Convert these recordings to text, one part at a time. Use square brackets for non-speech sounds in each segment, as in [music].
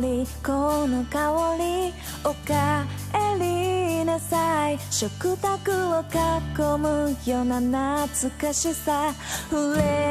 りこの香りおかえりなさい。食卓を囲むような懐かしさ。触れ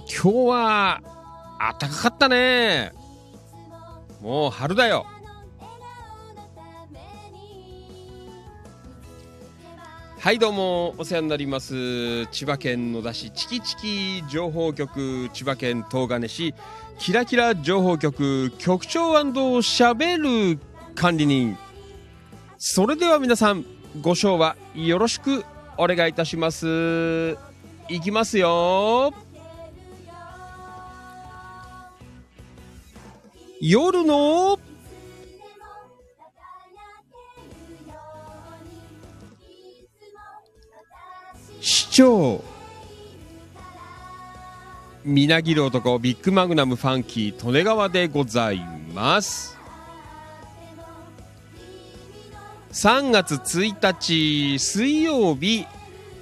今日は暖かかったね。もう春だよ。はいどうもお世話になります千葉県野田市チキチキ情報局千葉県東金市キラキラ情報局局長しゃべる管理人それでは皆さんご唱和よろしくお願いいたしますいきますよ夜の市長。みなぎる男ビッグマグナムファンキー利根川でございます。3月1日水曜日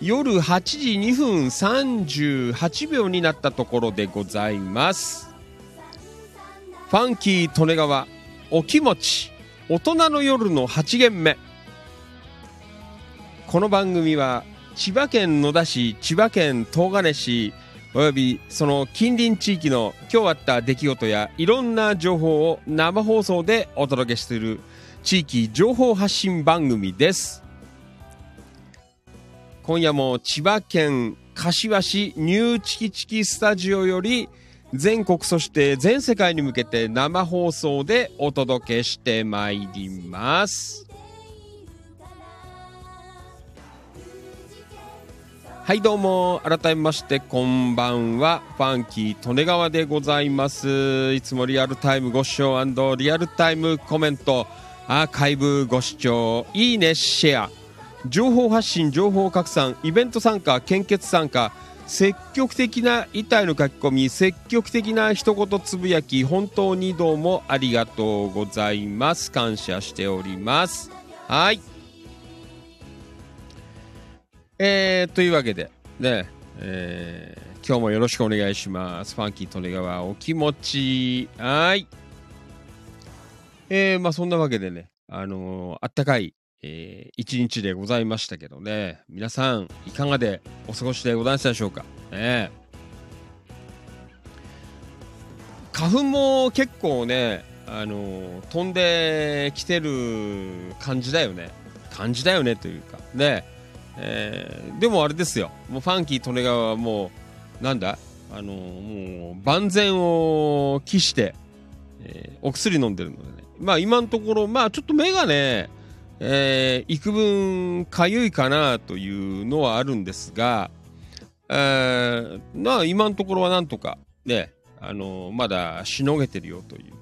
夜8時2分38秒になったところでございます。ファンキー利根川お気持ち大人の夜の8限目。この番組は千葉県野田市千葉県東金市およびその近隣地域の今日あった出来事やいろんな情報を生放送でお届けする地域情報発信番組です。今夜も千葉県柏市ニューチキチキスタジオより全国そして全世界に向けて生放送でお届けしてまいります。はいどうも改めましてこんばんは。ファンキー利根川でございます。いつもリアルタイムご視聴リアルタイムコメントアーカイブご視聴いいねシェア。情報発信情報拡散イベント参加献血参加積極的な遺体の書き込み積極的な一言つぶやき本当にどうもありがとうございます。感謝しております。はい。えー、というわけでねえー今日もよろしくお願いします。ファンキー利根川お気持ち。はい。えー、まあそんなわけでねあのーあったかいえー一日でございましたけどね。皆さんいかがでお過ごしでございましたでしょうか？ね。花粉も結構ねあの飛んできてる感じだよね。感じだよねというか。ね。えーでもあれですよ。もうファンキー利根川はもうなんだ？あのもう万全を期して、えーお薬飲んでるのでね。まあ今のところまあちょっと目がねえー幾分かゆいかなというのはあるんですが、えーまあ今のところはなんとかね、あのまだしのげてるよという、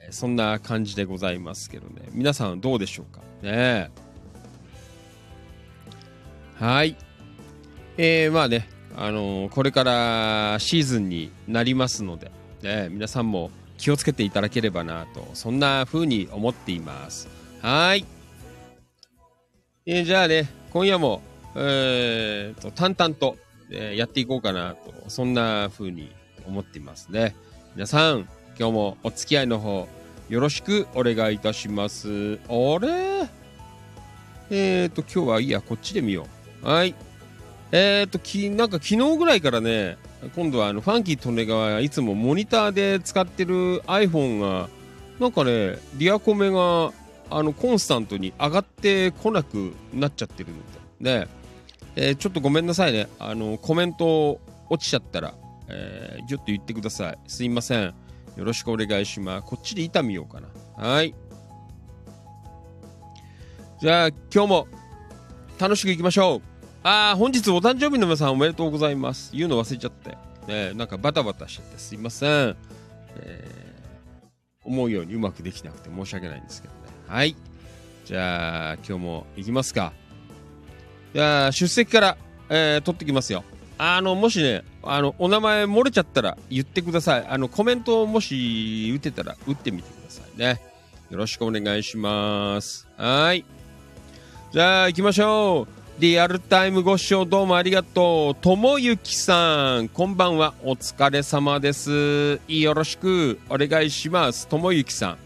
えーそんな感じでございますけどね。皆さんどうでしょうか？ね。はい。えー、まあねあのこれからシーズンになりますので、ね、皆さんも気をつけていただければなとそんな風に思っています。はい。えーじゃあね、今夜も、えーと、淡々と、えーやっていこうかなと、そんな風に思っていますね。皆さん、今日もお付き合いの方、よろしくお願いいたします。あれ？えーと、今日はいいや、こっちで見よう。はい。えーと、き、なんか昨日ぐらいからね、今度はあの、ファンキー利根川いつもモニターで使ってる iPhone が、なんかね、リアコメがあのコンスタントに上がってこなくなっちゃってるので、ねえーちょっとごめんなさいね。あのコメント落ちちゃったら、えーちょっと言ってください。すいません。よろしくお願いします。こっちで板見ようかな。はい。じゃあ今日も楽しくいきましょう。あー本日お誕生日の皆さんおめでとうございます。言うの忘れちゃって。ねなんかバタバタしちゃってすいません、えー思うようにうまくできなくて申し訳ないんですけど。はい。じゃあ、今日も行きますか。じゃあ、出席から、えー取ってきますよ。あの、もしね、あの、お名前漏れちゃったら言ってください。あの、コメントをもし打てたら打ってみてくださいね。よろしくお願いします。はい。じゃあ、行きましょう。リアルタイムご視聴どうもありがとう。ともゆきさん、こんばんは。お疲れ様です。よろしくお願いします。ともゆきさん。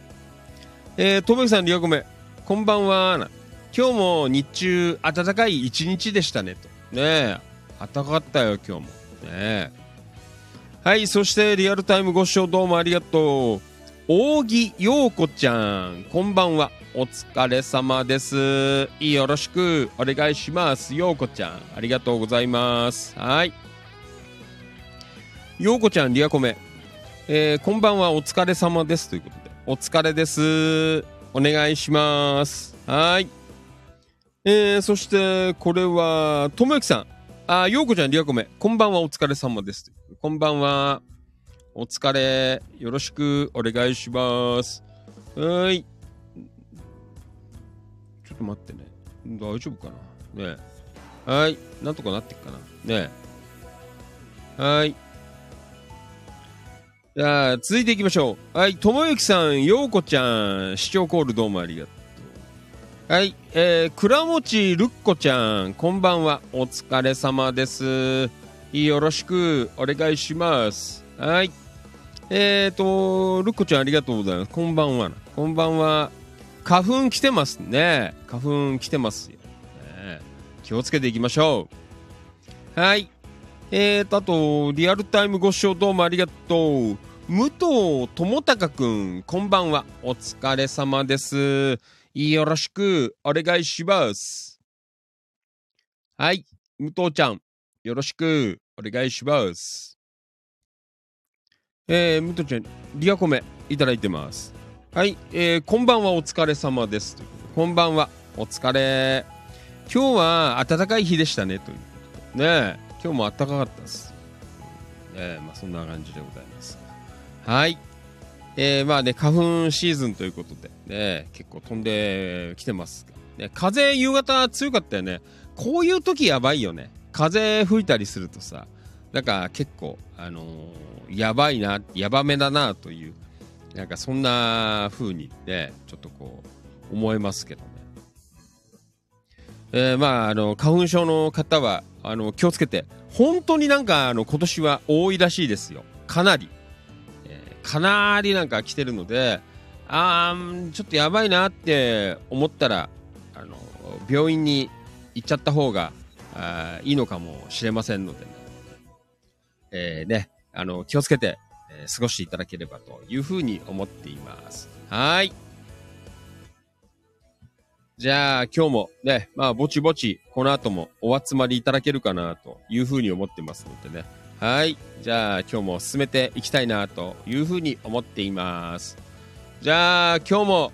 えー、ともゆさん、リアコメ、こんばんは。今日も日中、暖かい一日でしたね。と。ねえ、暖かかったよ、今日も。ねえ。はい、そして、リアルタイムご視聴どうもありがとう。扇陽子ちゃん、こんばんは。お疲れ様です。よろしくお願いします。陽子ちゃん、ありがとうございます。はい。陽子ちゃん、リアコメ、えーこんばんは、お疲れ様です。ということ、お疲れです。お願いします。はい。えー、そして、これは、ともゆきさん。あ、ようこちゃん、リアコメ。こんばんは、お疲れ様です。こんばんは。お疲れ。よろしくお願いします。はーい。ちょっと待ってね。大丈夫かな？ねえ。はい。なんとかなってっかな？ね。はい。じゃあ、続いていきましょう。はい、ともゆきさん、ようこちゃん、視聴コールどうもありがとう。はい、えー、倉持るっこちゃん、こんばんは。お疲れ様です。よろしくお願いします。はい。えーと、るっこちゃんありがとうございます。こんばんは。こんばんは。花粉来てますね。花粉来てますよ。ね気をつけていきましょう。はい。えーと、あと、リアルタイムご視聴どうもありがとう。武藤智隆くん、こんばんは。お疲れ様です。よろしくお願いします。はい。武藤ちゃん、よろしくお願いします。えー、武藤ちゃん、リアコメいただいてます。はい。えー、こんばんは、お疲れ様です。こんばんは、お疲れ。今日は暖かい日でしたね。ということでね今日も暖かかったです。ねえまあ、そんな感じでございます。はい。えー、まあね、花粉シーズンということで、ね、結構飛んできてます。ね、風夕方強かったよね。こういう時やばいよね。風吹いたりするとさ、なんか結構、あのーやばいな、やばめだなという、なんかそんな風にね、ちょっとこう、思えますけどね。えーまあ、あの、花粉症の方は、あの、気をつけて、本当になんか、あの、今年は多いらしいですよ。かなり。かなりなんか来てるので、あーちょっとやばいなって思ったら、あの、病院に行っちゃった方が、あいいのかもしれませんのでね。えーね、あの、気をつけて、えー過ごしていただければというふうに思っています。はい。じゃあ今日もね、まあぼちぼちこの後もお集まりいただけるかなというふうに思ってますのでね。はい。じゃあ今日も進めていきたいなというふうに思っています。じゃあ今日も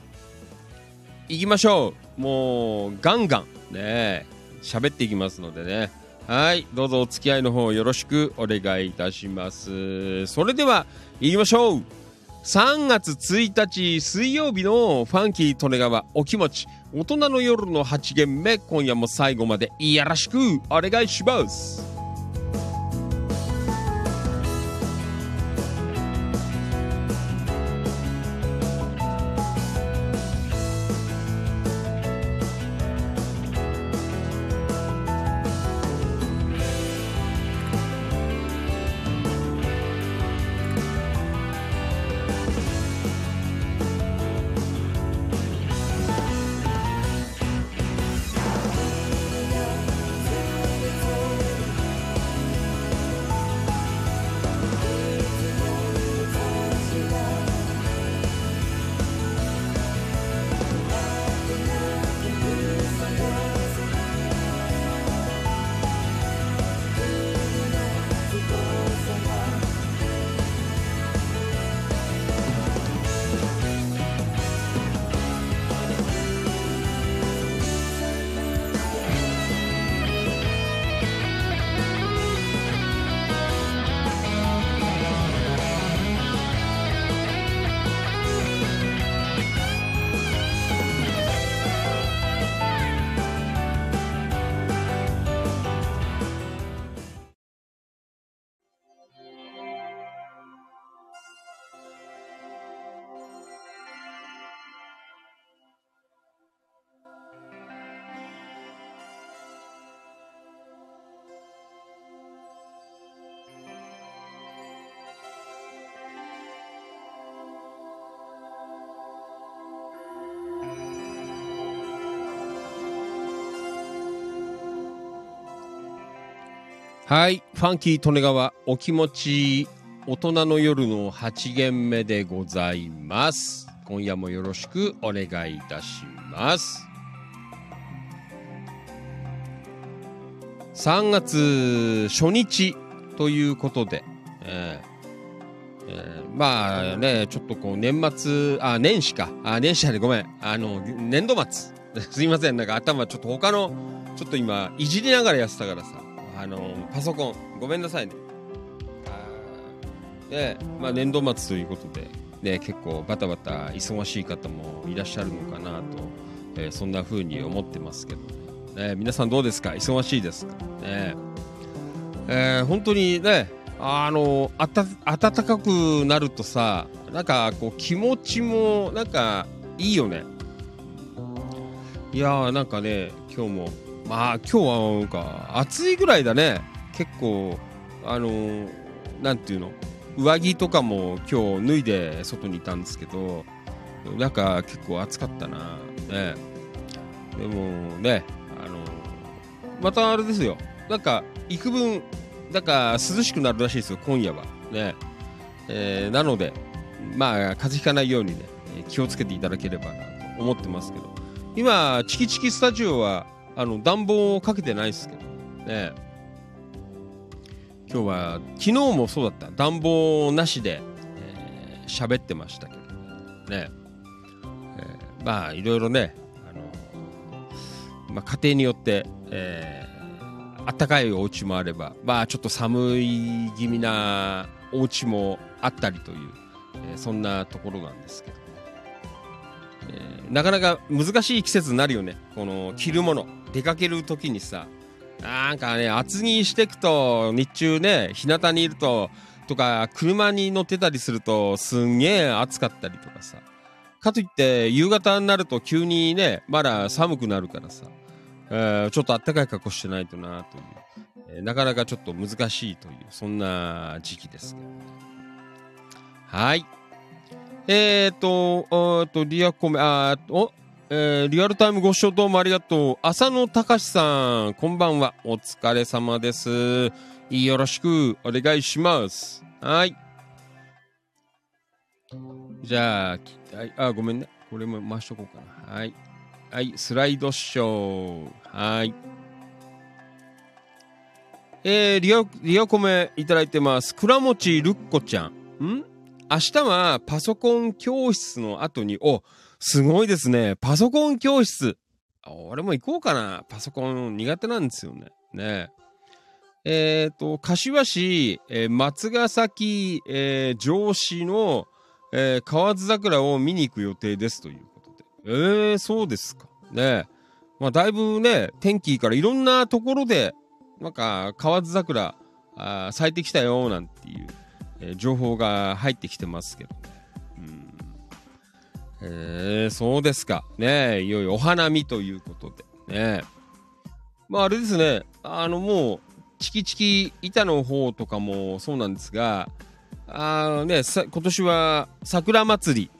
行きましょう。もうガンガンね、喋っていきますのでね。はい。どうぞお付き合いの方よろしくお願いいたします。それでは行きましょう。3月1日水曜日のファンキー利根川お気持ち大人の夜の8限目今夜も最後までよろしくお願いしますはいファンキー利根川お気持ち大人の夜の8限目でございます。今夜もよろしくお願いいたします。3月初日ということで、えーえーまあねちょっとこう年末あ年始か。あ年始じゃねごめん。あの年度末。[laughs] すいません。なんか頭ちょっと他のちょっと今いじりながらやってたからさ。あのパソコンごめんなさいね。でまあ年度末ということでね結構バタバタ忙しい方もいらっしゃるのかなと、えーそんな風に思ってますけどね皆さんどうですか？忙しいですか？ね。えー本当にねあのあた暖かくなるとさなんかこう気持ちもなんかいいよね。いやーなんかね今日もまあ今日はなんか暑いぐらいだね。結構あのーなんていうの？上着とかも今日脱いで外にいたんですけどなんか結構暑かったな。ね。でもねあのまたあれですよ。なんか幾分なんか涼しくなるらしいですよ今夜は。ね、えーなのでまあ風邪ひかないようにね気をつけていただければなと思ってますけど。今チキチキスタジオはあの暖房をかけてないですけどね。今日は昨日もそうだった。暖房なしでえー喋、ってましたけどね、えーまあいろいろねあの、まあ、家庭によって、えーあったかいお家もあれば、まあちょっと寒い気味なお家もあったりという、えーそんなところなんですけど、えーなかなか難しい季節になるよね。この着るもの、出かける時にさ、なんかね、厚着してくと、日中ね、日向にいると、とか、車に乗ってたりすると、すんげえ暑かったりとかさ。かといって、夕方になると急にね、まだ寒くなるからさ、えーちょっとあったかい格好してないとなという、えーなかなかちょっと難しいという、そんな時期ですけどね。はい。えっ、ー、と、えーと、リアコメ、あーお、えーリアルタイムご視聴どうもありがとう。浅野隆さん、こんばんは。お疲れ様です。よろしくお願いします。はい。じゃあ、あ、ごめんね。これも回しとこうかな。はい。はい、スライドショー。はい。えー、リア、リアコメいただいてます。倉持るっこちゃん。ん？明日はパソコン教室の後に、お、すごいですね。パソコン教室。俺も行こうかな。パソコン苦手なんですよね。ねえっ、と、柏市、えー松ヶ崎、えー上市の、えー河津桜を見に行く予定ですということで。えー、そうですか。ねまあ、だいぶね、天気いいからいろんなところで、なんか、河津桜、あ咲いてきたよ、なんていう、えー情報が入ってきてますけどね。えー、そうですか。ねいよいよお花見ということで。ねまあ、あれですね。あの、もう、チキチキ板の方とかもそうなんですが、あーね、さ今年は桜祭り、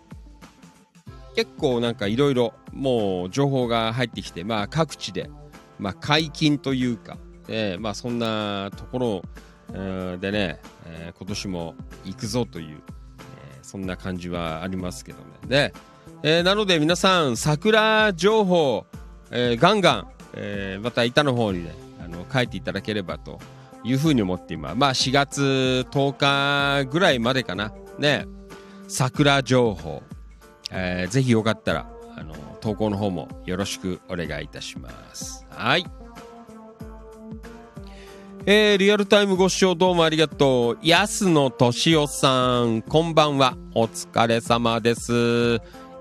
結構なんかいろいろもう情報が入ってきて、まあ各地で、まあ解禁というか、えまあそんなところ、えーでね、えー今年も行くぞという、えそんな感じはありますけどね。で、えーなので皆さん桜情報、えーガンガン、えーまた板の方にね、あの書いていただければというふうに思っています。まあ4月10日ぐらいまでかな。ね、桜情報、えーぜひよかったら、あの、投稿の方もよろしくお願いいたします。はい。えーリアルタイムご視聴どうもありがとう。安野敏夫さん、こんばんは。お疲れ様です。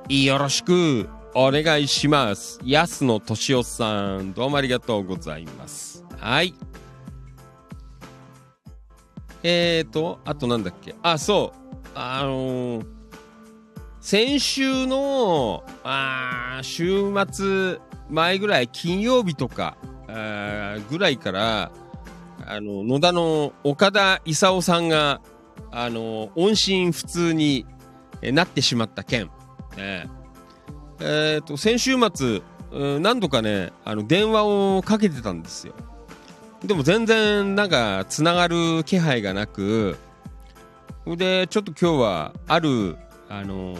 よろしくお願いします。安野敏夫さん、どうもありがとうございます。はい。えーと、あとなんだっけ？あ、そう。あのー先週の、あ週末前ぐらい、金曜日とか、あぐらいから、あの、野田の岡田勲さんが、あの、音信不通にえなってしまった件。ねえーと、先週末、何度かね、あの、電話をかけてたんですよ。でも全然、なんか、つながる気配がなく、で、ちょっと今日は、ある、あの、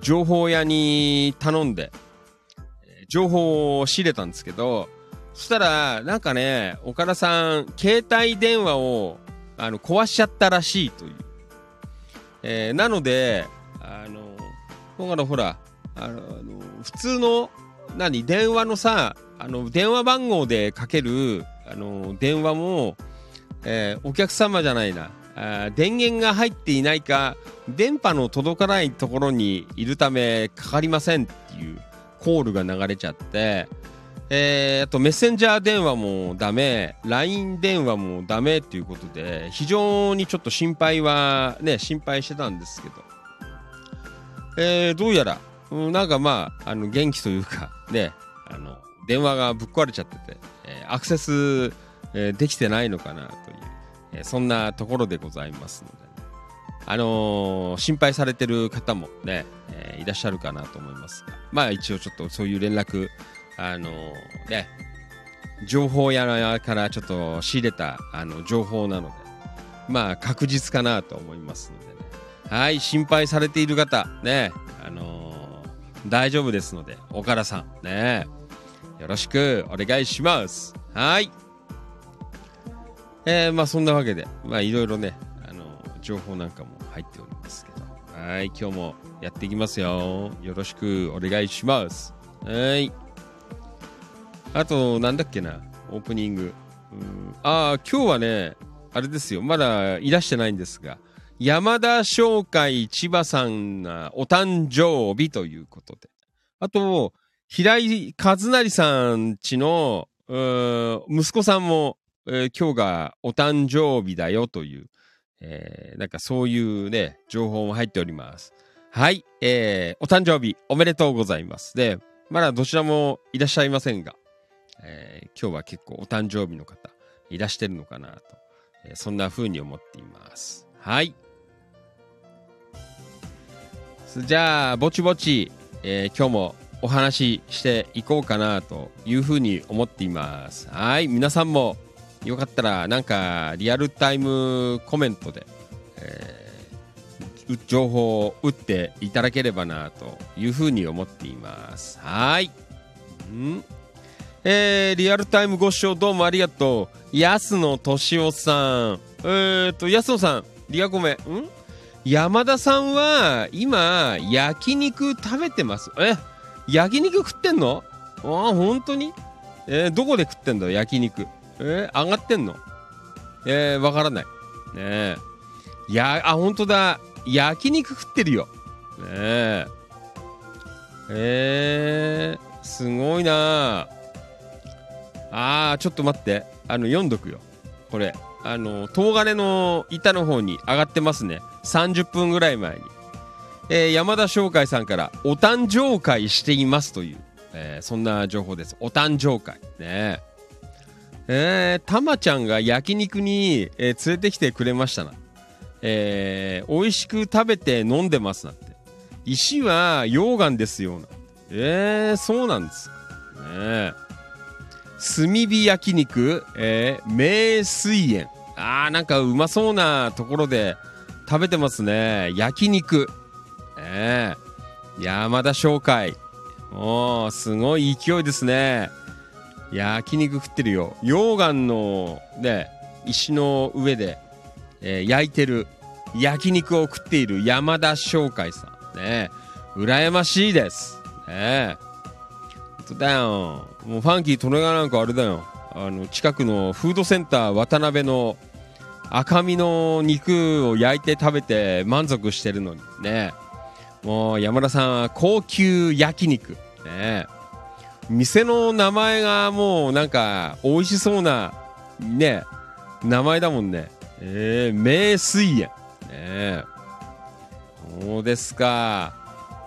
情報屋に頼んで、情報を仕入れたんですけど、そしたら、なんかね、岡田さん、携帯電話を、あの、壊しちゃったらしいという。えーなので、あの、だからほら、あの、普通の、何、電話のさ、あの、電話番号でかける、あの、電話も、えーお客様じゃないな、あ電源が入っていないか、電波の届かないところにいるためかかりませんっていうコールが流れちゃって、えーあとメッセンジャー電話もダメ、LINE 電話もダメっていうことで、非常にちょっと心配はね、心配してたんですけど、えーどうやら、うんなんかまあ、あの元気というか、[laughs] ね、あの、電話がぶっ壊れちゃってて、えーアクセス、えーできてないのかなという、えーそんなところでございますので、ね、あの心配されてる方もね、えーいらっしゃるかなと思いますが、まあ一応ちょっとそういう連絡、あのね、情報屋からちょっと仕入れたあの情報なので、まあ確実かなと思いますので。はい、心配されている方、ね、あのー大丈夫ですので、岡田さん、ね、よろしくお願いします。はい。えー、まあそんなわけで、まあいろいろね、あの情報なんかも入っておりますけど、はい、今日もやっていきますよ。よろしくお願いします。はい。あと、なんだっけな、オープニング。うんああ、今日はね、あれですよ。まだいらしてないんですが、山田商会千葉さんがお誕生日ということで。あと、平井和成さんちの、息子さんも、えー今日がお誕生日だよという、えーなんかそういうね、情報も入っております。はい、えーお誕生日おめでとうございます。で、まだどちらもいらっしゃいませんが、えー今日は結構お誕生日の方いらしてるのかなと、えーそんな風に思っています。はい。じゃあ、ぼちぼち、えー今日もお話ししていこうかなというふうに思っています。はい。皆さんもよかったらなんかリアルタイムコメントで、えー情報を打っていただければなというふうに思っています。はい。ん？えーリアルタイムご視聴どうもありがとう。安野敏夫さん。えー、と、安野さん、リアコメ。ん？山田さんは今、焼肉食べてます？え焼肉食ってんの？あ、本当に？えーどこで食ってんだ焼肉？えー上がってんの？えーわからない。ねえ。や、あ、本当だ。焼肉食ってるよ。ねえ。えー、すごいなあーちょっと待ってあの読んどくよこれあの東金の板の方に上がってますね30分ぐらい前に、えー山田商会さんからお誕生会していますという、えーそんな情報です。お誕生会。ね。えー、たまちゃんが焼肉に、えー連れてきてくれましたな。えー、美味しく食べて飲んでますなんて。石は溶岩ですよな。えー、そうなんです。ね。炭火焼肉、えー、名水園。あーなんかうまそうなところで食べてますね。焼肉。えー、山田商会。おーすごい勢いですね。焼肉食ってるよ。溶岩のね石の上で、えー焼いてる。焼肉を食っている。山田商会さん。ね羨ましいです。ね本当だよ。もうファンキー利根川なんかあれだよ。あの近くのフードセンター渡辺の赤身の肉を焼いて食べて満足してるのにね。もう山田さんは高級焼肉。ね。店の名前がもうなんか美味しそうなね名前だもんね。えー、名水園。ね。そうですか。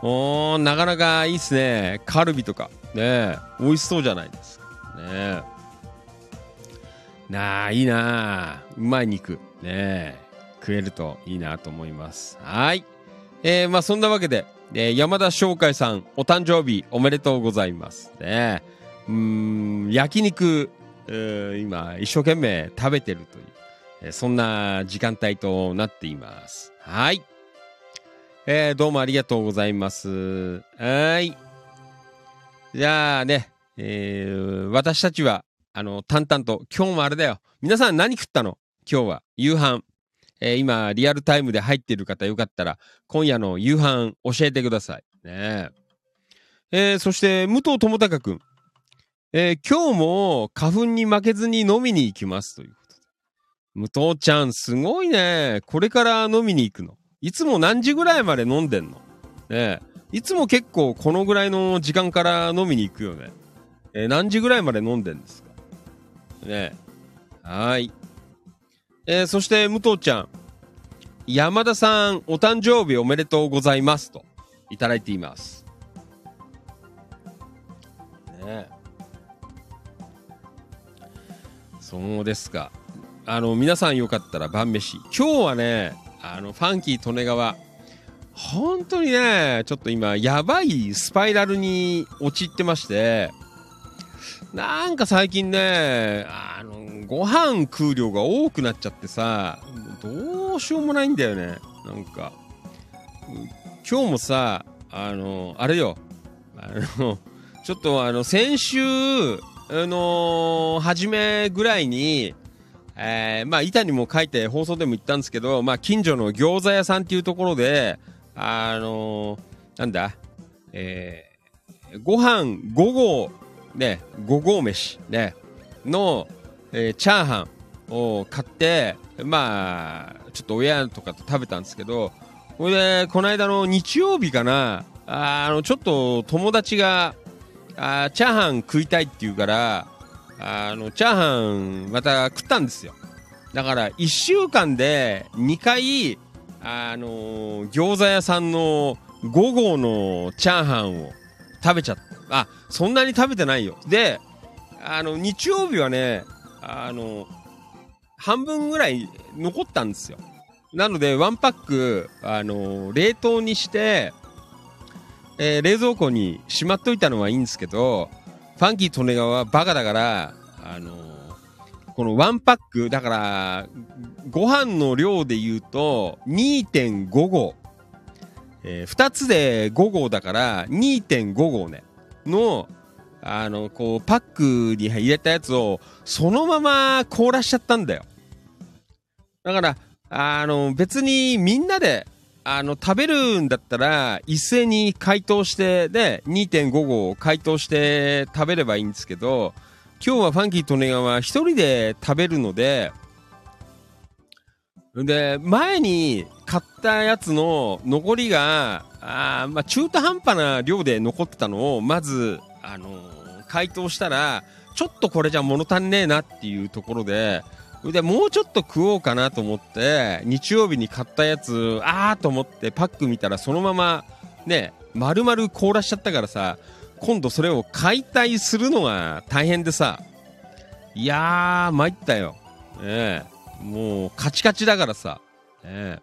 おーなかなかいいっすね。カルビとか。ね。美味しそうじゃないですか。ね。なあいいなあ。うまい肉。ねえ。食えるといいなと思います。はい。えー、まあそんなわけで、えー山田商会さんお誕生日おめでとうございます。ねうん焼肉、今一生懸命食べてるという、えーそんな時間帯となっています。はい。えーどうもありがとうございます。はい。じゃあね、えー私たちは、あの、淡々と、今日もあれだよ。皆さん何食ったの？今日は、夕飯。えー今、リアルタイムで入っている方よかったら、今夜の夕飯教えてください。ねえーそして、武藤智隆くん。えー今日も花粉に負けずに飲みに行きます。ということで。武藤ちゃん、すごいね。これから飲みに行くの。いつも何時ぐらいまで飲んでんの？ねいつも結構このぐらいの時間から飲みに行くよね。え何時ぐらいまで飲んでんですか？ねはい。えーそして武藤ちゃん。山田さん、お誕生日おめでとうございますと、いただいています。ねそうですか。あの、皆さんよかったら晩飯。今日はね、あの、ファンキー利根川、本当にね、ちょっと今、やばいスパイラルに陥ってまして、なんか最近ね、あの、ご飯食う量が多くなっちゃってさ、どうしようもないんだよね。なんか、今日もさ、あの、あれよ、あの、ちょっとあの、先週、あの初めぐらいに、えーまあ、板にも書いて放送でも言ったんですけど、まあ、近所の餃子屋さんっていうところで、あのーなんだ、えーご飯5合、ね、5合飯、ね、の、えーチャーハンを買ってまあちょっと親とかと食べたんですけどこれでこの間の日曜日かなあのちょっと友達があチャーハン食いたいって言うからあのチャーハンまた食ったんですよ。だから1週間で2回あのー餃子屋さんの5合のチャーハンを食べちゃった。あそんなに食べてないよ。であの日曜日はねあの半分ぐらい残ったんですよ。なのでワンパックあの冷凍にして、えー冷蔵庫にしまっといたのはいいんですけどファンキー利根川はバカだからあのこのワンパックだからご飯の量で言うと2.5合、え2つで5合だから2.5合ね。のあのこうパックに入れたやつをそのまま凍らしちゃったんだよ。だからあの別にみんなであの食べるんだったら一斉に解凍してで2.5合解凍して食べればいいんですけど今日はファンキー利根川一人で食べるのでで前に買ったやつの残りがあ、まあ、中途半端な量で残ってたのをまず、あのー解凍したらちょっとこれじゃ物足んねえなっていうところででもうちょっと食おうかなと思って日曜日に買ったやつあーと思ってパック見たらそのままね丸々凍らしちゃったからさ今度それを解体するのが大変でさいやー参ったよ、ねえ、もうカチカチだからさ、ねえ、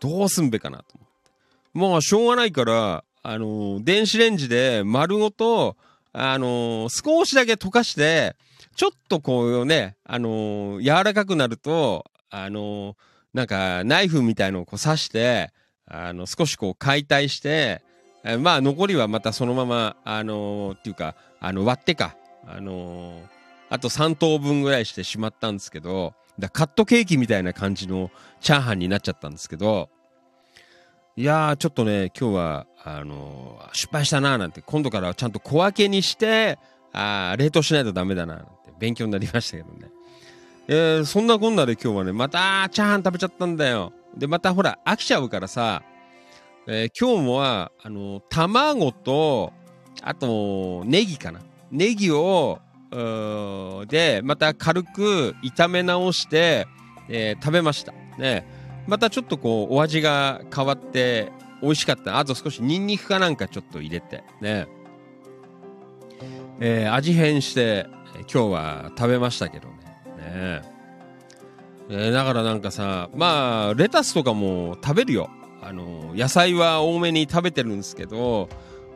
どうすんべかなと思って。もうしょうがないからあのー電子レンジで丸ごとあのー少しだけ溶かしてちょっとこうね、あのー柔らかくなると、あのなんかナイフみたいのをこう刺して、あの、少しこう解体して、えまあ残りはまたそのまま、あのっていうか、あの、割ってか、あのあと3等分ぐらいしてしまったんですけど、だカットケーキみたいな感じのチャーハンになっちゃったんですけど、いやー、ちょっとね、今日は、あのー失敗したなーなんて、今度からはちゃんと小分けにして、あ冷凍しないとダメだななんて勉強になりましたけどね。えーそんなこんなで今日はね、またチャーハン食べちゃったんだよ。で、またほら、飽きちゃうからさ、えー今日もは、あの卵と、あと、ネギかな。ネギを、で、また軽く炒め直して、えー食べました。ね。またちょっとこう、お味が変わって、美味しかった。あと少しニンニクかなんかちょっと入れて、ね。えー味変して、今日は食べましたけどね。ねえーだからなんかさ、まあ、レタスとかも食べるよ。あの、野菜は多めに食べてるんですけど、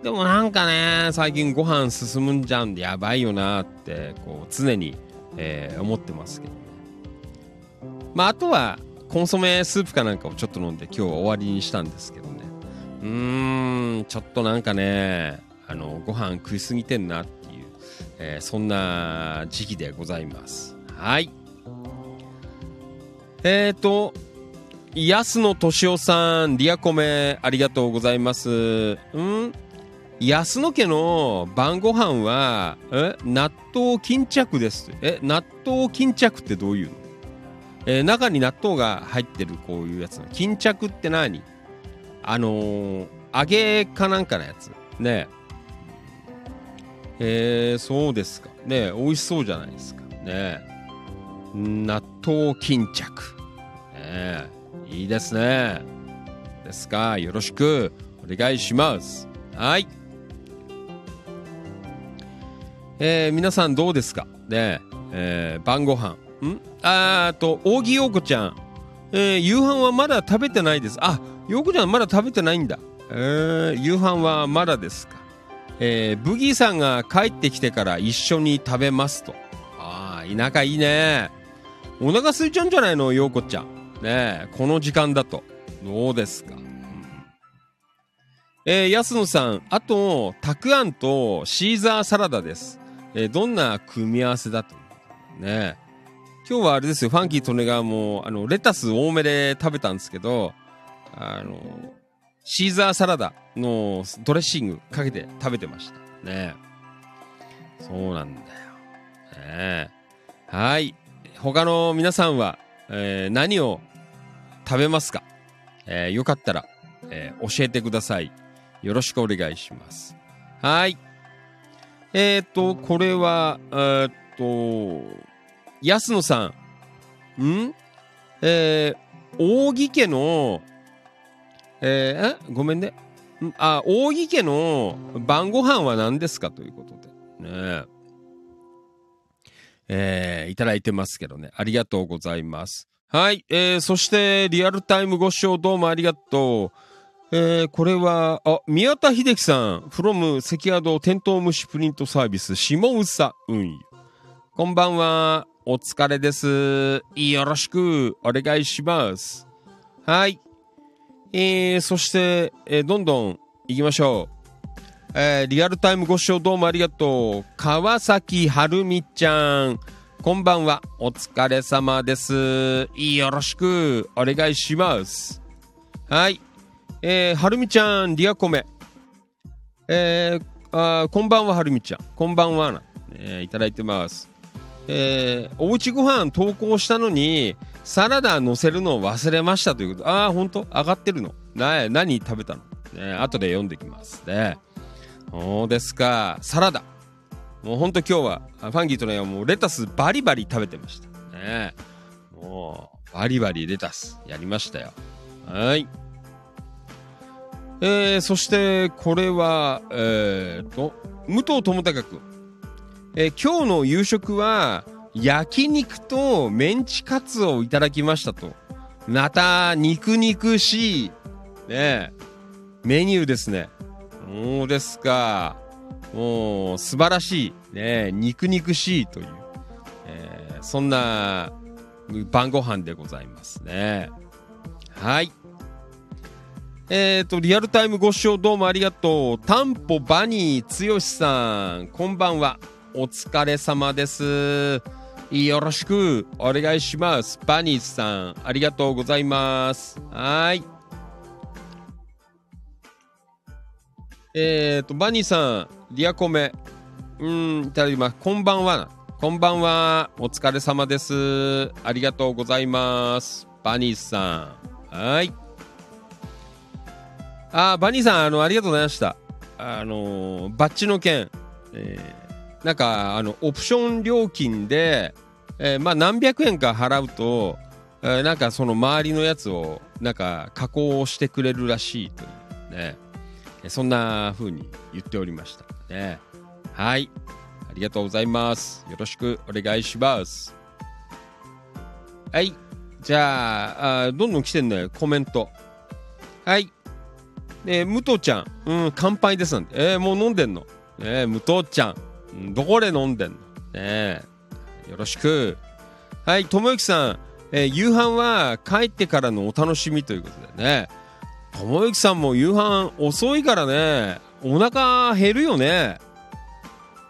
でもなんかね、最近ご飯進むんじゃんでやばいよなって、こう、常に、えー思ってますけどね。まあ、あとは、コンソメスープかなんかをちょっと飲んで今日は終わりにしたんですけどね。うーん、ちょっとなんかね、あの、ご飯食いすぎてんなっていう、えーそんな時期でございます。はい。えーと、安野敏夫さん、リアコメ、ありがとうございます。うん？安野家の晩ご飯は、え納豆巾着です。え、納豆巾着ってどういうの？え中に納豆が入ってるこういうやつの。巾着って何？あのー揚げかなんかのやつ。ねえ。えー、そうですか。ね美味しそうじゃないですか。ね。納豆巾着。ねいいですね。ですか？よろしくお願いします。はい。えー皆さんどうですか？ねえー晩ご飯。ん？ああと、扇陽子ちゃん。えー夕飯はまだ食べてないです。あ、陽子ちゃんまだ食べてないんだ。えー夕飯はまだですか？えーブギーさんが帰ってきてから一緒に食べますと。ああ、田舎いいね。お腹空いちゃうんじゃないの、陽子ちゃん。ねえ、この時間だと。どうですか？えー安野さん、あと、たくあんとシーザーサラダです。えーどんな組み合わせだと。ね今日はあれですよ、ファンキー利根川も、あの、レタス多めで食べたんですけど、あの、シーザーサラダのドレッシングかけて食べてました。ねそうなんだよ。ねはい。他の皆さんは、えー何を食べますか、えーよかったら、えー教えてください。よろしくお願いします。はい。えっ、と、これは、えっ、と、安野さん。ん？えー、扇家の、えーごめんね。あ、扇家の晩ご飯は何ですか？ということで。ねえ。えーいただいてますけどね。ありがとうございます。はい。えー、そして、リアルタイムご視聴どうもありがとう。えー、これは、あ、宮田秀樹さん、from 関宿テントウムシプリントサービス、下宇佐運輸。こんばんは。お疲れです。よろしくお願いします。はい。えー、そして、えーどんどん行きましょう。えーリアルタイムご視聴どうもありがとう。川崎はるみちゃん。こんばんは。お疲れ様です。よろしくお願いします。はい。えーはるみちゃん、リアコメ。えーあこんばんは、はるみちゃん。こんばんはな。えーいただいてます。えーおうちご飯投稿したのに、サラダ乗せるのを忘れましたということ。ああ、ほんと？上がってるの？な何食べたの、ね、後で読んできますね。そうですか。サラダ。もうほんと今日は、ファンギーとね、もうレタスバリバリ食べてました。ね。もう、バリバリレタスやりましたよ。はい。えー、そして、これは、えーと、武藤智隆君。えー今日の夕食は、焼肉とメンチカツをいただきましたと。また、肉肉しい、ね、メニューですね。そうですか。もう、素晴らしい、ね、肉肉しいという、えーそんな晩ご飯でございますね。はい。えっ、と、リアルタイムご視聴どうもありがとう。タンポバニーつよしさん、こんばんは。お疲れ様です。よろしくお願いします。バニーさん、ありがとうございます。はい。えっ、と、バニーさん、リアコメ、うん、いただきます。こんばんは。こんばんは。お疲れ様です。ありがとうございます。バニーさん。はい。あ、バニーさん、あの、ありがとうございました。あのバッジの件、えーなんか、あの、オプション料金で、えーまあ、何百円か払うと、えーなんかその周りのやつを、なんか加工してくれるらしいというね。そんな風に言っておりましたね。はい。ありがとうございます。よろしくお願いします。はい。じゃあ、あどんどん来てんね、コメント。はい。えー、武藤ちゃん、うん、乾杯ですなんて。えーもう飲んでんの。ねえ武藤ちゃん、うんどこで飲んでんのねえよろしく。はい、ともゆきさん、えー夕飯は帰ってからのお楽しみということでね。ともゆきさんも夕飯遅いからね、お腹減るよね。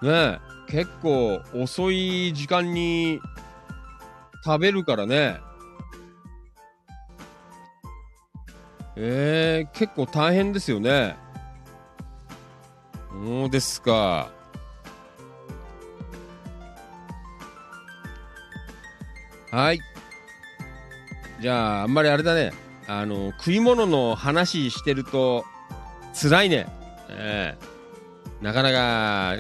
ねえ結構遅い時間に食べるからね。えー、結構大変ですよね。そうですか。はい。じゃあ、あんまりあれだね。あの、食い物の話してると、辛いね。ええなかなか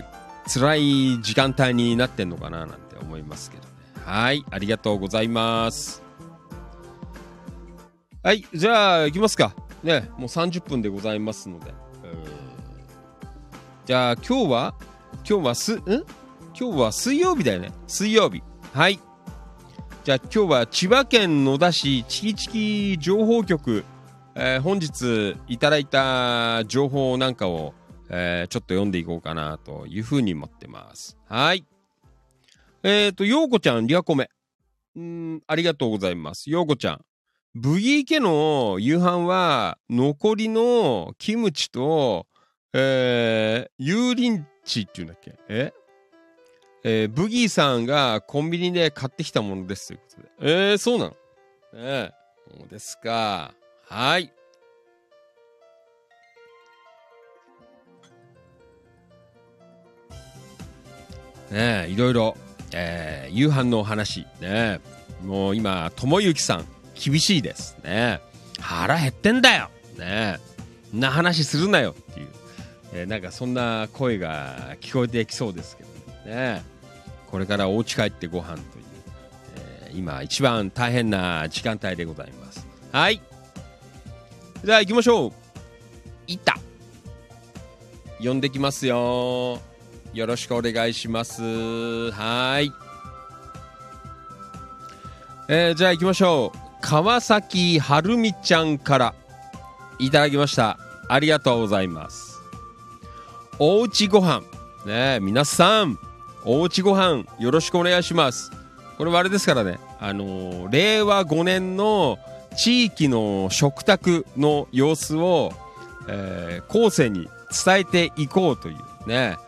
辛い時間帯になってんのかななんて思いますけどね。はい。ありがとうございます。はい。じゃあ、行きますか。ね、もう30分でございますので。じゃあ、今日は今日はす、ん？今日は水曜日だよね。水曜日。はい。じゃあ今日は千葉県野田市チキチキ情報局、えー本日いただいた情報なんかを、えーちょっと読んでいこうかなというふうに思ってます。はい。えっ、と、ようこちゃん、リアコメ。うん、ありがとうございます。ようこちゃん。ブギー家の夕飯は残りのキムチと、えー、油淋鶏っていうんだっけ？え？えーブギーさんがコンビニで買ってきたものですということで。えー、そうなの？ええそうですか。はい。ねえ、いろいろえー夕飯のお話ねえもう今友之さん厳しいです。ね。腹減ってんだよ。ね。んな話するなよっていう、えーなんかそんな声が聞こえてきそうですけどね。これからお家帰ってご飯という、えー今一番大変な時間帯でございます。はい。じゃあ行きましょう。いた。呼んできますよ。よろしくお願いします。はい。えーじゃあ行きましょう。川崎はるみちゃんからいただきました。ありがとうございます。おうちご飯ねえ皆さんおうちご飯よろしくお願いします。これはあれですからね。あのー令和5年の地域の食卓の様子を、えー後世に伝えていこうという。ね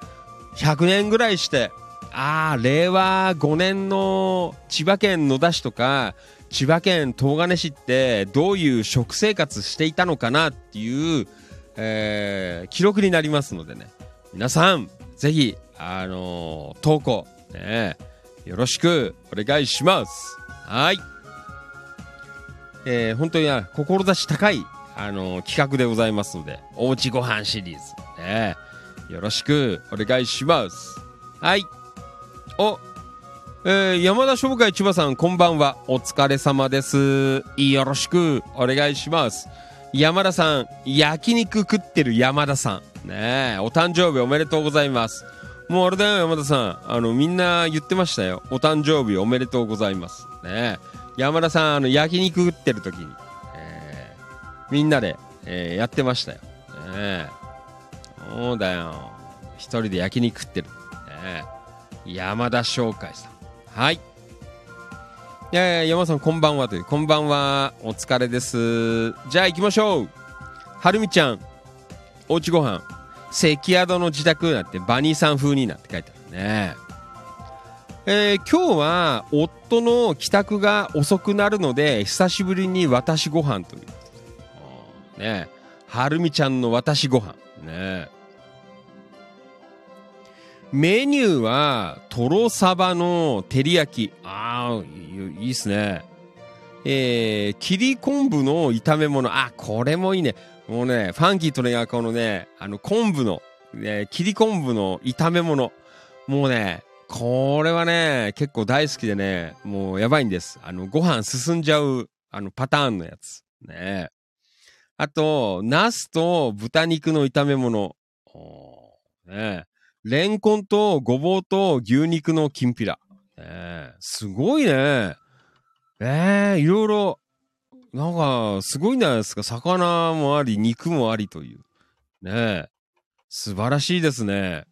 100年ぐらいしてああ令和5年の千葉県野田市とか千葉県東金市ってどういう食生活していたのかなっていう、えー記録になりますのでね。皆さんぜひあのー投稿ねよろしくお願いします。はい。えー本当に志高い、あのー企画でございますのでおうちご飯シリーズねよろしくお願いします。はい。おえー山田商会千葉さんこんばんは。お疲れ様です。よろしくお願いします。山田さん焼肉食ってる山田さん。ねえお誕生日おめでとうございます。もうあれだよ山田さん。あのみんな言ってましたよ。お誕生日おめでとうございます。ねえ山田さんあの焼肉食ってる時に、えーみんなで、えーやってましたよ。ねえそうだよ。一人で焼肉食ってる、ねえ山田商会さん。はい。いやいや山さんこんばんはというこんばんはお疲れです。じゃあ行きましょう。はるみちゃんおうちご飯関宿の自宅になんてバニーさん風になって書いてあるね。えー今日は夫の帰宅が遅くなるので久しぶりに私ご飯という。ね。はるみちゃんの私ご飯。ね。メニューはとろサバの照り焼き。ああいいっすね。えー、切り昆布の炒め物。あこれもいいね。もうねファンキーとねこのねあの昆布の、ね、切り昆布の炒め物。もうねこれはね結構大好きでねもうやばいんです。あのご飯進んじゃうあのパターンのやつ。ね。あとナスと豚肉の炒め物。おーね。レンコンとごぼうと牛肉のきんぴら。ねえすごいね。ええいろいろ、なんか、すごいんじゃないですか。魚もあり、肉もありという。ねえ素晴らしいですね。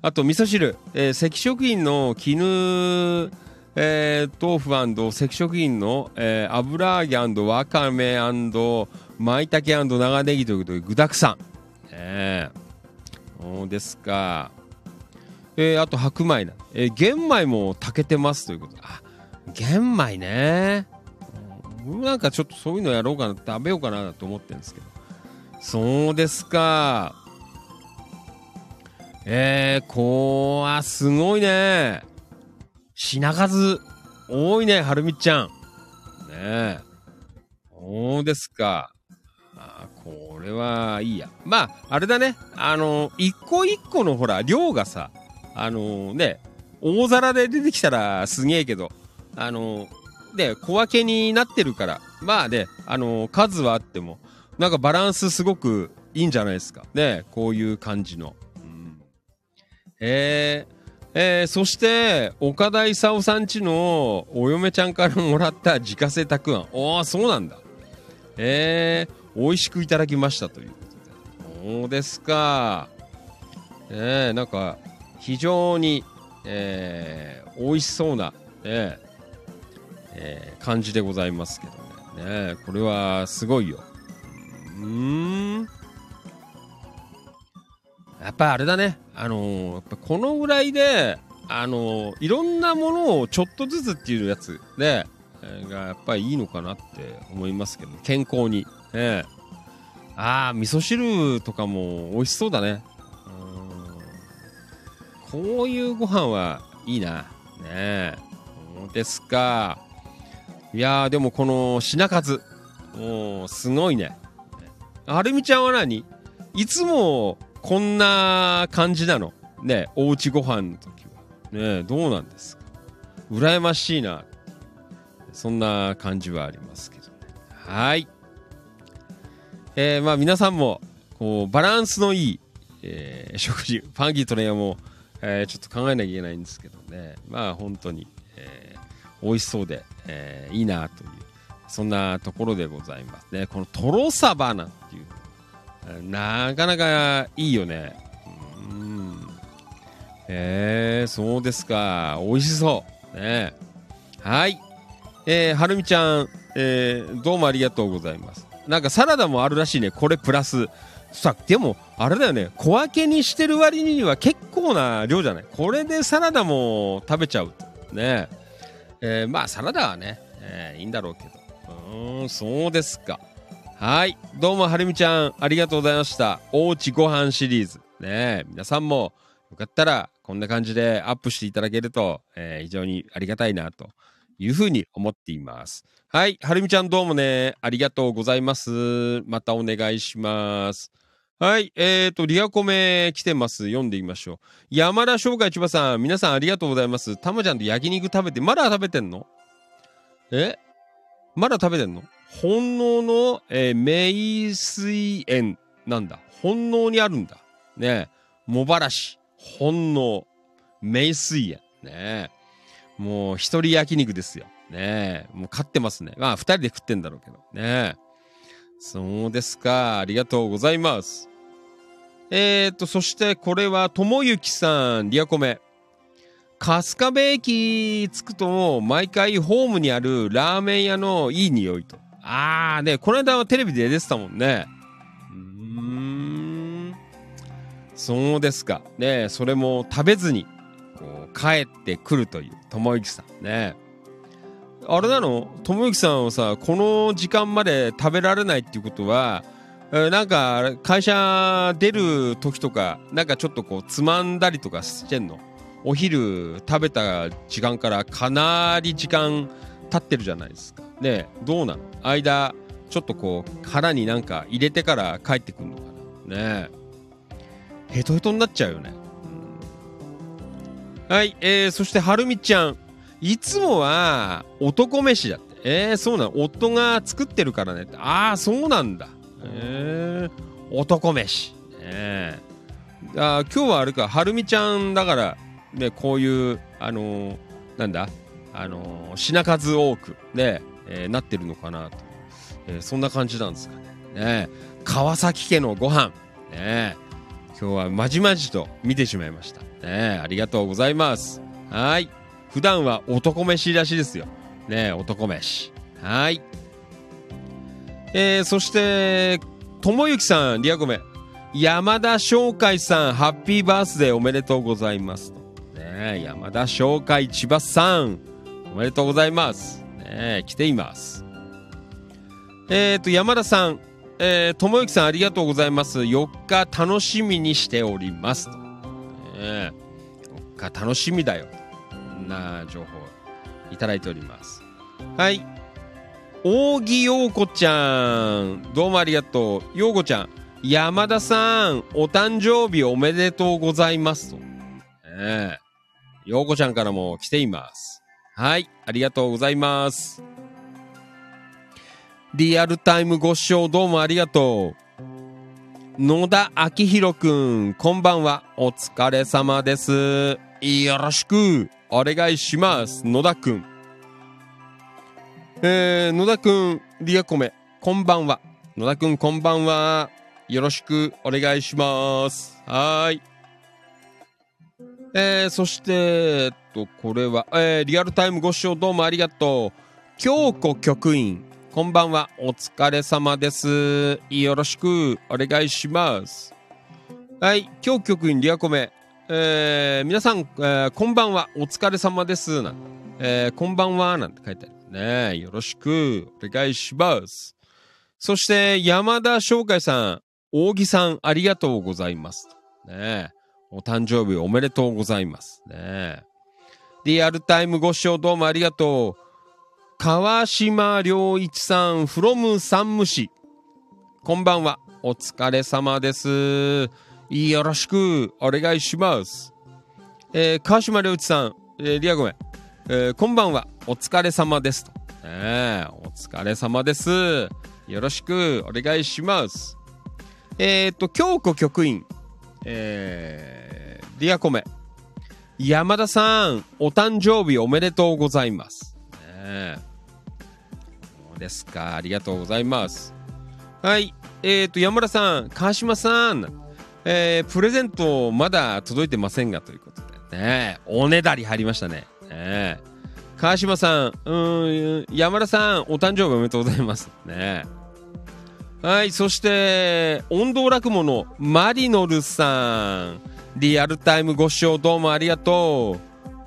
あと、味噌汁。えー赤食品の絹、えー豆腐赤食品の、えー油揚げわかめ舞茸長ネギということで具だくさん。ねえそうですか。えーあと白米な、えー玄米も炊けてますということ。であ玄米ね。なんかちょっとそういうのやろうかな食べようかなと思ってるんですけど。そうですか。えー、こわすごいね。品数多いねはるみちゃん。ね。えそうですか。あこれはいいや。まああれだね。あの一個一個のほら量がさあのね大皿で出てきたらすげえけどあので小分けになってるからまあねあの数はあってもなんかバランスすごくいいんじゃないですか。ねこういう感じの、うん、えー。えーそして岡田勲さんちのお嫁ちゃんからもらった自家製たくあん。おおそうなんだ。えー、美味しくいただきましたということで。そうですか。えー、なんか非常に、えー、美味しそうな、ねえー感じでございますけどね。ねこれはすごいよ。うん。やっぱあれだね。あのーやっぱこのぐらいであのいろんなものをちょっとずつっていうやつで、えがやっぱりいいのかなって思いますけど健康に。ね。ああ味噌汁とかも美味しそうだね。こういうご飯はいいな。ねえ。そうですか。いや、でもこの品数、もう、すごいね。はるみちゃんは何？いつもこんな感じなの？ねおうちご飯の時は。ねどうなんですか？羨ましいな。そんな感じはありますけどね。はい。えー、まあ皆さんも、こう、バランスのいい、えー食事、ファンキートレイヤーも、えーちょっと考えなきゃいけないんですけどね。まあ本当に、えー美味しそうで、えーいいなという、そんなところでございますね。このトロサバなんていう、なかなかいいよね。うん。えー、そうですか。美味しそう。ね。はい。えー、はるみちゃん、えー、どうもありがとうございます。なんかサラダもあるらしいね。これプラス。さ、でも、あれだよね。小分けにしてる割には結構な量じゃない？これでサラダも食べちゃう。ね。えー、まあ、サラダはね、えーいいんだろうけど。うん、そうですか。はい。どうも、はるみちゃん、ありがとうございました。おうちご飯シリーズ。ね皆さんも、よかったら、こんな感じでアップしていただけると、えー非常にありがたいな、というふうに思っています。はい。はるみちゃんどうもね、ありがとうございます。またお願いします。はい。えーと、リアコメ来てます。読んでみましょう。山田商会千葉さん、皆さんありがとうございます。たまちゃんと焼肉食べて、まだ食べてんの？え？まだ食べてんの？本能の、えー、名水園なんだ。本能にあるんだ。ねえ。茂原市。本能。名水園。ねえ。もう一人焼肉ですよ。ねえ。もう買ってますね。まあ二人で食ってんだろうけど。ねえ。そうですか。ありがとうございます。えーと、そしてこれは、ともゆきさん、リアコメ。春日部駅着くと、毎回ホームにあるラーメン屋のいい匂いと。あーね、この間はテレビで出てたもんね。うーん。そうですか。ねそれも食べずに、こう、帰ってくるという、ともゆきさんね。あれなの？ともゆきさんはさ、この時間まで食べられないっていうことは、なんか、会社出る時とか、なんかちょっとこう、つまんだりとかしてんの？お昼食べた時間からかなり時間経ってるじゃないですか。ねどうなの間、ちょっとこう、腹になんか入れてから帰ってくるのかな？ねえヘトヘトになっちゃうよね。はい、えー、そしてはるみちゃん。いつもは男飯だって。えー、そうなの？夫が作ってるからね。ああ、そうなんだ。えー、男飯。ねえあ今日はあれか、はるみちゃんだから、ね、こういう、あのーなんだ、あのー品数多く、ね、えーなってるのかなと。えーそんな感じなんですかね。ね川崎家のご飯、ね、今日はまじまじと見てしまいました。ねありがとうございます。はい。普段は男飯らしいですよ。ね男飯。はい。えー、そして、ともゆきさん、リアコメ。山田翔海さん、ハッピーバースデーおめでとうございます。ね山田翔海千葉さん、おめでとうございます。ね来ています。えっ、と、山田さん、えー、ともゆきさんありがとうございます。4日楽しみにしております。ね4日楽しみだよ。こんな情報いただいております。はい。扇陽子ちゃん、どうもありがとう。陽子ちゃん、山田さん、お誕生日おめでとうございますと。ね。陽子ちゃんからも来ています。はい、ありがとうございます。リアルタイムご視聴どうもありがとう。野田明宏くん、こんばんは。お疲れ様です。よろしくお願いします。野田くん。えー、野田くん、リアコメ、こんばんは。野田くん、こんばんは。よろしくお願いします。はーい。えー、そして、えっと、これは、えー、リアルタイムご視聴どうもありがとう。京子局員、こんばんは。お疲れ様です。よろしくお願いします。はい、京子局員、リアコメ。えー、皆さん、えーこんばんは。お疲れ様です。なんてえーこんばんは。なんて書いてあるね。よろしくお願いします。そして、山田翔海さん、扇さん、ありがとうございます。ねお誕生日おめでとうございます。ねリアルタイムご視聴どうもありがとう。川島良一さん、from 山武市。こんばんは。お疲れ様です。よろしくお願いします。えー川島良一さん、えーリアごめん。えーこんばんは。お疲れ様です。と。ねえお疲れ様です。よろしくお願いします。えっ、と、京子局員、えー、リアコメ。山田さん、お誕生日おめでとうございます。ねえそうですか。ありがとうございます。はい。えっ、と、山田さん、川島さん、えープレゼントまだ届いてませんがということでね、おねだり入りましたね。ね川島さん、うん、山田さん、お誕生日おめでとうございます。ねはい、そして、音頭落語のマリノルさん、リアルタイムご視聴どうもありがと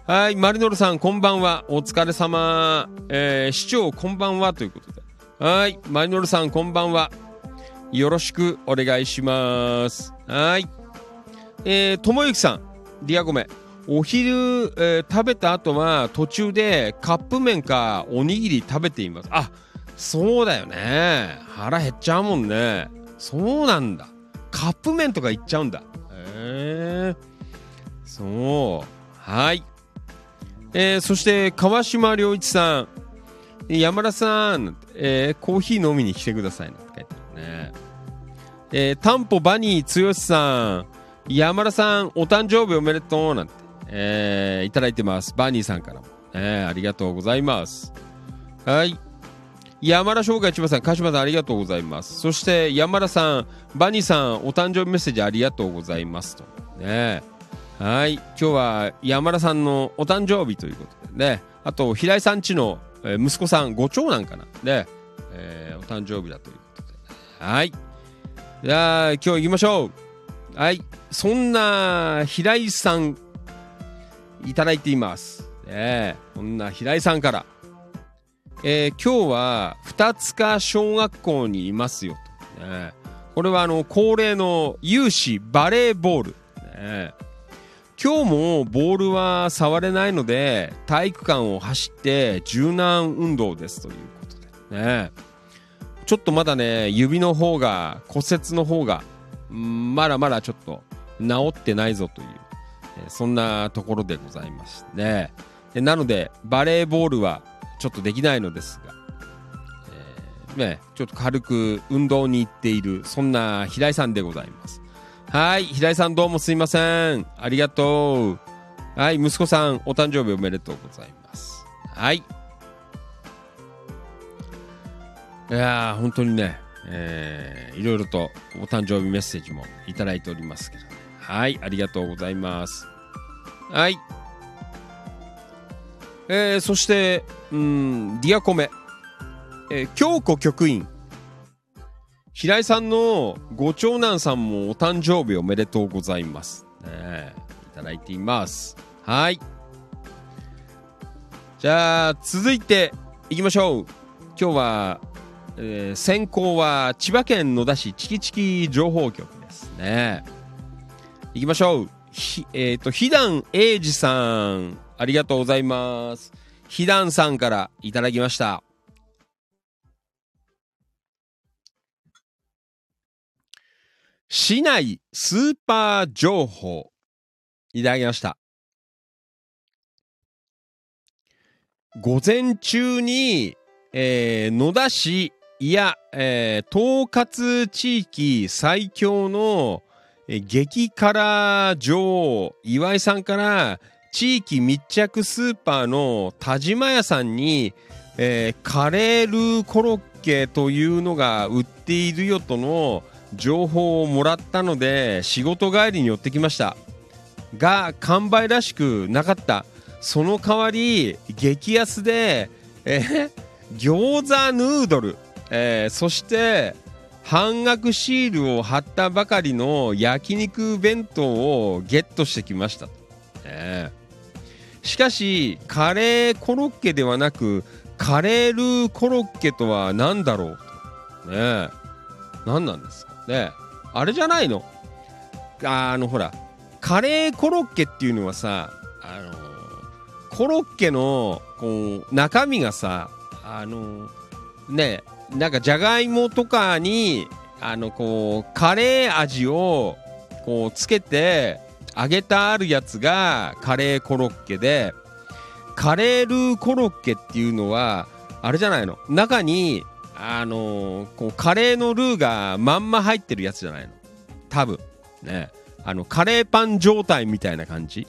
う。はい、マリノルさん、こんばんは。お疲れ様。えー市長、こんばんは。ということで。はい、マリノルさん、こんばんは。よろしくお願いします。はい。えー、ともゆきさん、リアゴメ。お昼、えー食べた後は途中でカップ麺かおにぎり食べています。あ、そうだよね。腹減っちゃうもんね。そうなんだ。カップ麺とかいっちゃうんだ。へえ。そう。はい。えーそして川島良一さん。山田さん、えーコーヒー飲みに来てくださいなんて書いてあるね。えー、タンポバニー剛さん、山田さん、お誕生日おめでとうなんて、えーいただいてます。バニーさんからも。えーありがとうございます。はい。山田翔海千葉さん、鹿島さんありがとうございます。そして山田さん、バニーさん、お誕生日メッセージありがとうございますと。ねはい。今日は山田さんのお誕生日ということでね。あと、平井さんちの、息子さん、ご長男かな。ね。えーお誕生日だということで。はい。じゃあ、今日行きましょう。はい。そんな平井さん、いただいています。ねえ、そんな平井さんから。えー今日は二塚小学校にいますよと。ね、これはあの恒例の有志バレーボール。ね、今日もボールは触れないので体育館を走って柔軟運動ですということでね。ちょっとまだね指の方が骨折の方がうんまだまだちょっと治ってないぞという、そんなところでございますね。でなのでバレーボールはちょっとできないのですが、えーね、ちょっと軽く運動に行っているそんな平井さんでございます。はい平井さんどうもすいません。ありがとう。はい息子さんお誕生日おめでとうございます。はい。いやー本当にね、えーいろいろとお誕生日メッセージもいただいておりますけどはいありがとうございますはいえーそして、うん、ディアコメ、えー京子局員、平井さんのご長男さんもお誕生日おめでとうございます。ねえいただいています。はい。じゃあ、続いていきましょう。今日は、えー先行は千葉県野田市チキチキ情報局ですね。いきましょう。ひ、えっ、と、ひだんえいじさん、ありがとうございます。ひだんさんからいただきました。市内スーパー情報、いただきました。午前中に、えー野田市、いや、えー統括地域最強の、激辛女王岩井さんから地域密着スーパーの田島屋さんに、えーカレールーコロッケというのが売っているよとの情報をもらったので仕事帰りに寄ってきました。が完売らしくなかった。その代わり激安で、えー餃子ヌードル、えーそして半額シールを貼ったばかりの焼肉弁当をゲットしてきました、えーしかしカレーコロッケではなくカレールーコロッケとは何だろうと。ねえ。何なんですか？ねあれじゃないの？ああのほらカレーコロッケっていうのはさあのコロッケのこう中身がさあのねなんかじゃがいもとかにあのこうカレー味をこうつけて揚げたあるやつがカレーコロッケでカレールーコロッケっていうのはあれじゃないの？中にあのこうカレーのルーがまんま入ってるやつじゃないの？多分。ね。あのカレーパン状態みたいな感じ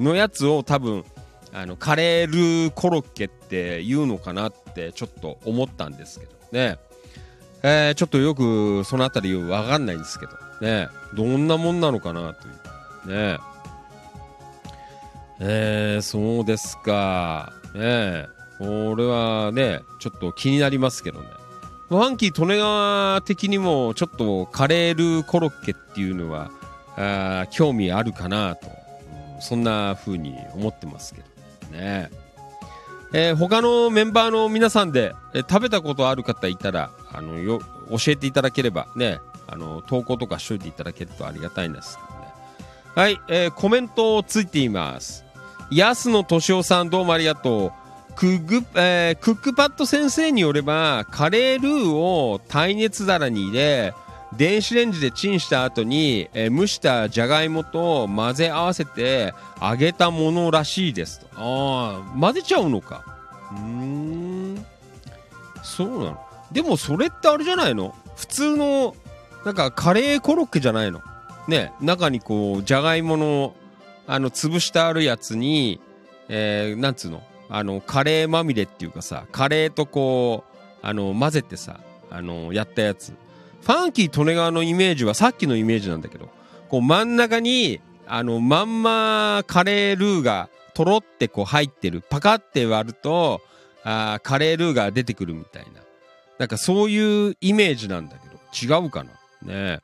のやつを多分あのカレールーコロッケっていうのかなってちょっと思ったんですけど。ね、えーちょっとよくそのあたりわかんないんですけど。ね。どんなもんなのかなという。ね。えー、そうですか。ね。これはねちょっと気になりますけどね。ファンキー利根川的にもちょっとカレールコロッケっていうのはあ興味あるかなと、そんな風に思ってますけど。ね、えー他のメンバーの皆さんで、えー食べたことある方いたらあのよ教えていただければねあの投稿とかしといていただけるとありがたいんですけどねはい、えーコメントついています。安野敏夫さんどうもありがとう。クグ、えークックパッド先生によればカレールーを耐熱皿に入れ電子レンジでチンした後に、えー蒸したじゃがいもと混ぜ合わせて揚げたものらしいです。とああ混ぜちゃうのか。うん。そうなの。でもそれってあれじゃないの？普通のなんかカレーコロッケじゃないの？ね中にこうじゃがいものあの潰してあるやつにえーなんつうの？あのカレーまみれっていうかさカレーとこうあの混ぜてさあのやったやつ。ファンキー利根川のイメージはさっきのイメージなんだけどこう真ん中にあのまんまカレールーがとろってこう入ってるパカって割るとあカレールーが出てくるみたいな。なんかそういうイメージなんだけど違うかな？ね。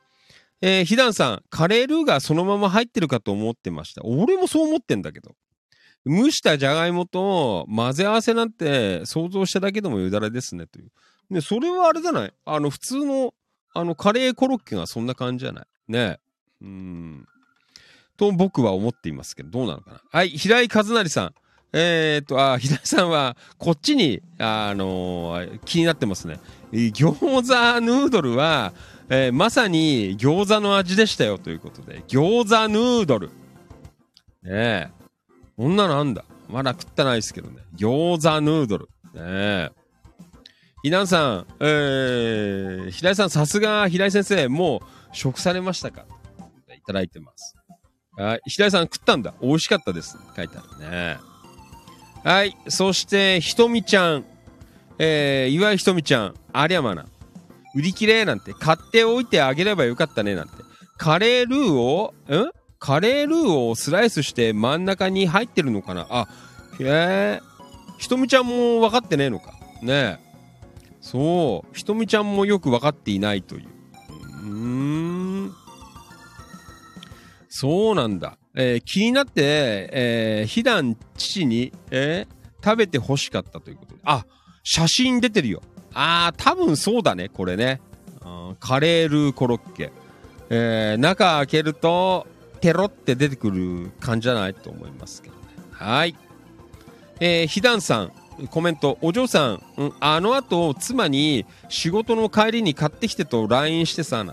ええー、ひだんさんカレールーがそのまま入ってるかと思ってました。俺もそう思ってんだけど。蒸したじゃがいもと混ぜ合わせなんて想像しただけでもよだれですねという。ね、それはあれじゃない？あの普通のあのカレーコロッケがそんな感じじゃない？ねうん。と僕は思っていますけど、どうなのかな？はい、平井和成さん。えー、っと、あ、平井さんはこっちに、あのー気になってますね。えー餃子ヌードルは、えーまさに餃子の味でしたよということで、餃子ヌードル。ねえ。こんなのあんだ。まだ食ってないですけどね。餃子ヌードル。ねえ。ひなさん、えー、平井さん、さすが平井先生、もう食されましたか？いただいてます。はい。平井さん食ったんだ。美味しかったです。書いてあるね。はい。そして、ひとみちゃん。えー、岩井ひとみちゃん。ありゃまな。売り切れなんて、買っておいてあげればよかったねなんて。カレールーを、んカレールーをスライスして真ん中に入ってるのかな？あ、へえ。ひとみちゃんも分かってねえのか？ねえ。そう。ひとみちゃんもよく分かっていないという。うーん。そうなんだ。えー気になって、えー、ひだん父に、えー食べて欲しかったということで。あ、写真出てるよ。あー、多分そうだね、これね。カレールーコロッケ。えー中開けると、テロって出てくる感じじゃないと思いますけどね。はい。えー、ひだんさん、コメント、お嬢さん、うんあの後、妻に仕事の帰りに買ってきてと LINE してさ、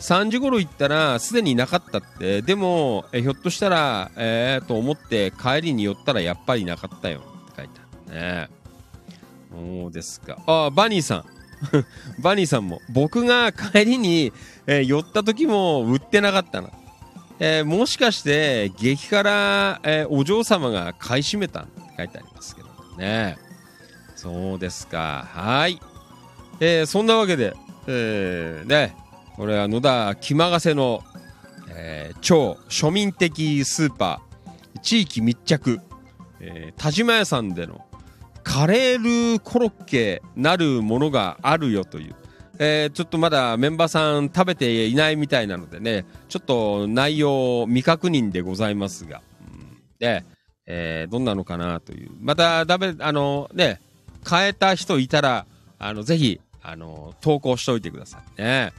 3時頃行ったらすでになかったって、でも、えひょっとしたら、えー、と思って帰りに寄ったらやっぱりなかったよって書いてあるね。そうですか。あ、バニーさん。[laughs] バニーさんも、僕が帰りに、えー寄った時も売ってなかったな。えーもしかして激辛、えーお嬢様が買い占めたって書いてありますけどねそうですかはい、えーそんなわけで、えーねこれは野田気まがせの、えー超庶民的スーパー地域密着、えー田島屋さんでのカレールコロッケなるものがあるよというえーちょっとまだメンバーさん食べていないみたいなのでね、ちょっと内容未確認でございますが、うんで、えーどんなのかなという。また、ダメ、あのね、変えた人いたら、あの、ぜひ、あの、投稿しておいてくださいね。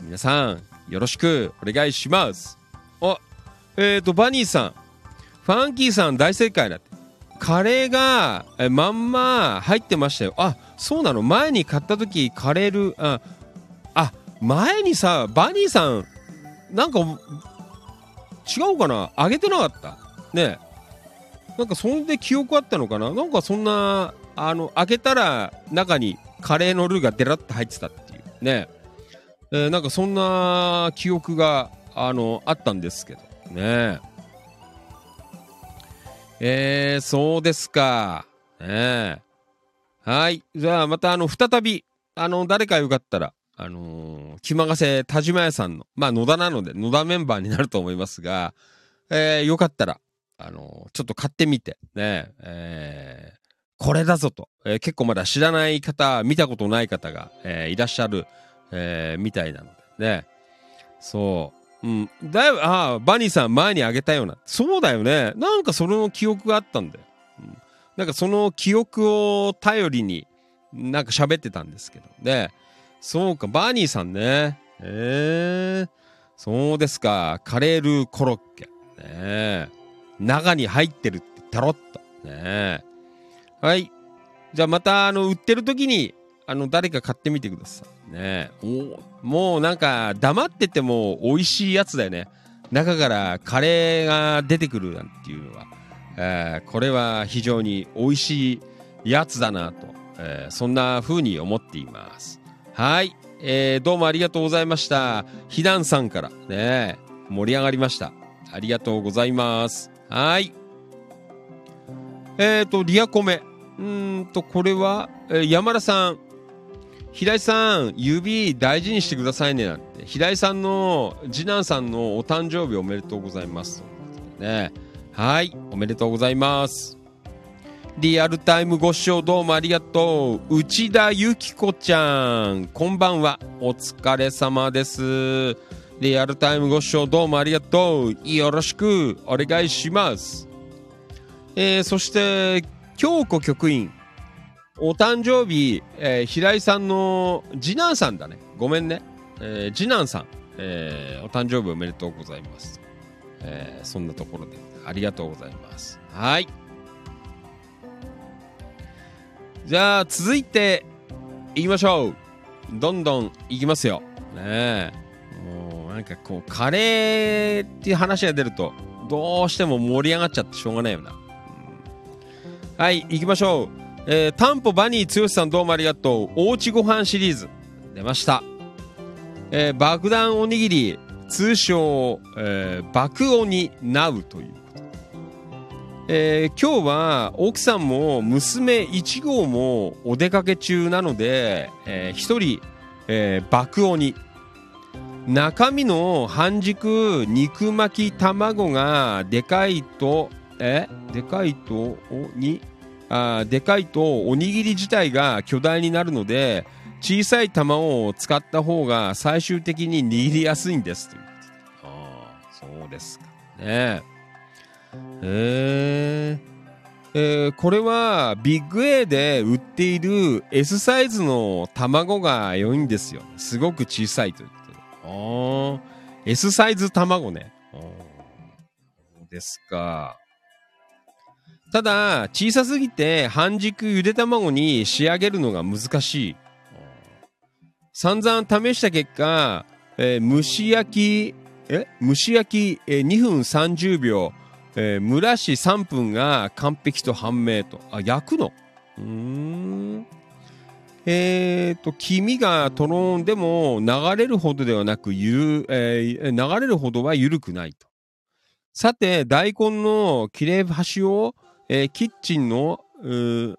皆さん、よろしくお願いします。お、えっ、と、バニーさん、ファンキーさん大正解だって。カレーがえまんま入ってましたよ。あそうなの？前に買った時カレールああ前にさバニーさんなんか違うかな？あげてなかった。ね。なんかそんで記憶あったのかな？なんかそんなあの開けたら中にカレーのルーがデラッと入ってたっていう。ね、えーなんかそんな記憶があのあったんですけど。ね。えー、そうですか。ね。はい。じゃあまたあの再びあの誰かよかったらあのー、気まがせ田島屋さんのまあ野田なので野田メンバーになると思いますが、えー、よかったらあのーちょっと買ってみて。ね。えーこれだぞと、えー結構まだ知らない方、見たことない方が、えーいらっしゃる、えーみたいなのでね。そう。うん。だいぶ、ああ、バニーさん前にあげたような。そうだよね。なんかその記憶があったんだよ。うん、なんかその記憶を頼りに、なんか喋ってたんですけど。で、そうか、バニーさんね。えー、そうですか。カレールーコロッケ。ねえ中に入ってるって、タロッと。ねえはい。じゃあまた、あの、売ってる時に、あの、誰か買ってみてください。ねおもうなんか、黙ってても美味しいやつだよね。中からカレーが出てくるなんていうのは、えーこれは非常に美味しいやつだなと、えーそんな風に思っています。はい。えーどうもありがとうございました。ひだんさんからね、盛り上がりました。ありがとうございます。はい。えっ、と、リアコメ。うんと、これは、えー山田さん。平井さん、指大事にしてくださいねなんて。平井さんの次男さんのお誕生日おめでとうございます。ね。はい、おめでとうございます。リアルタイムご視聴どうもありがとう。内田由紀子ちゃん、こんばんは。お疲れ様です。リアルタイムご視聴どうもありがとう。よろしくお願いします。えーそして京子局員お誕生日、えー平井さんの次男さんだね。ごめんね、えー次男さん、えーお誕生日おめでとうございます、えーそんなところで。ありがとうございます。はい。じゃあ続いていきましょう。どんどんいきますよ。ねえ。もうなんかこうカレーっていう話が出るとどうしても盛り上がっちゃってしょうがないよな。はい、行きましょう。えー、タンポバニー剛さんどうもありがとう。おうちご飯シリーズ。出ました。えー爆弾おにぎり、通称、えー爆鬼ナウということ。えー今日は奥さんも娘1号もお出かけ中なので、えー一人、えー爆鬼。中身の半熟肉巻き卵がでかいとえでかいとおにあーでかいとおにぎり自体が巨大になるので小さい玉を使った方が最終的に握りやすいんですという。ことでああそうですか。ねえ。ーえ。ーこれはビッグ A で売っている S サイズの卵が良いんですよ。すごく小さいということで。あー。S サイズ卵ね。そうですかただ小さすぎて半熟ゆで卵に仕上げるのが難しい。散々試した結果、えー蒸し焼きえ？蒸し焼き、えー2分30秒、えー蒸らし3分が完璧と判明と。あ焼くの？うん。えー、と黄身がとろんでも流れるほどではなくゆる、えー流れるほどは緩くないと。さて大根の切れ端を、えーキッチンのうーん？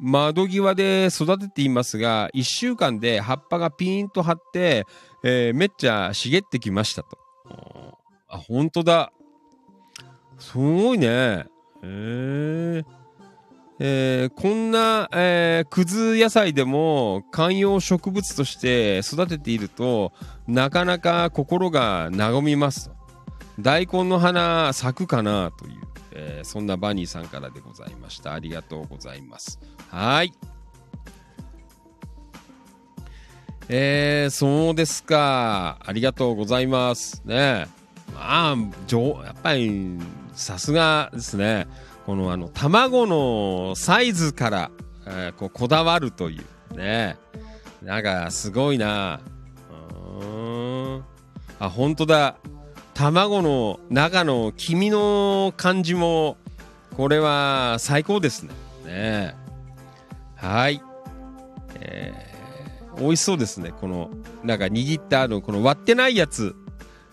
窓際で育てていますが1週間で葉っぱがピーンと張って、えーめっちゃ茂ってきましたと。あ本当だ。すごいね。へええーこんな、えー、くず野菜でも観葉植物として育てているとなかなか心が和みますと。大根の花咲くかなという、えーそんなバニーさんからでございました。ありがとうございます。はい。えー、そうですか。ありがとうございます。ね。まあやっぱりさすがですね。このあの卵のサイズから、えーこうこだわるという。ね。なんかすごいな。うーん。あ本当だ。卵の中の黄身の感じもこれは最高ですね。ね。はい。えー美味しそうですね。このなんか握ったあのこの割ってないやつ。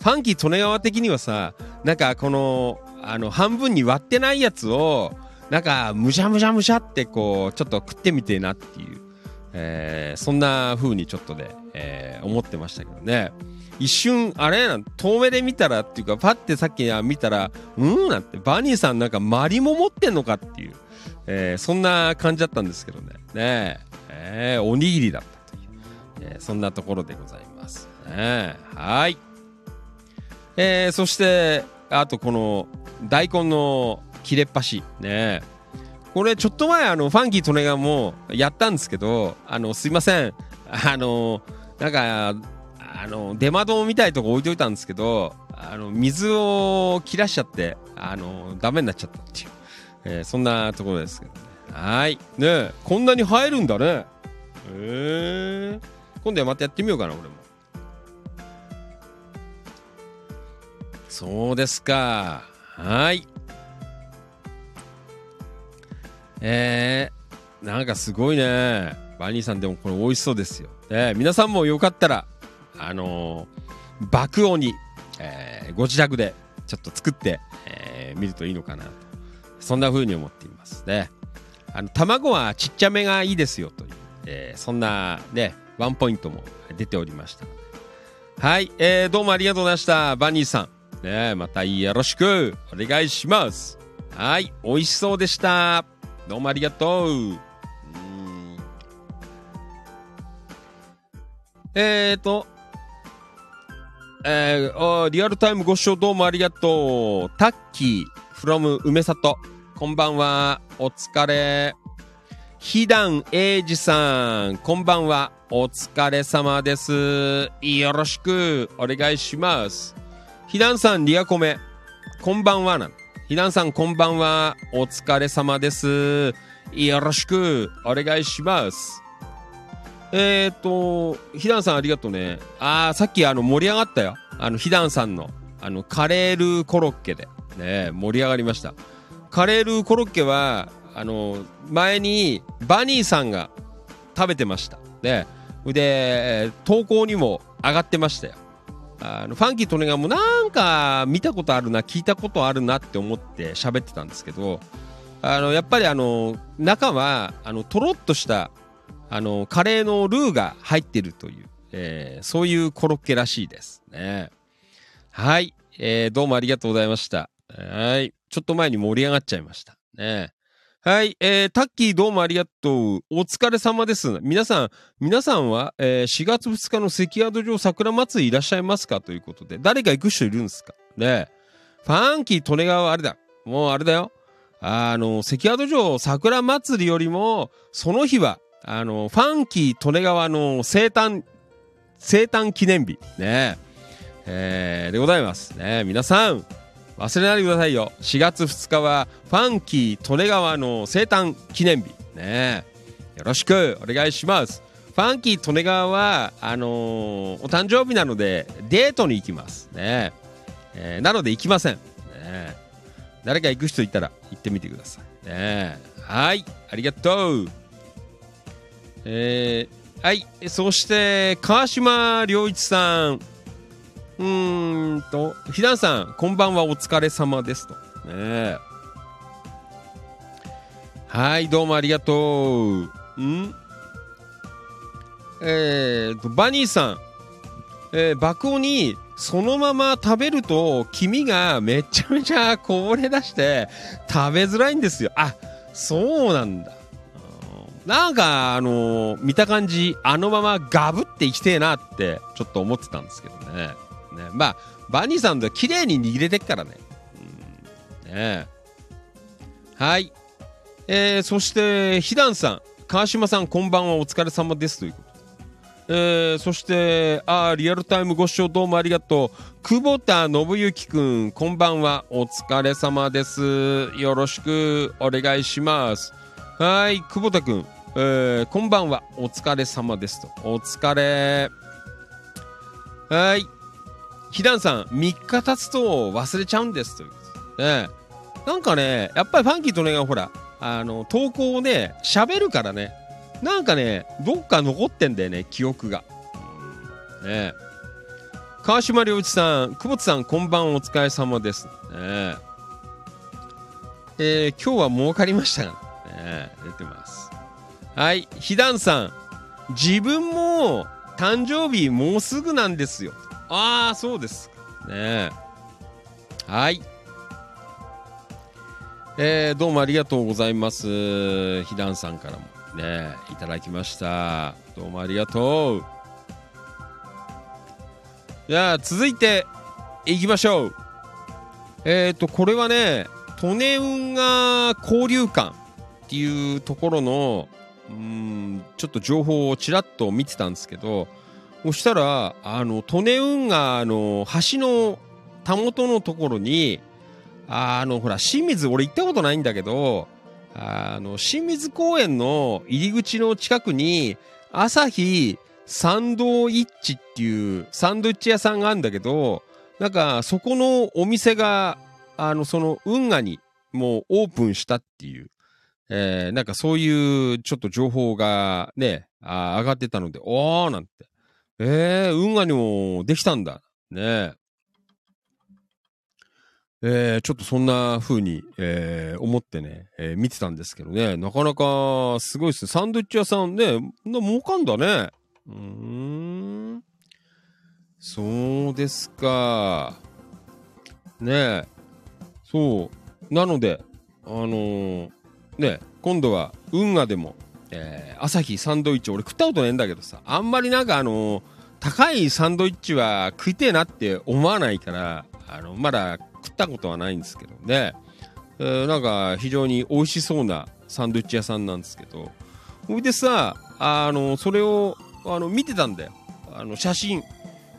ファンキー利根川的にはさなんかこのあの半分に割ってないやつをなんかむしゃむしゃむしゃってこうちょっと食ってみてえなっていう、えーそんな風にちょっとね、えー思ってましたけどね。一瞬あれ？なん遠目で見たらっていうかパッてさっき見たらうんなんてバニーさんなんかマリも持ってんのかっていう、えーそんな感じだったんですけどね。ねえ。えーおにぎりだったという、えーそんなところでございます。ねはい。えーそしてあとこの大根の切れっ端ねこれちょっと前あのファンキー利根川もやったんですけどあのすいません。あのなんかあの出窓みたいとこ置いといたんですけどあの水を切らしちゃってあのダメになっちゃったっていう、えーそんなところですけどね。はい。ねこんなに入るんだね。へえ。今度はまたやってみようかな俺も。そうですか。はい。えー、なんかすごいね。バニーさんでもこれ美味しそうですよ、えー皆さんもよかったらあのー爆音に、えーご自宅でちょっと作って、えー見るといいのかなと。そんな風に思っていますね。あの卵はちっちゃめがいいですよという、えーそんなねワンポイントも出ておりました。はい、えーどうもありがとうございました。バニーさん。ねまたよろしく。お願いします。はい美味しそうでした。どうもありがとう。うん。えーとえーあリアルタイムご視聴どうもありがとう。タッキー from 梅里。こんばんは。お疲れ。ひだんえいじさん。こんばんは。お疲れ様です。よろしく。お願いします。ひだんさんリアコメ。こんばんは。なひだんさんこんばんは。お疲れ様です。よろしく。お願いします。えっ、と、ひだんさんありがとうね。あー、さっきあの盛り上がったよ。あの、ひだんさんの、あの、カレールーコロッケで。ね、盛り上がりました。カレールーコロッケは、あの、前にバニーさんが食べてました。で、で、投稿にも上がってましたよ。あのファンキー・トネガもなんか見たことあるな聞いたことあるなって思って喋ってたんですけどあのやっぱりあの中はあのとろっとしたあのカレーのルーが入ってるという、えーそういうコロッケらしいですね。はい、えーどうもありがとうございました。はい。ちょっと前に盛り上がっちゃいました。ね。はい、えータッキーどうもありがとう。お疲れ様です。皆さん、皆さんは、えー4月2日の関宿城桜祭りいらっしゃいますか？ということで、誰か行く人いるんですか？ね。ファンキー利根川はあれだ。もうあれだよ。あの、関宿城桜祭りよりも、その日は、あの、ファンキー利根川の生誕、生誕記念日。ねえーでございます。ね皆さん、忘れないでくださいよ。4月2日は、ファンキー利根川の生誕記念日。ねよろしくお願いします。ファンキー利根川は、あのーお誕生日なので、デートに行きます。ねえーなので行きません。ね誰か行く人いたら行ってみてください。ねはい、ありがとう。えーはい、そして、川島良一さん。うーんと、ひだんさん、こんばんは、お疲れ様ですと。ねはい、どうもありがとう。ん？えーと、バニーさん、えー爆音にそのまま食べると黄身がめちゃめちゃこぼれ出して食べづらいんですよ。あ、そうなんだ。なんか、あのー見た感じ、あのままガブっていきてえなってちょっと思ってたんですけどね。ねまあ、バニーさんで綺麗に握れてっからね。うん、ねはい。えーそして、ひだんさん、川島さん、こんばんは、お疲れ様ですということで。えーそして、あーリアルタイムご視聴どうもありがとう。久保田信之くん、こんばんは。お疲れ様です。よろしくお願いします。はい、久保田くん、えーこんばんは。お疲れ様ですと。お疲れ。はい。ひだんさん、3日経つと忘れちゃうんですということで。ねなんかね、やっぱりファンキーとねがほら、あの、投稿をね、喋るからね、なんかね、どっか残ってんだよね、記憶が。川島良一さん、久保田さん、こんばんお疲れ様です。ねえー今日は儲かりましたが、ね、出てます。はい、ひだんさん、自分も誕生日もうすぐなんですよ。ああ、そうですか。ねはい。えーどうもありがとうございます。ひだんさんからもね、いただきました。どうもありがとう。じゃあ、続いて、いきましょう。えっ、と、これはね、利根運河交流館っていうところの、うん、ちょっと情報をちらっと見てたんですけど、そしたら、あの、利根運河の橋のたもとのところに、あの、ほら、清水、俺行ったことないんだけど、あの、清水公園の入り口の近くに、朝日サンドイッチっていうサンドイッチ屋さんがあるんだけど、なんか、そこのお店が、あの、その運河にもうオープンしたっていう、えーなんかそういうちょっと情報がね、あ上がってたので、おーなんて。えー、運河にもできたんだ。ねえーちょっとそんな風に、えー思ってね、えー見てたんですけどね、なかなかすごいですね。サンドイッチ屋さんね、な儲かんだね。うーん。そうですか。ねえ。そう。なので、あのーね、今度は運河でも、えー朝日サンドイッチ、俺食ったことねえんだけどさ、あんまりなんかあのー高いサンドイッチは食いてえなって思わないから、あの、まだ食ったことはないんですけどね。えーなんか非常に美味しそうなサンドイッチ屋さんなんですけど、ほいでさ、あの、それを、あの、見てたんだよ。あの、写真。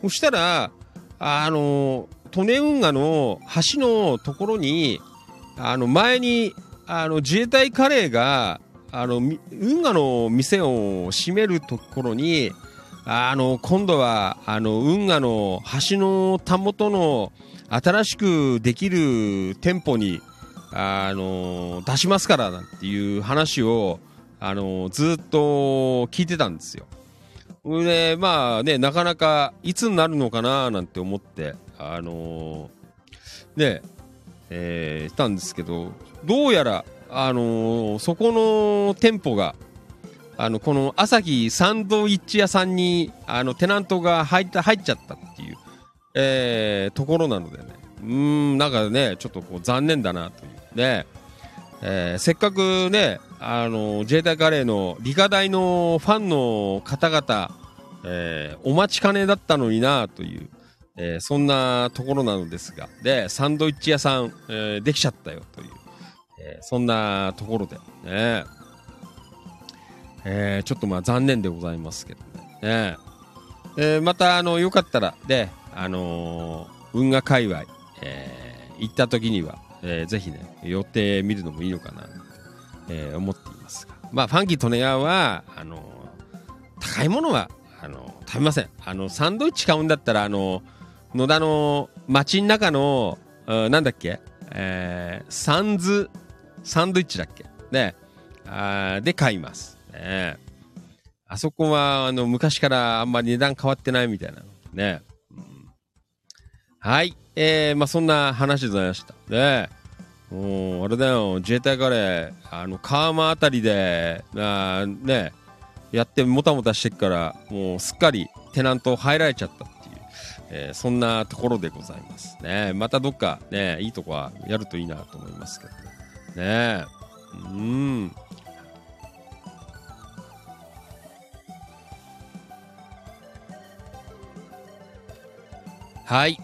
そしたら、あの、利根運河の橋のところに、あの、前に、あの、自衛隊カレーが、あの、運河の店を閉めるところに、あの、今度は、あの、運河の橋のたもとの新しくできる店舗に、あの、出しますからなんていう話を、あの、ずっと聞いてたんですよ。で、まあね、なかなかいつになるのかななんて思って、あのね、えーしたんですけど、どうやら、あのそこの店舗が、あの、この朝日サンドイッチ屋さんに、あの、テナントが入った、入っちゃったっていう、えーところなのでね、うん、なんかね、ちょっとこう残念だなという。ね、えーせっかくね、あの、自衛隊カレーの理科大のファンの方々、えーお待ちかねだったのになという、えーそんなところなのですが、で、サンドイッチ屋さん、えーできちゃったよという、ーそんなところでね、えーちょっとまあ残念でございますけどね。ねえーまた、あの、よかったら、で、あの運河界隈、えー行った時には、えーぜひね、寄ってみるのもいいのかな、えー思っていますが。まあ、ファンキートネアは、あの高いものは、あの食べません。あの、サンドイッチ買うんだったら、あの野田の街の中の、なんだっけ？えーサンズ、サンドイッチだっけ？ね。あで買います。ねあそこは、あの、昔からあんまり値段変わってないみたいなね。うんはい。えー、まあ、そんな話でございました。ねもう、あれだよ、自衛隊カレー、あの、川間あたりで、あね、やってもたもたしてっから、もうすっかりテナント入られちゃったっていう、えーそんなところでございます。ねまたどっかね、いいとこはやるといいなと思いますけどね。ねえ。うん。はい。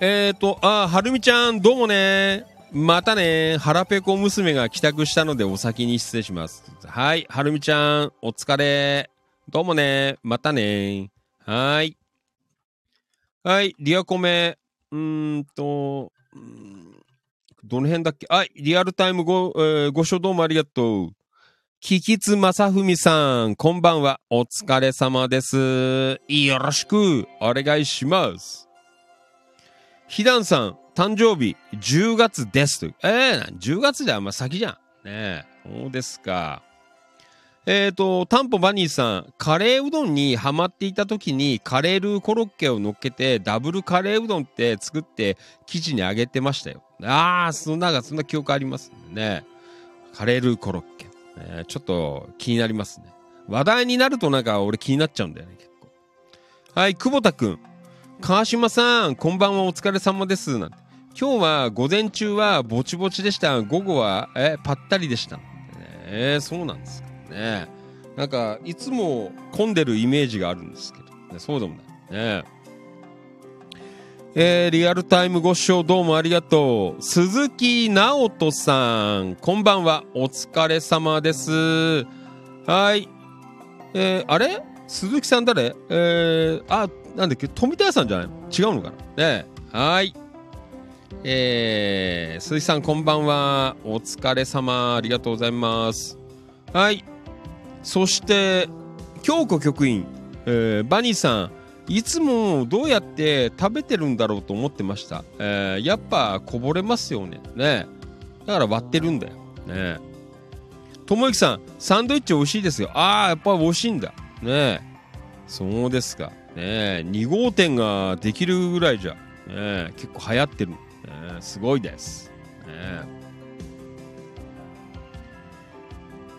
えーと、あ、はるみちゃん、どうもね。またね腹ペコ娘が帰宅したのでお先に失礼します。はいはるみちゃんお疲れ。どうもね。またね。はい。はいリアコメ。うーんとうんどの辺だっけ？はいリアルタイムご,、えーご視聴どうもありがとうキキツマサフミさん、こんばんは。お疲れ様です。よろしくお願いします。ひだんさん、誕生日10月です。えー、10月じゃあんま先じゃん。ねえ。そうですか。えっ、と、タンポバニーさん、カレーうどんにハマっていた時にカレールーコロッケを乗っけてダブルカレーうどんって作って生地にあげてましたよ。ああ、そんな、そんな記憶ありますね。カレールーコロッケ。ねちょっと気になりますね。話題になるとなんか俺気になっちゃうんだよね、結構。はい、久保田くん。川島さん、こんばんはお疲れ様です。なんて。今日は午前中はぼちぼちでした。午後は、え、ぱったりでした。えー、そうなんですかね。なんか、いつも混んでるイメージがあるんですけど、ね、そうでもない。ねえー、リアルタイムご視聴どうもありがとう。鈴木直人さん、こんばんは。お疲れ様です。はい。えー、あれ？鈴木さん誰？えー、あ、なんだっけ？富田屋さんじゃない？の違うのかな？ねえはい。えー、鈴木さんこんばんは。お疲れ様。ありがとうございます。はい。そして、京子局員、えー、バニーさん、いつもどうやって食べてるんだろうと思ってました。えー、やっぱこぼれますよね。ねだから割ってるんだよ。ねともゆきさん、サンドイッチ美味しいですよ。ああ、やっぱ美味しいんだ。ねそうですか。ね2号店ができるぐらいじゃ、ね結構流行ってる。ねすごいです。ね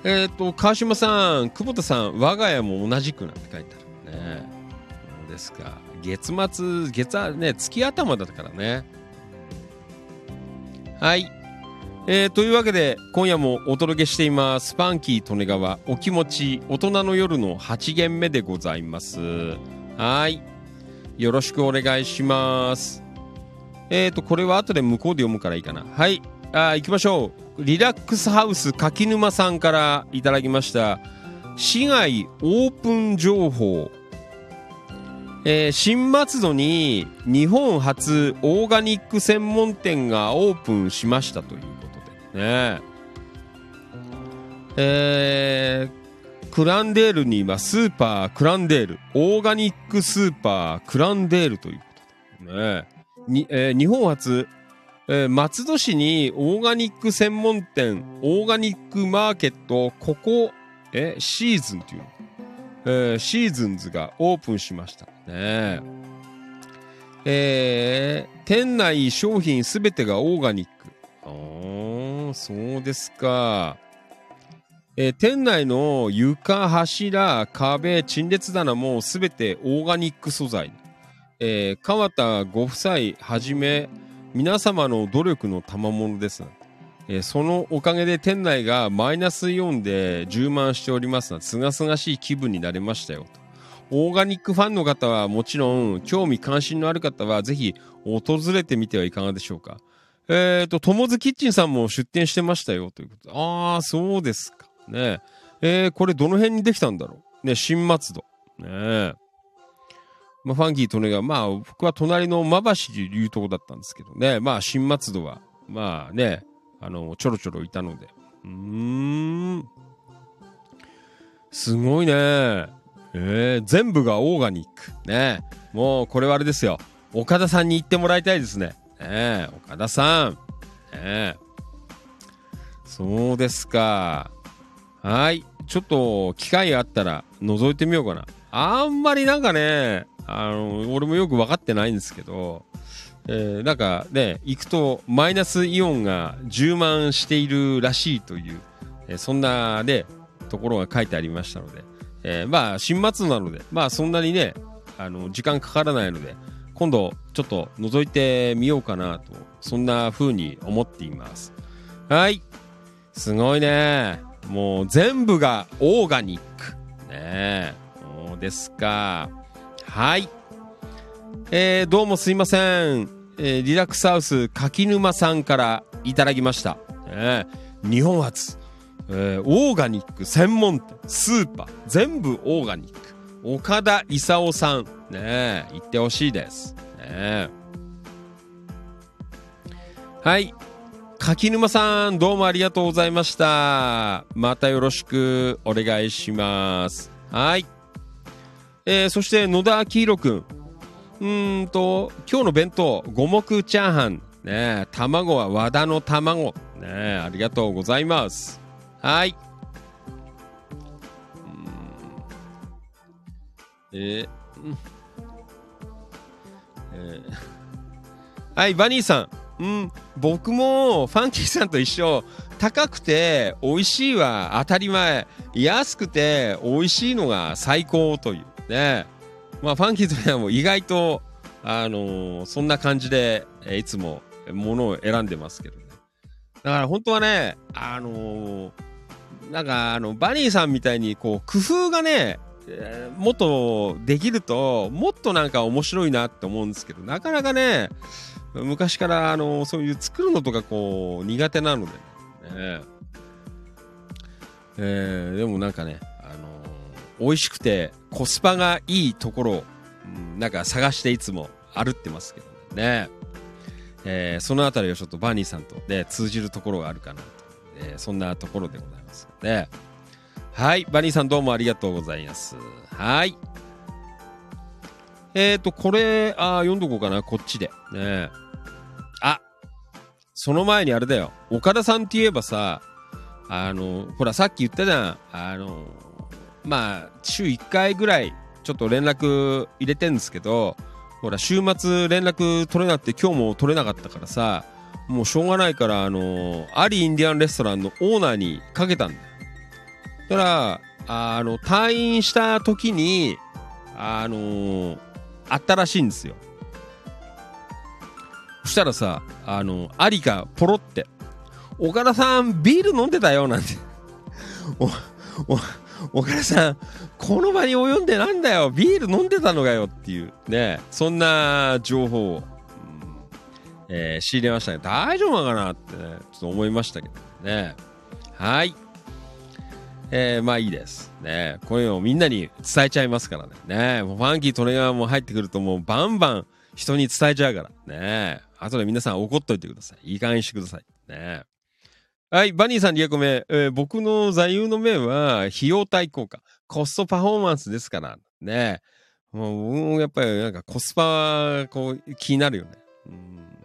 えっ、と、川島さん、久保田さん、我が家も同じくなんて書いてある。ねそうですか。月末、月ね、月頭だったからね。はい。えーというわけで、今夜もお届けしています、ファンキー利根川、お気持ち、大人の夜の8限目でございます。はい。よろしくお願いします。えーと、これは後で向こうで読むからいいかな。はい。あ行きましょう。リラックスハウス柿沼さんからいただきました。市外オープン情報。えー新松戸に日本初オーガニック専門店がオープンしましたということでね。えークランデールに今スーパークランデールオーガニックスーパークランデールということでねに、えー日本初、えー松戸市にオーガニック専門店オーガニックマーケットここえシーズンっていうの？えーシーズンズがオープンしましたね。えー店内商品すべてがオーガニック。あーそうですか。えー店内の床、柱、壁、陳列棚もすべてオーガニック素材。えー川田ご夫妻はじめ皆様の努力の賜物です。えーそのおかげで店内がマイナスイオンで充満しておりますが、すがすがしい気分になれましたよと。オーガニックファンの方はもちろん、興味関心のある方はぜひ訪れてみてはいかがでしょうか。えっ、と、ともずキッチンさんも出店してましたよということ。ああ、そうですか。ねえーこれどの辺にできたんだろう。ね、新松戸。ねえ。まあ、ファンキーとねが、まあ、僕は隣の馬橋というとこだったんですけどね。まあ、新松戸は、まあね、あの、ちょろちょろいたので。うーん。すごいね。えー、全部がオーガニック。ねもう、これはあれですよ。岡田さんに言ってもらいたいですね。ね岡田さん。ねそうですか。はい。ちょっと、機会あったら、覗いてみようかな。あんまりなんかね、あの、俺もよく分かってないんですけど、えーなんかね、行くとマイナスイオンが充満しているらしいという、えーそんなね、ところが書いてありましたので、えーまあ、新末なので、まあ、そんなにね、あの、時間かからないので、今度、ちょっと覗いてみようかなと、そんな風に思っています。はい。すごいね。もう全部がオーガニック。ねえ。そうですか。はい。えーどうもすいません。えーリラックスハウス柿沼さんからいただきました。ね、日本初、えーオーガニック専門店、スーパー、全部オーガニック。岡田勲さん、ね、行ってほしいです。ね、はい。柿沼さん、どうもありがとうございました。またよろしくお願いします。はい。えーそして野田明宏くん。うんと、今日の弁当、五目チャーハン。ね卵は和田の卵。ねありがとうございます。はい。えーえーはい、バニーさん。うん、僕もファンキーさんと一緒。高くて美味しいは当たり前。安くて美味しいのが最高というね。まあ、ファンキーというのはも意外と、あのーそんな感じで、いつも物を選んでますけどね。だから本当はね、あのーなんかあの、バニーさんみたいにこう、工夫がね、えーもっとできると、もっとなんか面白いなって思うんですけど、なかなかね、昔からあのそういう作るのとかこう苦手なのでね、えーでもなんかね、美味しくてコスパがいいところを、うんなんか探していつも歩ってますけどね、えーそのあたりをちょっとバニーさんと、ね、通じるところがあるかなと、えーそんなところでございますねはいバニーさんどうもありがとうございます。はい。えーとこれあ読んどこうかな。こっちで。ね。あその前にあれだよ。岡田さんって言えばさあのほらさっき言ったじゃん。あのまあ週1回ぐらいちょっと連絡入れてんですけどほら週末連絡取れなくて今日も取れなかったからさもうしょうがないからあのアリインディアンレストランのオーナーにかけたんだよ。だからあの退院した時にあのあったらしいんですよ。そしたらさあのアリがポロって「岡田さんビール飲んでたよ」なんて。お [laughs] お岡田さんこの場に及んでなんだよ。ビール飲んでたのかよっていう。ね。そんな情報を、うん。えー仕入れましたね。大丈夫なのかなってね。ちょっと思いましたけど。ね。はい。えーまあいいです。ね。こういうのをみんなに伝えちゃいますからね。ね。もうファンキートレガーも入ってくるともうバンバン人に伝えちゃうから。ね。後で皆さん怒っといてください。いい加減にしてください。ね。はい、バニーさんリアコメ、えー僕の座右の銘は、費用対効果、コストパフォーマンスですから、ね。もう、やっぱりなんかコスパは、こう、気になるよね。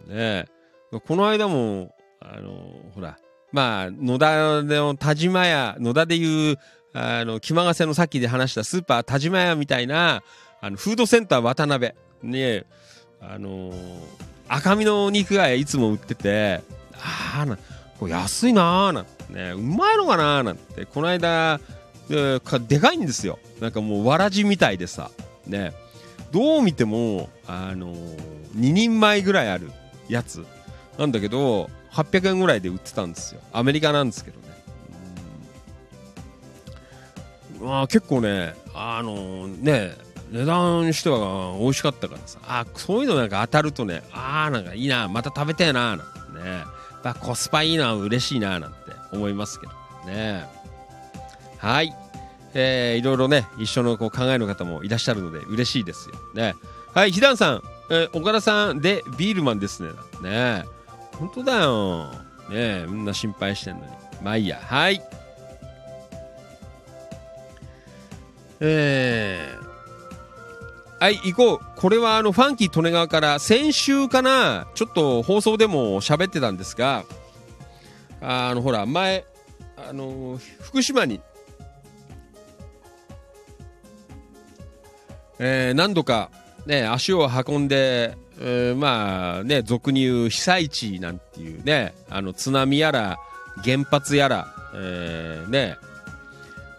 うん、ね。この間も、あの、ほら、まあ、野田の田島屋、野田でいう、あの、気まがせのさっきで話したスーパー田島屋みたいな、あの、フードセンター渡辺、ね、あの赤身のお肉がいつも売ってて、ああ、これ安いなーなんてね、うまいのかなーなんて、この間、でかでかいんですよ。なんかもうわらじみたいでさ、ね、どう見ても、あのー、2人前ぐらいあるやつなんだけど、800円ぐらいで売ってたんですよ。アメリカなんですけどね。まあ結構ね、あのーね、値段しては美味しかったからさ、あそういうのなんか当たるとね、ああ、なんかいいな、また食べてえな、なんてね。ぱコスパいいな、嬉しいな、なんて思いますけどね。はい。えーいろいろね、一緒のこう考えの方もいらっしゃるので嬉しいですよ。ね。はい、ひだんさん、えー岡田さんでビールマンですね。ね本当だよ。ねみんな心配してんのに。まあいいや。はい。えーはい、行こう。これはあの、ファンキー利根川から先週かな、ちょっと放送でも喋ってたんですが、あの、ほら、前、あの、福島に、えー何度か、ね、足を運んで、えーまあね、俗に言う被災地なんていうね、あの、津波やら、原発やら、えーね、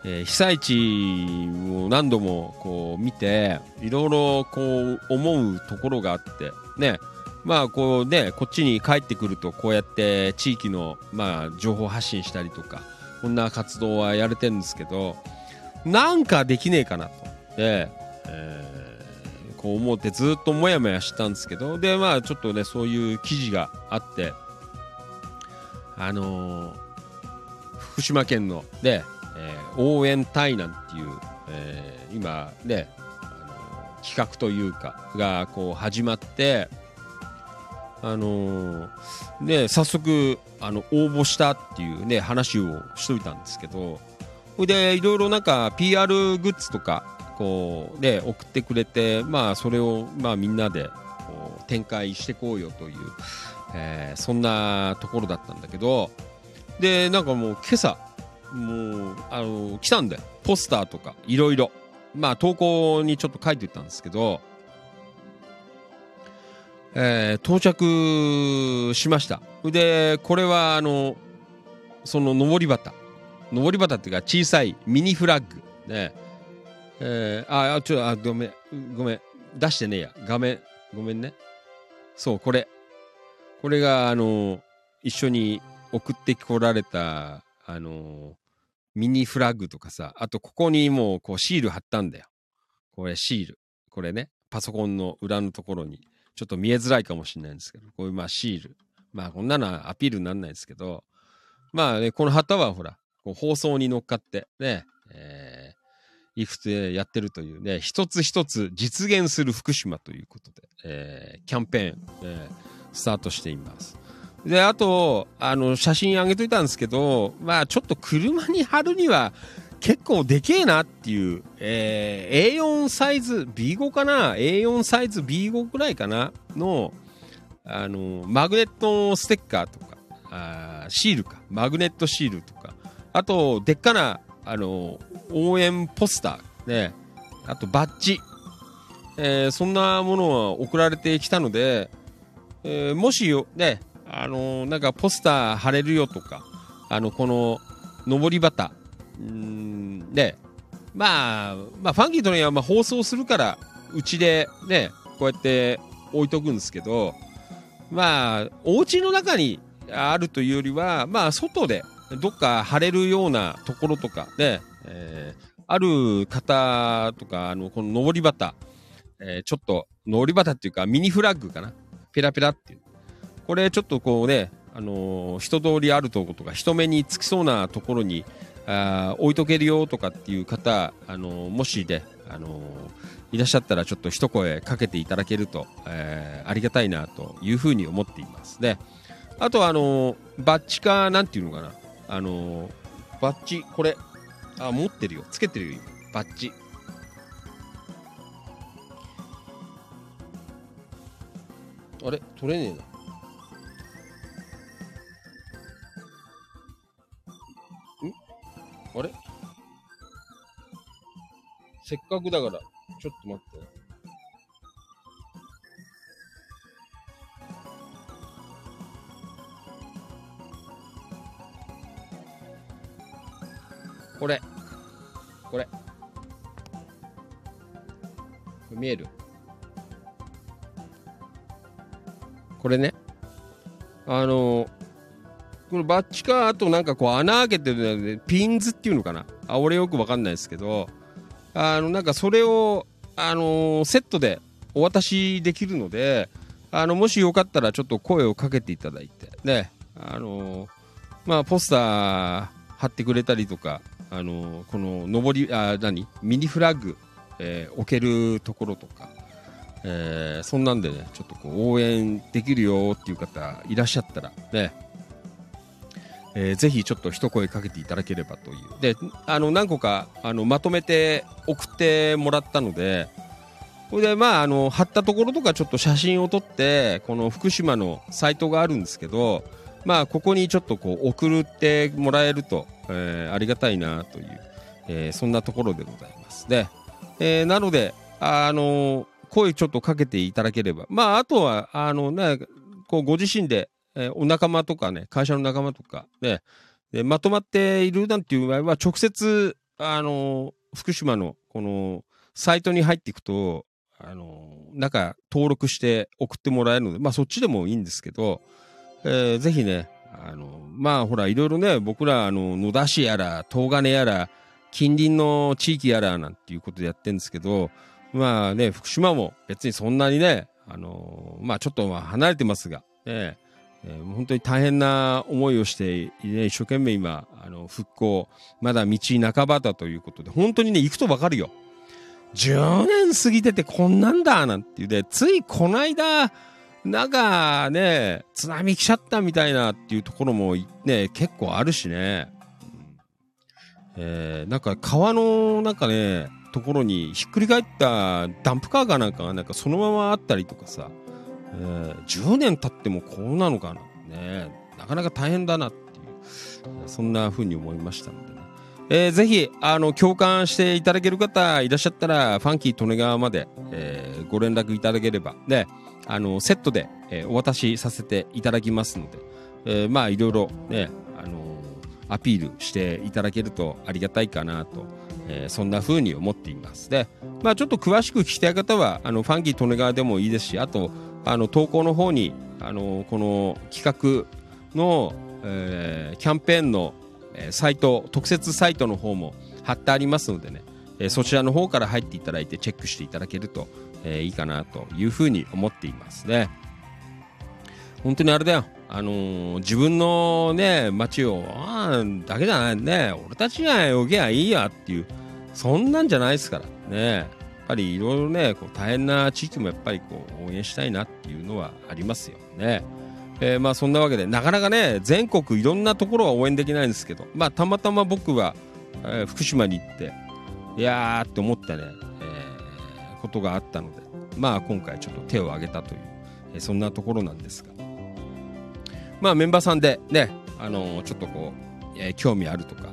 えー被災地を何度もこう見ていろいろこう思うところがあってね。まあこうねこっちに帰ってくるとこうやって地域のまあ情報発信したりとかこんな活動はやれてるんですけどなんかできねえかなと。で、えーこう思ってずっともやもやしたんですけどでまあちょっとねそういう記事があってあのー福島県のね、えー応援隊なんていう、えー今ね、あの企画というかがこう始まってあのーね早速あの応募したっていうね話をしといたんですけどそれでいろいろなんか PR グッズとかこうね送ってくれてまあそれをまあみんなでこう展開していこうよという、えーそんなところだったんだけどでなんかもう今朝もうあの来たんだよ。ポスターとかいろいろ。まあ投稿にちょっと書いてたんですけどえー到着しました。でこれはあのその上り旗。上り旗っていうか小さいミニフラッグ。ね。えーあちょあごめん。ごめん。出してねえや。画面。ごめんね。そうこれ。これがあの一緒に送ってこられたあのミニフラッグとかさあとここにもうこうシール貼ったんだよ。これシール。これねパソコンの裏のところに。ちょっと見えづらいかもしれないんですけど。こういうまあシール。まあこんなのはアピールにならないですけど。まあねこの旗はほらこう放送に乗っかってねえー、イフでやってるという。ね一つ一つ実現する福島ということで、えーキャンペーン、えースタートしています。であとあの写真上げといたんですけどまあちょっと車に貼るには結構でけえなっていう、えー A4 サイズ B5 かな？A4 サイズ B5 ぐらいかな？のあのマグネットステッカーとかあーシールか。マグネットシールとか。あとでっかなあの応援ポスターね。あとバッジ、えーそんなものは送られてきたので、えーもしよねあのなんかポスター貼れるよとかあのこの上り旗うんでまあまあファンキーとにはまあ放送するからうちでねこうやって置いとくんですけどまあお家の中にあるというよりはまあ外でどっか貼れるようなところとかで、えーある方とかあのこの上り旗、えーちょっと上り旗っていうかミニフラッグかな。ペラペラっていう。これちょっとこうね、あのー人通りあるとことか人目につきそうなところにあ置いとけるよとかっていう方、あのーもしね、あのーいらっしゃったらちょっと一声かけていただけると、えーありがたいなというふうに思っていますね。あとはあのーバッジかなんていうのかな、あのーバッジこれあ持ってるよ。つけてるよ今。バッジ。あれ？取れねえな。あれ？せっかくだから、ちょっと待って。これ。これ。これ見える？これね。あのこのバッチかあとなんかこう穴開けてるのでピンズっていうのかな？あ俺よくわかんないですけどあのなんかそれをあのセットでお渡しできるのであのもしよかったらちょっと声をかけていただいてねあのまあポスター貼ってくれたりとかあのこの上りあ何？ミニフラッグ、え置けるところとかえーそんなんでねちょっとこう応援できるよっていう方いらっしゃったらねえーぜひちょっと一声かけていただければという。であの何個かあのまとめて送ってもらったのでこれでまああの貼ったところとかちょっと写真を撮ってこの福島のサイトがあるんですけどまあここにちょっとこう送ってもらえると、えーありがたいなという、えーそんなところでございます。で、えーなのであの声ちょっとかけていただければ。まああとはあのねこうご自身でえーお仲間とかね、会社の仲間とかね、でまとまっているなんていう場合は、直接、あのー福島のこのサイトに入っていくと、あのーなんか登録して送ってもらえるので、まあそっちでもいいんですけど、えーぜひね、あのまあほら、いろいろね、僕ら、あの、野田市やら、東金やら、近隣の地域やらなんていうことでやってるんですけど、まあね、福島も別にそんなにね、あのまあちょっと離れてますが、ね、えー本当に大変な思いをして、ね、一生懸命今、あの、復興、まだ道半ばだということで、本当にね、行くとわかるよ。10年過ぎててこんなんだなんていうで、ついこの間、なんかね、津波来ちゃったみたいなっていうところもね、結構あるしね。うんえーなんか川のなんかね、ところにひっくり返ったダンプカーがなんかがなんかそのままあったりとかさ、えー10年経ってもこうなのかな。ね、なかなか大変だなっていう、そんな風に思いましたのでね。えーぜひ、あの、共感していただける方いらっしゃったら、ファンキー利根川まで、えーご連絡いただければ、で、あの、セットで、えーお渡しさせていただきますので、いろいろ、アピールしていただけるとありがたいかなと、えーそんな風に思っています。で、まあ、ちょっと詳しく聞きたい方は、あの、ファンキー利根川でもいいですし、あと、あの、投稿の方に、あの、この企画の、えーキャンペーンの、サイト、特設サイトの方も貼ってありますのでね、えーそちらの方から入っていただいてチェックしていただけると、えーいいかなというふうに思っていますね。本当にあれだよ。あのー自分のね、街を、あーだけじゃないね、俺たちがよけばいいやっていう、そんなんじゃないですからね。やっぱりいろいろね、こう大変な地域もやっぱりこう応援したいなっていうのはありますよね。えーまあそんなわけで、なかなかね、全国いろんなところは応援できないんですけど、まあたまたま僕は、えー福島に行って、いやーって思ったね、えーことがあったので、まあ今回ちょっと手を挙げたという、えーそんなところなんですが、まあメンバーさんでね、あのーちょっとこう、えー興味あるとか、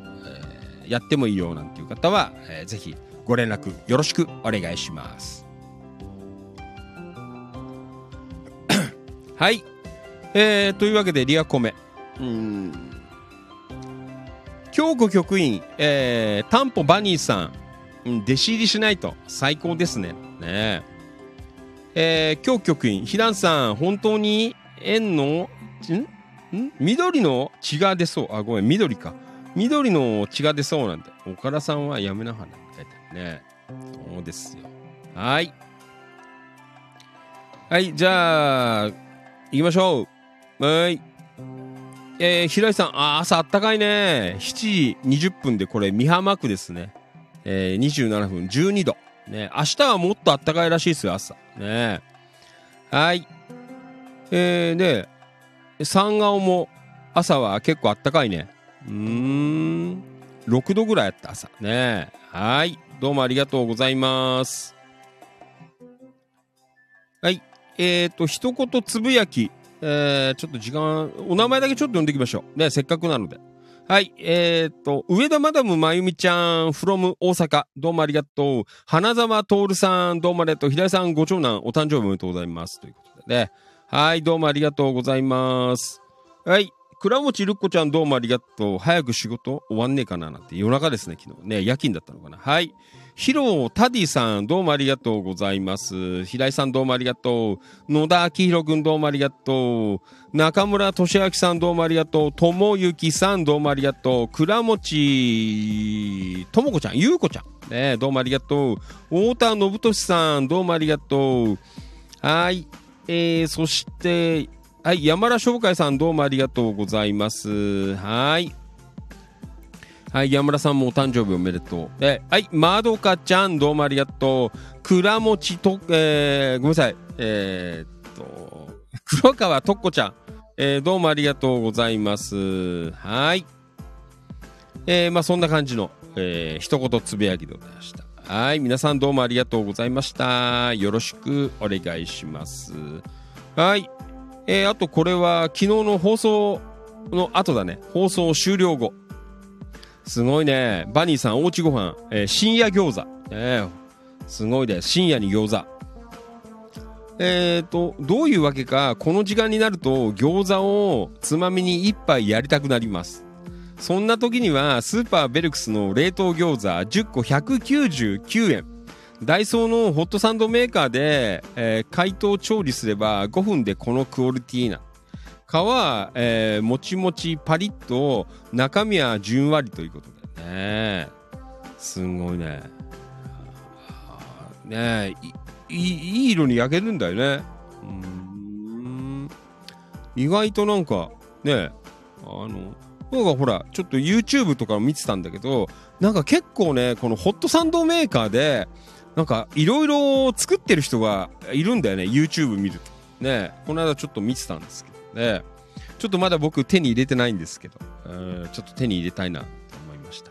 えーやってもいいよなんていう方は、えーぜひご連絡よろしくお願いします。[coughs] はい。えー、というわけでリアコメ。うーん。京子局員、えー、タンポバニーさん、うん弟子入りしないと最高ですね。ねえー、京局員、ひらんさん、本当に円の、ん？ん？緑の血が出そう。あ、ごめん、緑か。緑の血が出そうなんで。岡田さんはやめなはれ。書いてあるね。そうですよ。はい。はい、じゃあ、行きましょう。はい。えー、平井さん、あ朝あったかいね。7時20分でこれ、美浜区ですね。えー、27分12度。ね、明日はもっとあったかいらしいですよ、朝。ね。はい。えー、ね、三顔も朝は結構あったかいね。うーん。6度ぐらいあった朝。ねはい。どうもありがとうございます。はい。えっ、ー、と、一言つぶやき。えー、ちょっと時間、お名前だけちょっと読んでいきましょう。ね、せっかくなので。はい。えっ、と、上田マダムまゆみちゃん、from 大阪。どうもありがとう。花沢徹さん、どうもありがとう。平井さん、ご長男、お誕生日おめでとうございます。ということでね。はい、どうもありがとうございます。はい。倉持るっこちゃんどうもありがとう。早く仕事終わんねえかななんて夜中ですね、昨日。ね、夜勤だったのかな。はい。ヒロタディさんどうもありがとうございます。平井さんどうもありがとう。野田明宏くんどうもありがとう。中村俊明さんどうもありがとう。ともゆきさんどうもありがとう。倉持ともこちゃん、ゆうこちゃん。ね、どうもありがとう。太田信俊さんどうもありがとう。はい。えー、そして、はい、山田商会さんどうもありがとうございます。はい。はい、山田さんもお誕生日おめでとう。え、はい、まどかちゃんどうもありがとう。倉持と、えー、ごめんなさい。えー、っと、[laughs] 黒川とっこちゃん、えー、どうもありがとうございます。はい。えー、まあそんな感じの、えー、一言つぶやきでございました。はい、皆さんどうもありがとうございました。よろしくお願いします。はい。えー、あとこれは昨日の放送の後だね。放送終了後。すごいね。バニーさん、おうちご飯、えー深夜餃子。ね、すごいです。深夜に餃子。えーと、どういうわけか、この時間になると餃子をつまみに一杯やりたくなります。そんな時には、スーパーベルクスの冷凍餃子10個199円。ダイソーのホットサンドメーカーで、えー解凍調理すれば5分でこのクオリティな。皮は、えーもちもちパリッと中身はじゅんわりということでね。すごいね。ねいいいい色に焼けるんだよね。意外となんかねあのなんかほらちょっと YouTube とか見てたんだけどなんか結構ねこのホットサンドメーカーでなんかいろいろ作ってる人がいるんだよね YouTube 見ると。ねこの間ちょっと見てたんですけどね。ちょっとまだ僕手に入れてないんですけど。うんちょっと手に入れたいなと思いました。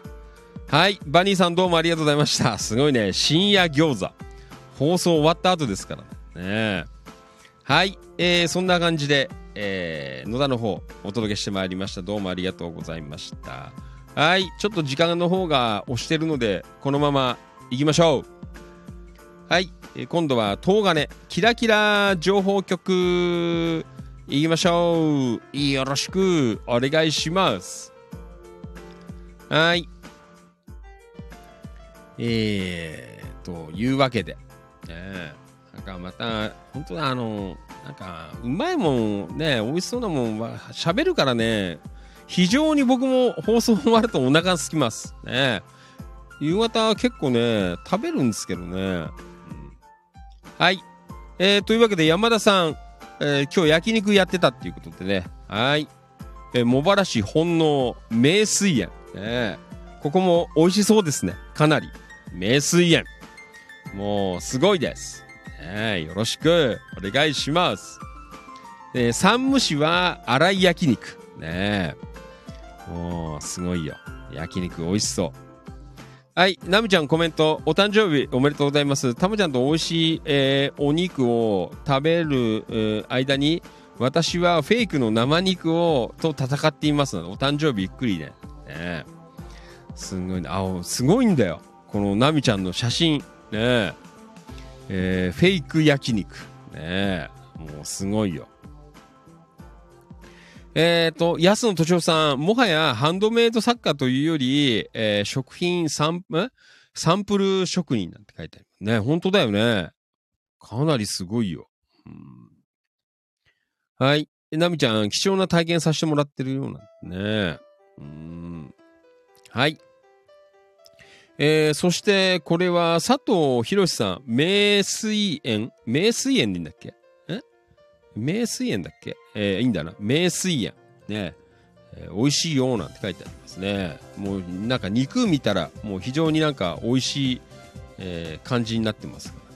はいバニーさんどうもありがとうございました。すごいね深夜餃子。放送終わった後ですからね。はい、えーそんな感じで、えー野田の方お届けしてまいりました。どうもありがとうございました。はいちょっと時間の方が押してるのでこのまま行きましょう。はい、えー今度は東金。キラキラ情報局。行きましょう。よろしく。お願いします。はい。えー、というわけで、ね、なんかまた本当だあのなんかうまいもんね。美味しそうなもんは喋るからね。非常に僕も放送終わるとお腹が空きます。ね夕方結構ね食べるんですけどね、はい、えー、というわけで山田さん、えー今日焼肉やってたっていうことでね。はい、えー茂原市本能名水園、ね、ここも美味しそうですね。かなり。名水園。もうすごいです、ね、よろしく。お願いします。えー山武市は粗い焼肉。ねもうすごいよ。焼肉美味しそう。はい、ナミちゃんコメント、お誕生日おめでとうございます。タムちゃんと美味しい、えーお肉を食べる、えー間に、私はフェイクの生肉をと戦っていますので、お誕生日ゆっくりね。ねすごいね。あ、すごいんだよ。このナミちゃんの写真。ねえーフェイク焼肉。ねもうすごいよ。えっ、と、安野敏夫さん、もはやハンドメイド作家というより、えー食品サンんサンプル職人なんて書いてある。ね、本当だよね。かなりすごいよ。うんはい。えナミちゃん、貴重な体験させてもらってるようなんでね。うん。はい。えーそして、これは佐藤博さん、名水園？名水園でいいんだっけ？名水園だっけ？えーいいんだな。名水園。ね。えー美味しいよなんて書いてありますね。もうなんか肉見たらもう非常になんか美味しい、えー感じになってますからね。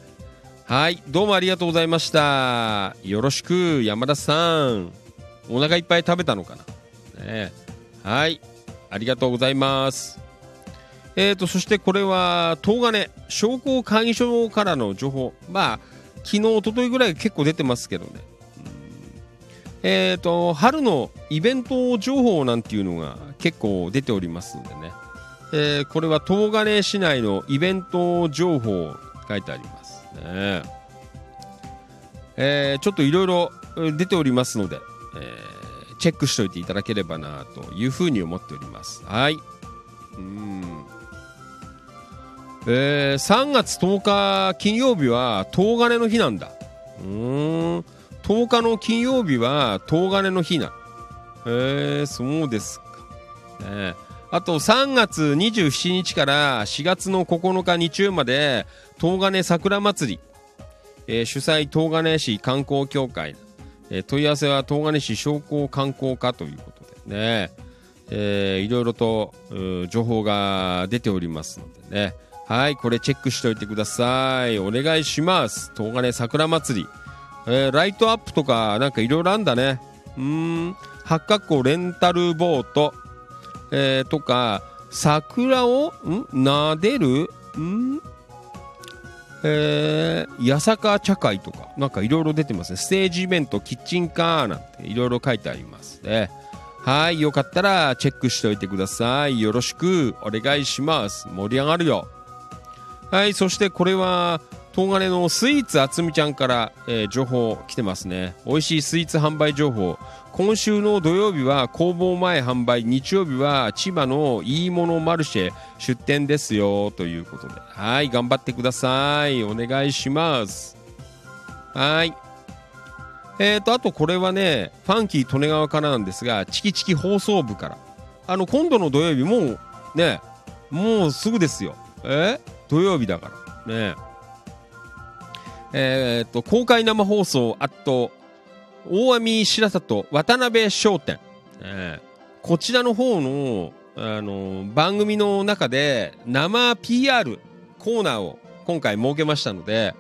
はい、どうもありがとうございました。よろしく山田さん。お腹いっぱい食べたのかな？ね、はい、ありがとうございます。えーとそしてこれは東金商工会議所からの情報。まあ昨日一昨日ぐらい結構出てますけどね。えー、と春のイベント情報なんていうのが結構出ておりますんでね、えーこれは東金市内のイベント情報書いてありますね、えーちょっといろいろ出ておりますので、えーチェックしておいていただければなというふうに思っております。はい。うん。えー3月10日金曜日は東金の日なんだ。うん。10日の金曜日は東金の日な。へえそうですか、ね、あと3月27日から4月の9日日曜まで東金桜祭り、えー主催東金市観光協会、えー問い合わせは東金市商工観光課ということでね、えーいろいろと情報が出ておりますのでね。はいこれチェックしておいてください。お願いします。東金桜祭り。えーライトアップとかなんかいろいろあんだね。うん。八角湖レンタルボート、えーとか桜をん？撫でる？ん？えー、八坂茶会とか。なんかいろいろ出てますね。ステージイベントキッチンカーなんていろいろ書いてありますね。はいよかったらチェックしておいてください。よろしくお願いします。盛り上がるよ。はいそしてこれは東金のスイーツあつみちゃんから、えー情報来てますね。美味しいスイーツ販売情報。今週の土曜日は工房前販売。日曜日は千葉のいいものマルシェ出店ですよ。ということで。はい頑張ってください。お願いします。はい。えーとあとこれはねファンキー利根川からなんですがチキチキ放送部から。あの今度の土曜日もうねもうすぐですよ。え？土曜日だから。ね。えーと公開生放送あと大網白里渡辺商店、えーこちらの方の、あの番組の中で生 PR コーナーを今回設けましたので、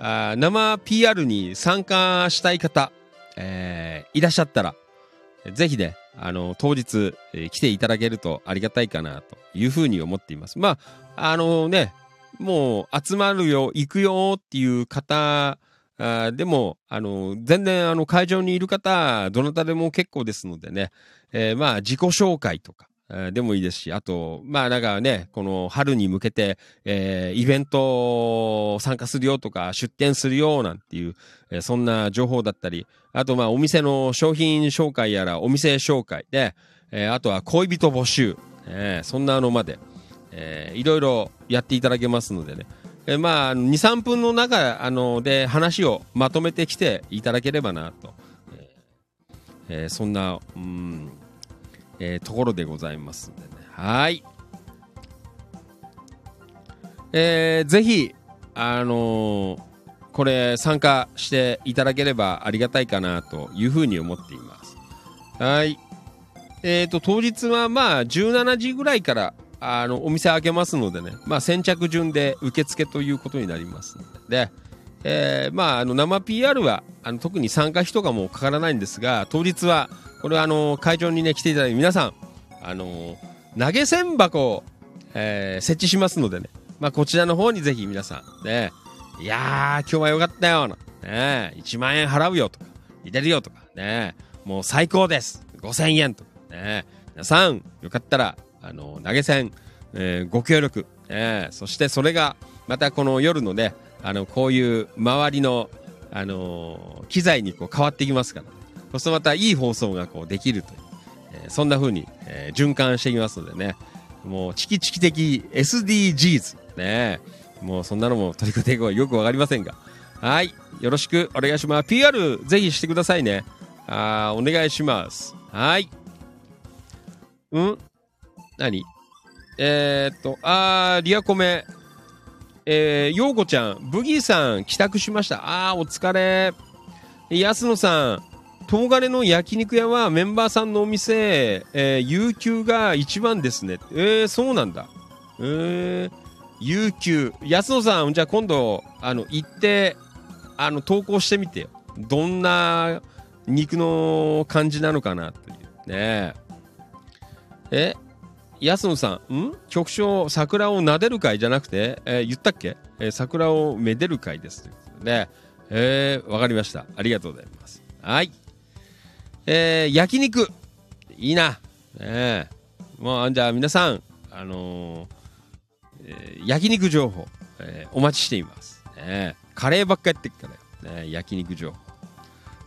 あ生 PR に参加したい方、えーいらっしゃったら、ぜひね、あの、当日、えー来ていただけるとありがたいかなというふうに思っています。まあ、あのね、もう集まるよ、行くよっていう方、あでも、あの、全然、あの、会場にいる方、どなたでも結構ですのでね、えーまあ、自己紹介とか、でもいいですし、あと、まあ、なんかね、この春に向けて、えーイベント参加するよとか、出店するよなんていう、えーそんな情報だったり、あと、まあ、お店の商品紹介やら、お店紹介で、えーあとは恋人募集、えーそんなのまで、えーいろいろやっていただけますのでね、えーまあ、2、3分の中あので話をまとめてきていただければなと、えーそんな、うんえーところでございますんでね。はい。えーぜひ、あのーこれ参加していただければありがたいかなというふうに思っています。はい。えっ、と、当日はまあ17時ぐらいからあのお店開けますのでね、まあ先着順で受付ということになりますので、えーまああの生 PR はあの特に参加費とかもかからないんですが、当日はこれはあの会場にね来ていただいて皆さん、あの投げ銭箱を、えー設置しますのでね、まあこちらの方にぜひ皆さんね、いやー今日はよかったよ、ね、1万円払うよとか、入れるよとかね、もう最高です、5000円とかね、皆さんよかったらあの投げ銭、えーご協力、えーそしてそれがまたこの夜のねあのこういう周りの、あのー機材にこう変わってきますから。そうするとまたいい放送がこうできるという、えーそんな風に、えー循環していきますのでね。もうチキチキ的 SDGs ねもうそんなのも取り組んでいこう [laughs] よくわかりませんが。はい。よろしくお願いします。PR ぜひしてくださいね。あお願いします。はい。うん？何？えー、っと、あー、リアコメ。えー、ようこちゃん、ブギーさん、帰宅しました。あー、お疲れ。安野さん、東金の焼肉屋はメンバーさんのお店、えー、有給が一番ですね。えー、そうなんだ。えー、有給。安野さん、じゃあ今度、あの、行って、あの、投稿してみてよ。どんな肉の感じなのかなという。ねえ？安野さん、ん？局長、桜を撫でる会じゃなくて、えー言ったっけ、えー桜をめでる会です。ということで、えーわかりました。ありがとうございます。はい。えー焼肉。いいな。ねえもう、じゃあ皆さん、あのーえー焼肉情報、えーお待ちしています。ね、カレーばっかやってっから。ね、焼肉情報。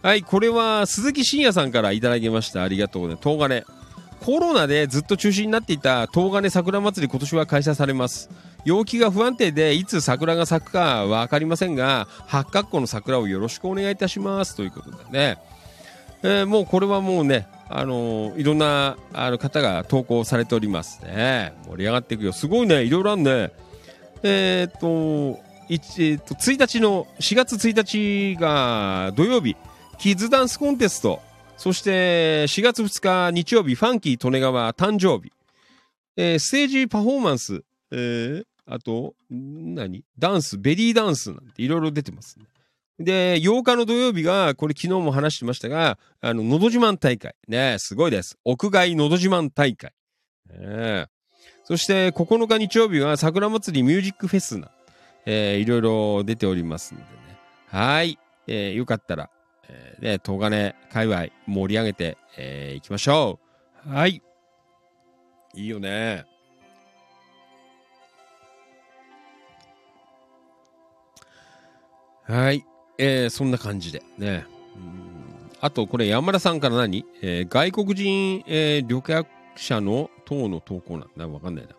はい、これは鈴木真也さんからいただきました。ありがとうございます。東金。コロナでずっと中止になっていた東金桜祭り今年は開催されます。陽気が不安定でいつ桜が咲くか分かりませんが八角湖の桜をよろしくお願いいたしますということでね、えーもうこれはもうねあのーいろんなあの方が投稿されておりますね。盛り上がっていくよ。すごいねいろいろあるね。えーっとえっと1日の4月1日が土曜日キッズダンスコンテスト。そして4月2日日曜日、ファンキー利根川誕生日。えーステージパフォーマンス、えーあと、何？ダンス、ベリーダンスなんていろいろ出てますね。で、8日の土曜日が、これ昨日も話してましたが、あの、のど自慢大会。ね、すごいです。屋外のど自慢大会。ねそして9日日曜日は桜祭りミュージックフェスな、えーいろいろ出ておりますのでね。はい。えーよかったら、えーね、東金界隈盛り上げて、えー、いきましょう。はい。いいよね。はい。えー、そんな感じでね。うんあと、これ山田さんから何、えー外国人、えー旅客者の等の投稿なんだ。わかんないな。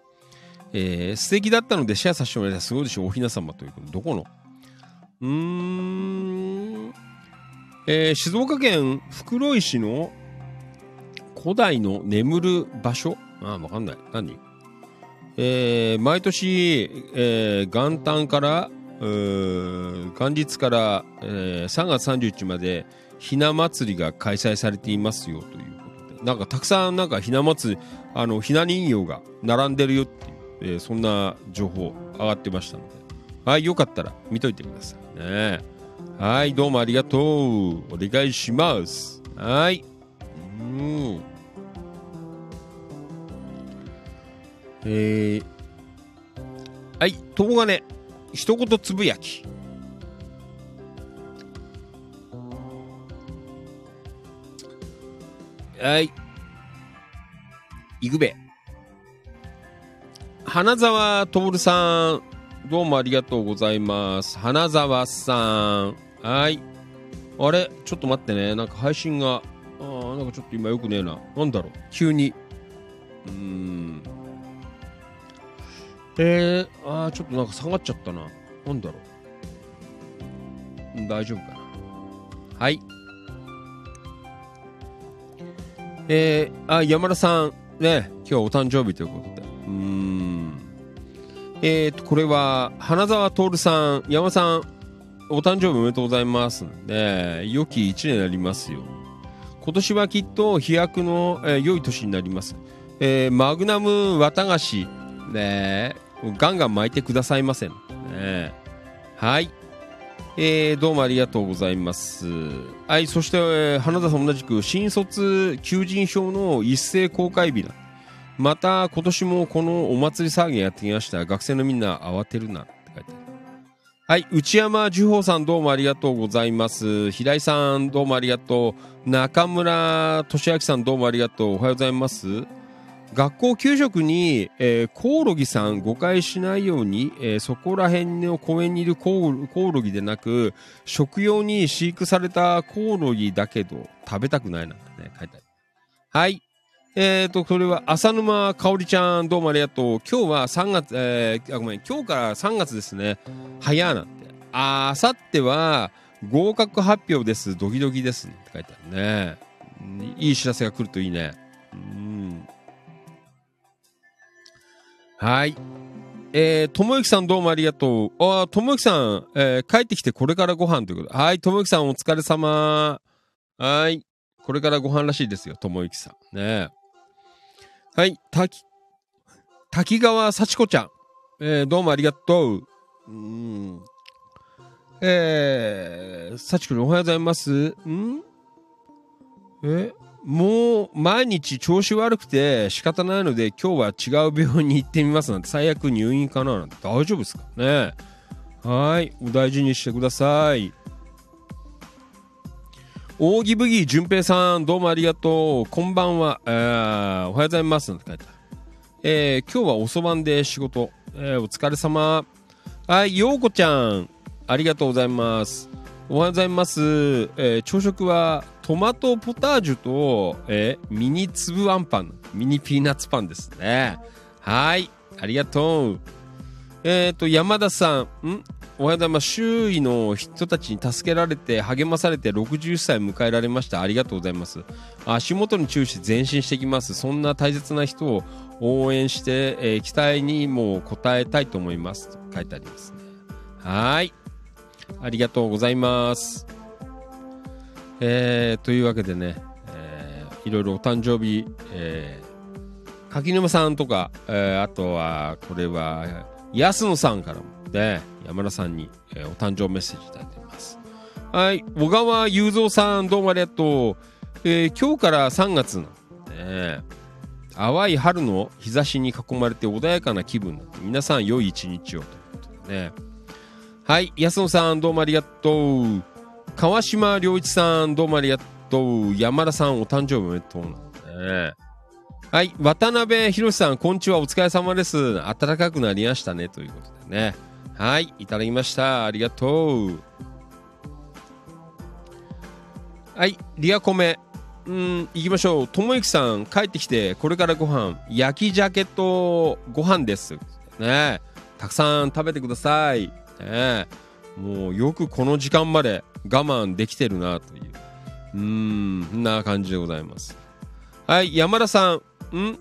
えー素敵だったのでシェアさせてもらいたい。すごいでしょ。おひな様ということ。どこの？うーん。えー静岡県袋井市の古代の眠る場所？ああ、わかんない。何？えー毎年、えー元旦から、元日から、えー3月31日まで、ひな祭りが開催されていますよということで。なんかたくさんなんかひな祭りあのひな人形が並んでるよっていう、えーそんな情報上がってましたので。はいよかったら見といてくださいね。はいどうもありがとうお願いしますはいうんえー、はい、東金、一言つぶやき。はい。いくべ。花沢徹さん、どうもありがとうございます。花沢さん。はい。あれ？ちょっと待ってね。なんか配信が、あーなんかちょっと今よくねえな。なんだろう？急に。うーん。えー、あーちょっとなんか下がっちゃったな。なんだろう？大丈夫かな。はい。えー、あ、山田さん、ね、今日お誕生日ということで。うーん。えーと、これは、花沢徹さん、山さん、お誕生日おめでとうございます。ね、良き一年になりますよ。今年はきっと飛躍の、えー良い年になります。えーマグナム綿菓子、ね、ガンガン巻いてくださいません。ね、はい。えーどうもありがとうございます。はい、そして、えー花田さん同じく、新卒求人票の一斉公開日だ。また、今年もこのお祭り騒ぎやってきました。学生のみんな慌てるなって書いてある。はい、内山樹宝さんどうもありがとうございます。平井さんどうもありがとう。中村俊明さんどうもありがとう。おはようございます。学校給食に、えーコオロギさん誤解しないように、えーそこら辺の公園にいるコオコオロギでなく食用に飼育されたコオロギだけど食べたくないなんてね書いてあるはいえーとこれは浅沼かおりちゃんどうもありがとう今日は3月えーあごめん今日から3月ですね早なんてあさっては合格発表ですドキドキですって書いてあるねいい知らせが来るといいねうんはい。えー、ともゆきさんどうもありがとう。あ、ともゆきさん、えー帰ってきてこれからご飯ということ。はい、ともゆきさんお疲れ様。はい。これからご飯らしいですよ、ともゆきさん。ねはい、滝、滝川幸子ちゃん。えー、どうもありがとう。うん。えー、幸子におはようございます。ん？え？もう毎日調子悪くて仕方ないので今日は違う病院に行ってみますなんて最悪入院かななんて大丈夫ですかね？はいお大事にしてください扇ブギー淳平さんどうもありがとう。こんばんは、えーおはようございますなんて書いてある。えー今日は遅番で仕事、えーお疲れ様。はいようこちゃんありがとうございます。おはようございます、えー朝食はトマトポタージュと、えーミニ粒あんパン。ミニピーナッツパンですね。はいありがとう。えっ、と山田さんん？おはようございます。周囲の人たちに助けられて励まされて60歳迎えられました。ありがとうございます。足元に注意して前進していきます。そんな大切な人を応援して、えー期待にも応えたいと思います。と書いてありますね。はい。ありがとうございます。えー、というわけでね、えーいろいろお誕生日、えー、柿沼さんとか、えーあとは、これは、安野さんからもね、山田さんに、えーお誕生メッセージいただいています。はい、小川雄三さん、どうもありがとう。えー今日から3月のね。淡い春の日差しに囲まれて穏やかな気分なって皆さん良い一日をということでね。はい、安野さんどうもありがとう。川島良一さんどうもありがとう。山田さんお誕生日おめでとうなんね。はい、渡辺博さんこんにちはお疲れ様です。暖かくなりましたねということでね。はい、いただきました。ありがとう。はい、リアコメ。うん、行きましょう。ともゆきさん、帰ってきて、これからご飯、焼き鮭とご飯です。ねたくさん食べてください。ねもうよくこの時間まで我慢できてるなという。うーん、な感じでございます。はい、山田さん、ん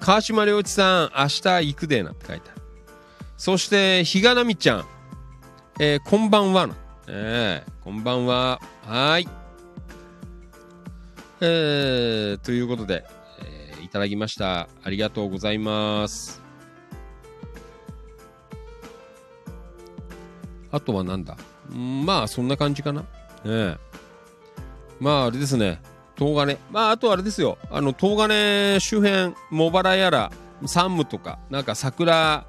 川島良一さん、明日行くでなって書いて。そして、比嘉奈美ちゃん、えーこんばんは。えーこんばんは。はい。えー、ということで、えーいただきました。ありがとうございます。あとはなんだ？まあ、そんな感じかな。ええまあ、あれですね。東金。まあ、あとあれですよ。あの、東金周辺、茂原やら、山武とか、なんか桜、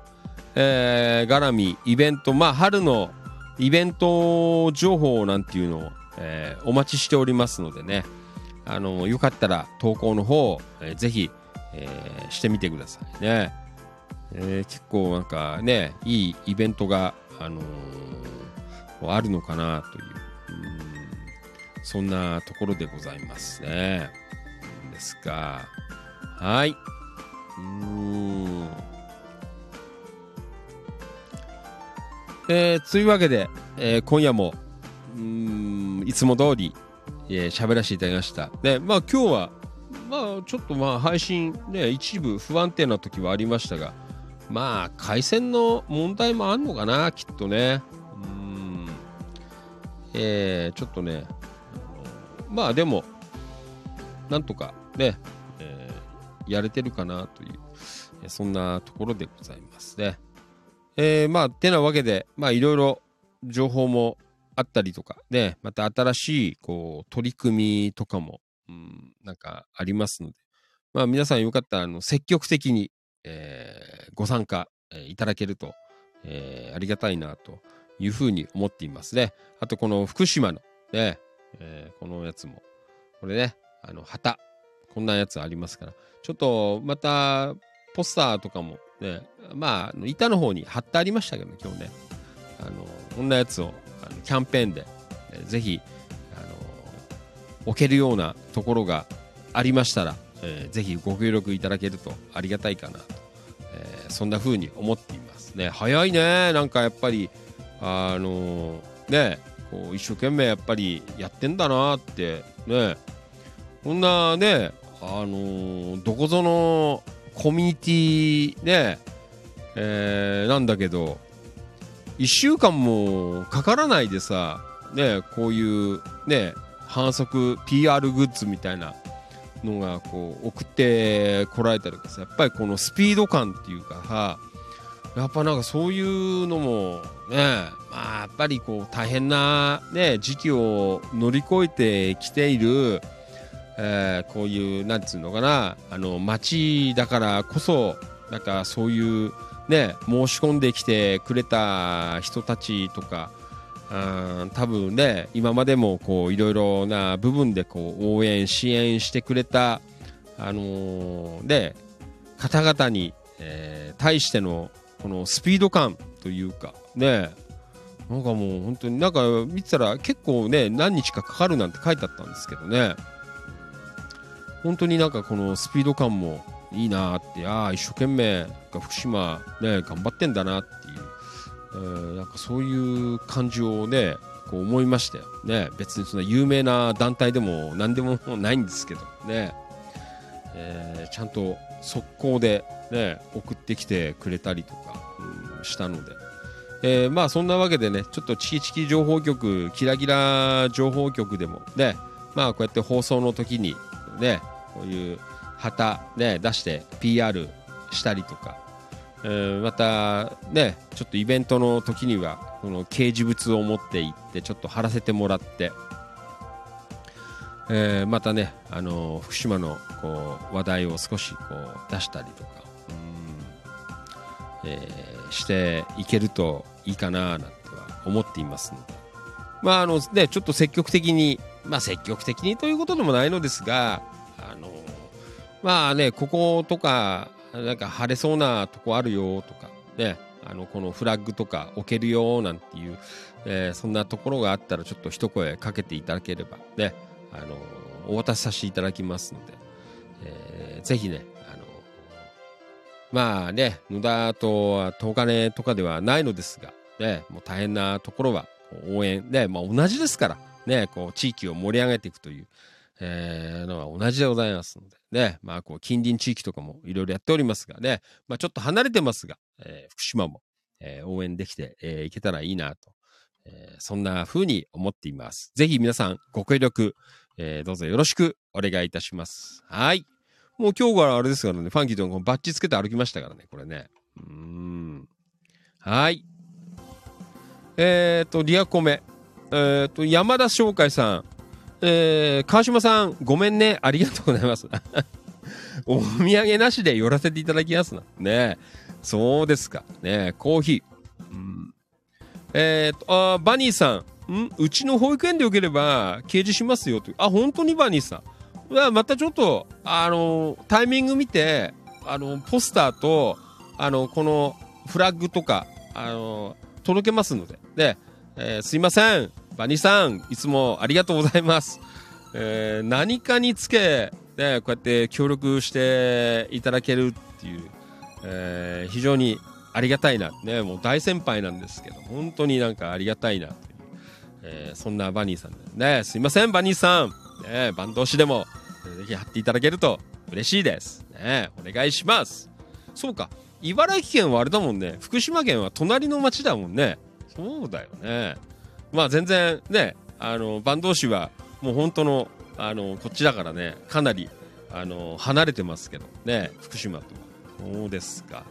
えー、絡み、イベント、まあ、春のイベント情報なんていうのを、えーお待ちしておりますのでね。あの、よかったら投稿の方、えーぜひ、えーしてみてくださいね。えー結構なんかね、いいイベントが、あのーあるのかなという、うんそんなところでございますね。ですが、はい。うん。えー、というわけで、えー今夜も、うん、いつも通り、えー喋らせていただきました。で、まあ今日は、まあちょっとまあ配信ね、一部不安定な時はありましたが、まあ回線の問題もあんのかな、きっとね。うん。えーちょっとね、まあでも、なんとかね、えーやれてるかなという、そんなところでございますね。えーまあ、てなわけで、まあいろいろ情報もあったりとか、ね、また新しい、こう、取り組みとかも、うん、なんかありますので、まあ皆さんよかったら、あの、積極的に、えーご参加、えーいただけると、えーありがたいなというふうに思っていますね。あと、この福島の、ね、えーこのやつも、これね、あの、旗、こんなやつありますから、ちょっと、また、ポスターとかもね、まあ、板の方に貼ってありましたけどね、今日ね。あの、こんなやつを、あのキャンペーンで、えーぜひ、あの、置けるようなところがありましたら、えーぜひご協力いただけるとありがたいかなと、えーそんな風に思っていますね。早いね、なんかやっぱり、あのね、こう一生懸命やっぱりやってんだなって、ね、こんなね、あのーどこぞのコミュニティね、えーなんだけど、1週間もかからないでさ、ね、こういうね、反則 PR グッズみたいなのがこう送ってこられたりとかさ、やっぱりこのスピード感っていうかさ、やっぱなんかそういうのもね、まあやっぱりこう大変なね、時期を乗り越えてきている、えーこういう、なんつうのかな、あの、街だからこそ、なんかそういう、ね、申し込んできてくれた人たちとか、うん多分ね、今までもこういろいろな部分でこう応援、支援してくれた、あのーね、方々に、えー対してのこのスピード感というか、ね、なんかもう本当になんか見てたら結構ね、何日かかかるなんて書いてあったんですけどね、本当になんかこのスピード感もいいなって、ああ、一生懸命、福島ね、頑張ってんだなっていう、えーなんかそういう感じをね、こう思いましたよ。ね、別にそん有名な団体でも何でもないんですけどね、えーちゃんと速攻でね、送ってきてくれたりとか、うんしたので、えーまあそんなわけでね、ちょっとチキチキ情報局、キラキラ情報局でもね、まあこうやって放送の時にね、こういう旗ね、出して PR したりとか、えーまたね、ちょっとイベントの時には、この掲示物を持って行って、ちょっと貼らせてもらって、えーまたね、あの福島のこう話題を少しこう出したりとか、うん。えーしていけるといいかななんては思っていますので、まああのね、ちょっと積極的に、まあ積極的にということでもないのですが、まあね、こことか、なんか晴れそうなとこあるよとか、ね、あのこのフラッグとか置けるよなんていう、えーそんなところがあったらちょっと一声かけていただければね、あのお渡しさせていただきますので、えーぜひね、あのまあね、野田とは10日とかではないのですが、ね、もう大変なところは応援、ね、まあ同じですから、ね、こう地域を盛り上げていくという、えーのは同じでございますので、ね、まあこう近隣地域とかもいろいろやっておりますがね、まあちょっと離れてますが、えー福島も、えー応援できて、えーいけたらいいなと、えーそんな風に思っています。ぜひ皆さんご協力えーどうぞよろしくお願いいたします。はい。もう今日からあれですからね、ファンキーとのバッジつけて歩きましたからね、これね。うーん。はい。えっ、と、リアコメ。えっ、と、山田翔海さん。えー川島さん、ごめんね。ありがとうございます。[laughs] お土産なしで寄らせていただきますな。ねそうですか。ねコーヒー。うん、えっ、と、あバニーさん。ん？うちの保育園でよければ掲示しますよと。あ、本当にバニーさん。またちょっと、あのタイミング見て、あのポスターと、あのこのフラッグとか、あの届けますので。で、えすいません。バニーさん、いつもありがとうございます。えー何かにつけ、ね、こうやって協力していただけるっていう、えー非常にありがたいな、ね、もう大先輩なんですけど、本当になんかありがたいなという、えーそんなバニーさんでね、すいません、バニーさん。ね、バンドしでも、ぜひ貼っていただけると嬉しいです。ね、お願いします。そうか、茨城県はあれだもんね、福島県は隣の町だもんね。そうだよね。まあ全然ね、あの、坂東市はもう本当の、あの、こっちだからね、かなり、あの、離れてますけど、ね、福島とは。そうですか。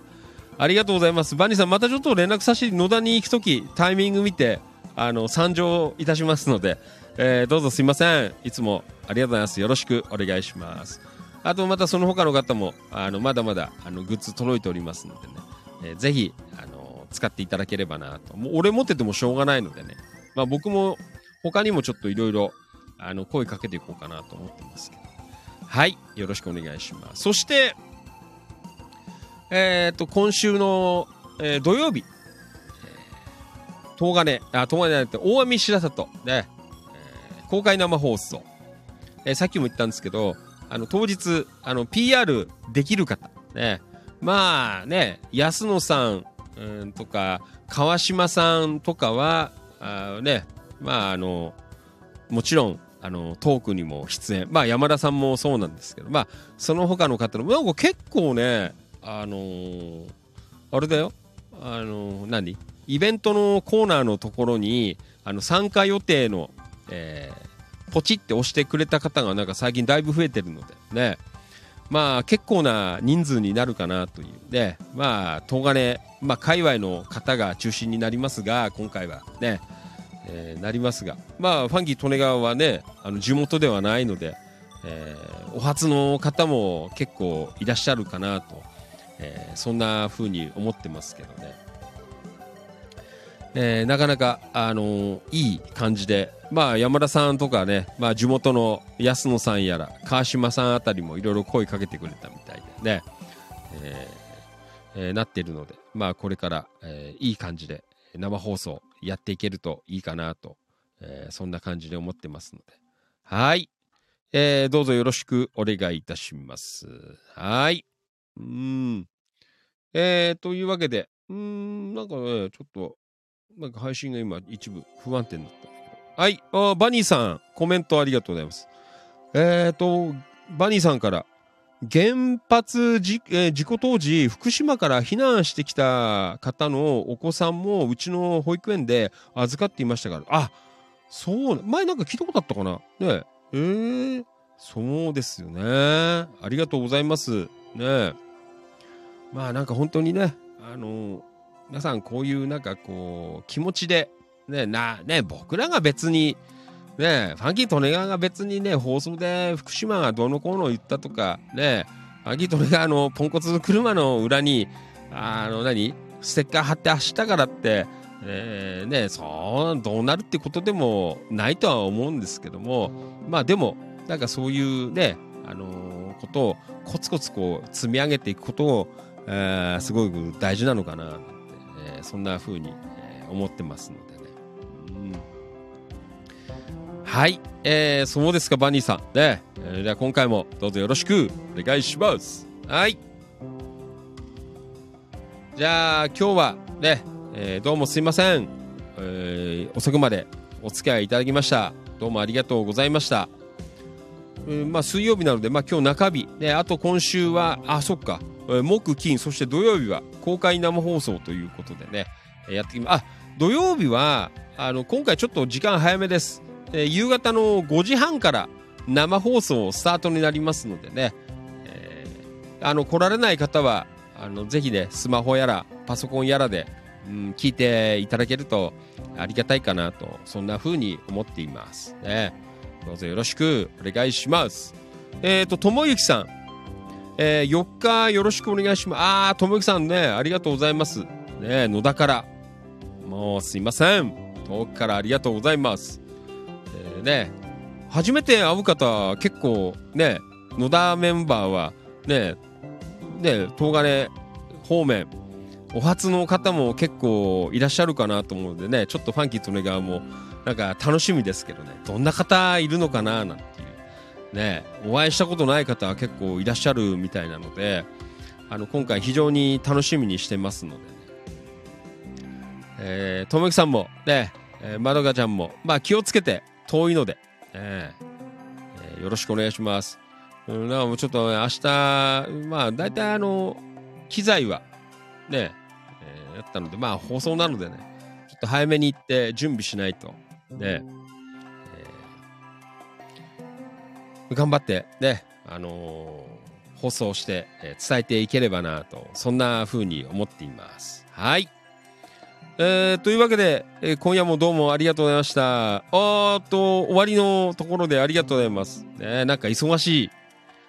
ありがとうございます。バニーさん、またちょっと連絡させて、野田に行くとき、タイミング見て、あの、参上いたしますので、えーどうぞすいません。いつもありがとうございます。よろしくお願いします。あと、またその他の方も、あの、まだまだ、あの、グッズ届いておりますのでね、えーぜひ、あの、使っていただければなと。もう俺持っててもしょうがないのでね、まあ僕も、他にもちょっといろいろ、あの、声かけていこうかなと思ってますけど。はい。よろしくお願いします。そして、えっ、と、今週の、えー土曜日、東金、あ、東金じゃなくて、大網白里ね、えー公開生放送。えーさっきも言ったんですけど、あの、当日、あの、PR できる方、ね、まあね、安野さん、うん、とか、川島さんとかは、あね、まああの、もちろん、あの、トークにも出演。まあ山田さんもそうなんですけど、まあ、その他の方の、なんか結構ね、あのーあれだよ、あのー何？イベントのコーナーのところに、あの、参加予定の、えーポチって押してくれた方がなんか最近だいぶ増えてるので。ね、まあ結構な人数になるかなというね、まあ東金、まあ界隈の方が中心になりますが、今回はね、えーなりますが、まあファンキー利根川はね、あの地元ではないので、えーお初の方も結構いらっしゃるかなと、えーそんな風に思ってますけどね。えーなかなか、あのーいい感じで、まあ、山田さんとかね、まあ、地元の安野さんやら川島さんあたりもいろいろ声かけてくれたみたいでね、えーえーなってるので、まあ、これから、えーいい感じで生放送やっていけるといいかなと、えーそんな感じで思ってますので、はい、えーどうぞよろしくお願いいたします。はい。うん。えー、というわけで、うん、なんかね、ちょっと、なんか配信が今一部不安定になった。はい、あバニーさん、コメントありがとうございます。えーと、バニーさんから、原発じ、えー事故当時、福島から避難してきた方のお子さんもうちの保育園で預かっていましたから、あそう、前なんか聞いたことあったかな？ねえー、そうですよね。ありがとうございます。ねえまあなんか本当にね、あの皆さんこういうなんかこう気持ちでねなね僕らが別にねファンキー・トネガーが別にね放送で福島がどうのこうの言ったとかねファンキー・トネガーのポンコツ車の裏にあの何？ステッカー貼って走ったからってえーねそうどうなるってことでもないとは思うんですけどもまあでもなんかそういうねあのことをコツコツこう積み上げていくことをえーすごく大事なのかななんて、えーそんな風に、えー思ってますので。はい、えーそうですか、バニーさん。ね、えーじゃあ今回もどうぞよろしくお願いします。はい。じゃあ今日はね、えーどうもすいません、えー遅くまでお付き合いいただきました。どうもありがとうございました。えーまあ、水曜日なので、まあ、今日中日、ね、あと今週は、あ、そっか、え木、金、そして土曜日は公開生放送ということでね、えやってきますあ、土曜日は、あの、今回ちょっと時間早めです。えー夕方の5時半から、生放送スタートになりますのでね、えーあの来られない方はあのぜひねスマホやらパソコンやらで、うん、聞いていただけるとありがたいかなとそんな風に思っていますねどうぞよろしくお願いしますえっ、とともゆきさんえー、4日よろしくお願いします。あー、ともゆきさんね、ありがとうございます。ね、野田から。もうすいません。遠くからありがとうございます。えー、ね、初めて会う方、結構ね、野田メンバーは、ね、ね、東金方面、お初の方も結構いらっしゃるかなと思うのでね、ちょっとファンキーとね側も、なんか楽しみですけどね、どんな方いるのかななんていう。ね、お会いしたことない方は結構いらっしゃるみたいなのであの今回非常に楽しみにしてますので、えー、ともきさんもね、えー、まどかちゃんも、まあ、気をつけて遠いので、えーえーよろしくお願いします。うん、だかもうちょっとね明日まあ大体あの機材はね、えーやったのでまあ放送なのでねちょっと早めに行って準備しないとねえ頑張ってね、あのー放送して、えー伝えていければなと、そんな風に思っています。はい。えー、というわけで、えー今夜もどうもありがとうございました。あっと、終わりのところでありがとうございます。ね、なんか忙しい。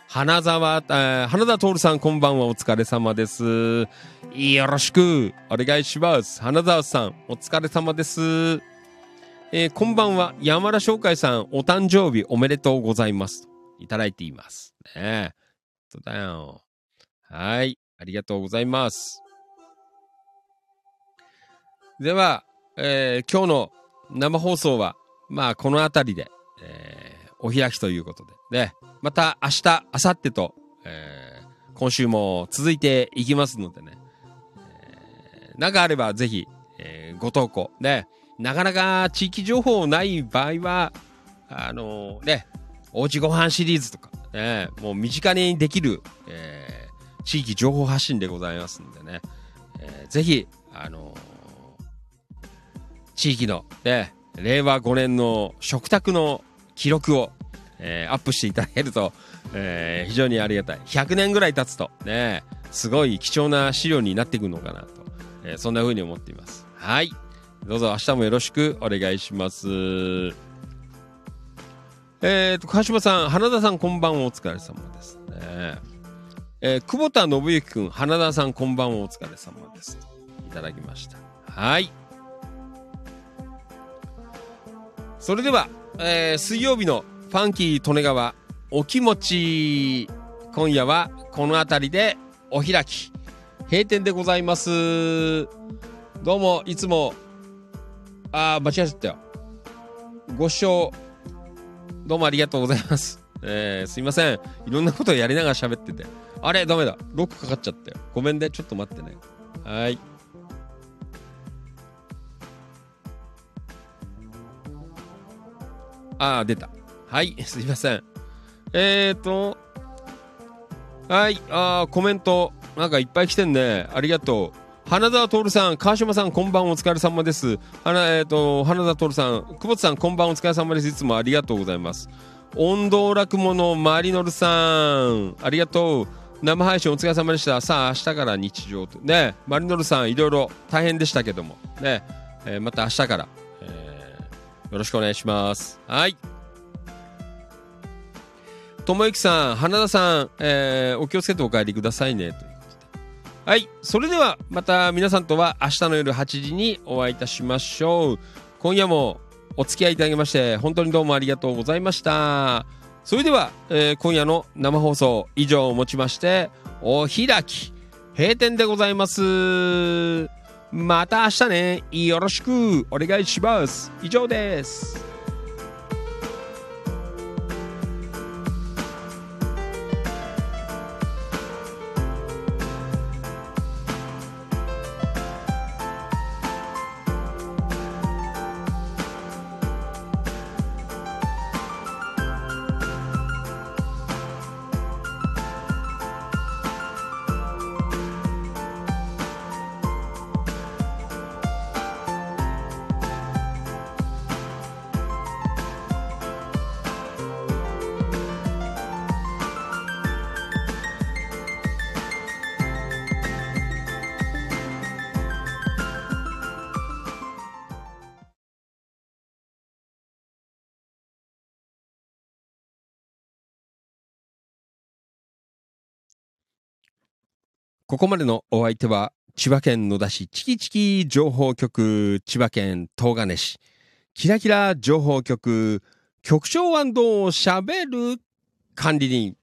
花沢、えー花田徹さんこんばんはお疲れ様です。よろしくお願いします。花沢さんお疲れ様です。えーこんばんは山田翔海さんお誕生日おめでとうございます。いただいています。ねえ。そうだよ。はい。ありがとうございます。では、えー今日の生放送は、まあ、この辺りで、えーお開きということで、ね。また明日、明後日と、えー今週も続いていきますのでね。えーなんかあればぜひ、えーご投稿。ね。なかなか地域情報ない場合は、あのね、おうちご飯シリーズとか、ね、もう身近にできる、えー地域情報発信でございますんでね、えーぜひ、あの地域の、ね、令和5年の食卓の記録を、えーアップしていただけると、えー非常にありがたい。100年ぐらい経つと、ね、すごい貴重な資料になっていくのかなと、えーそんな風に思っています。はい。どうぞ明日もよろしくお願いします。えーと、川島さん、花田さんこんばんはお疲れ様ですね。えー久保田信之くん、花田さんこんばんはお疲れ様です。いただきました。はい。それでは、えー水曜日のファンキー利根川お気持ち今夜はこの辺りでお開き閉店でございますどうもいつもあー間違えちゃったよご視聴どうもありがとうございます。[laughs] えー、すいません。いろんなことやりながら喋ってて。あれダメだ。ロックかかっちゃったよ。ごめんね。ちょっと待ってね。はい。あー、出た。はい。[laughs] すいません。えーと。はい。あー、コメント。なんかいっぱい来てんね。ありがとう。花澤徹さん、川島さん、こんばんお疲れ様です。花、えっ、と、花田徹さん、久保田さん、こんばんお疲れ様です。いつもありがとうございます。音頭落物マリノルさん、ありがとう。生配信お疲れ様でした。さあ、明日から日常と。ね、マリノルさん、いろいろ大変でしたけども。ね、えーまた明日から、よろしくお願いします。はい。ともゆきさん、花田さん、えーお気をつけてお帰りくださいね。ということで。はい。それでは、また皆さんとは明日の夜8時にお会いいたしましょう。今夜もお付き合いいただきまして、本当にどうもありがとうございました。それでは、えー今夜の生放送以上をもちまして、お開き、閉店でございます。また明日ね、よろしくお願いします。以上です。ここまでのお相手は、千葉県野田市チキチキ情報局、千葉県東金市、キラキラ情報局、局長しゃべる管理人。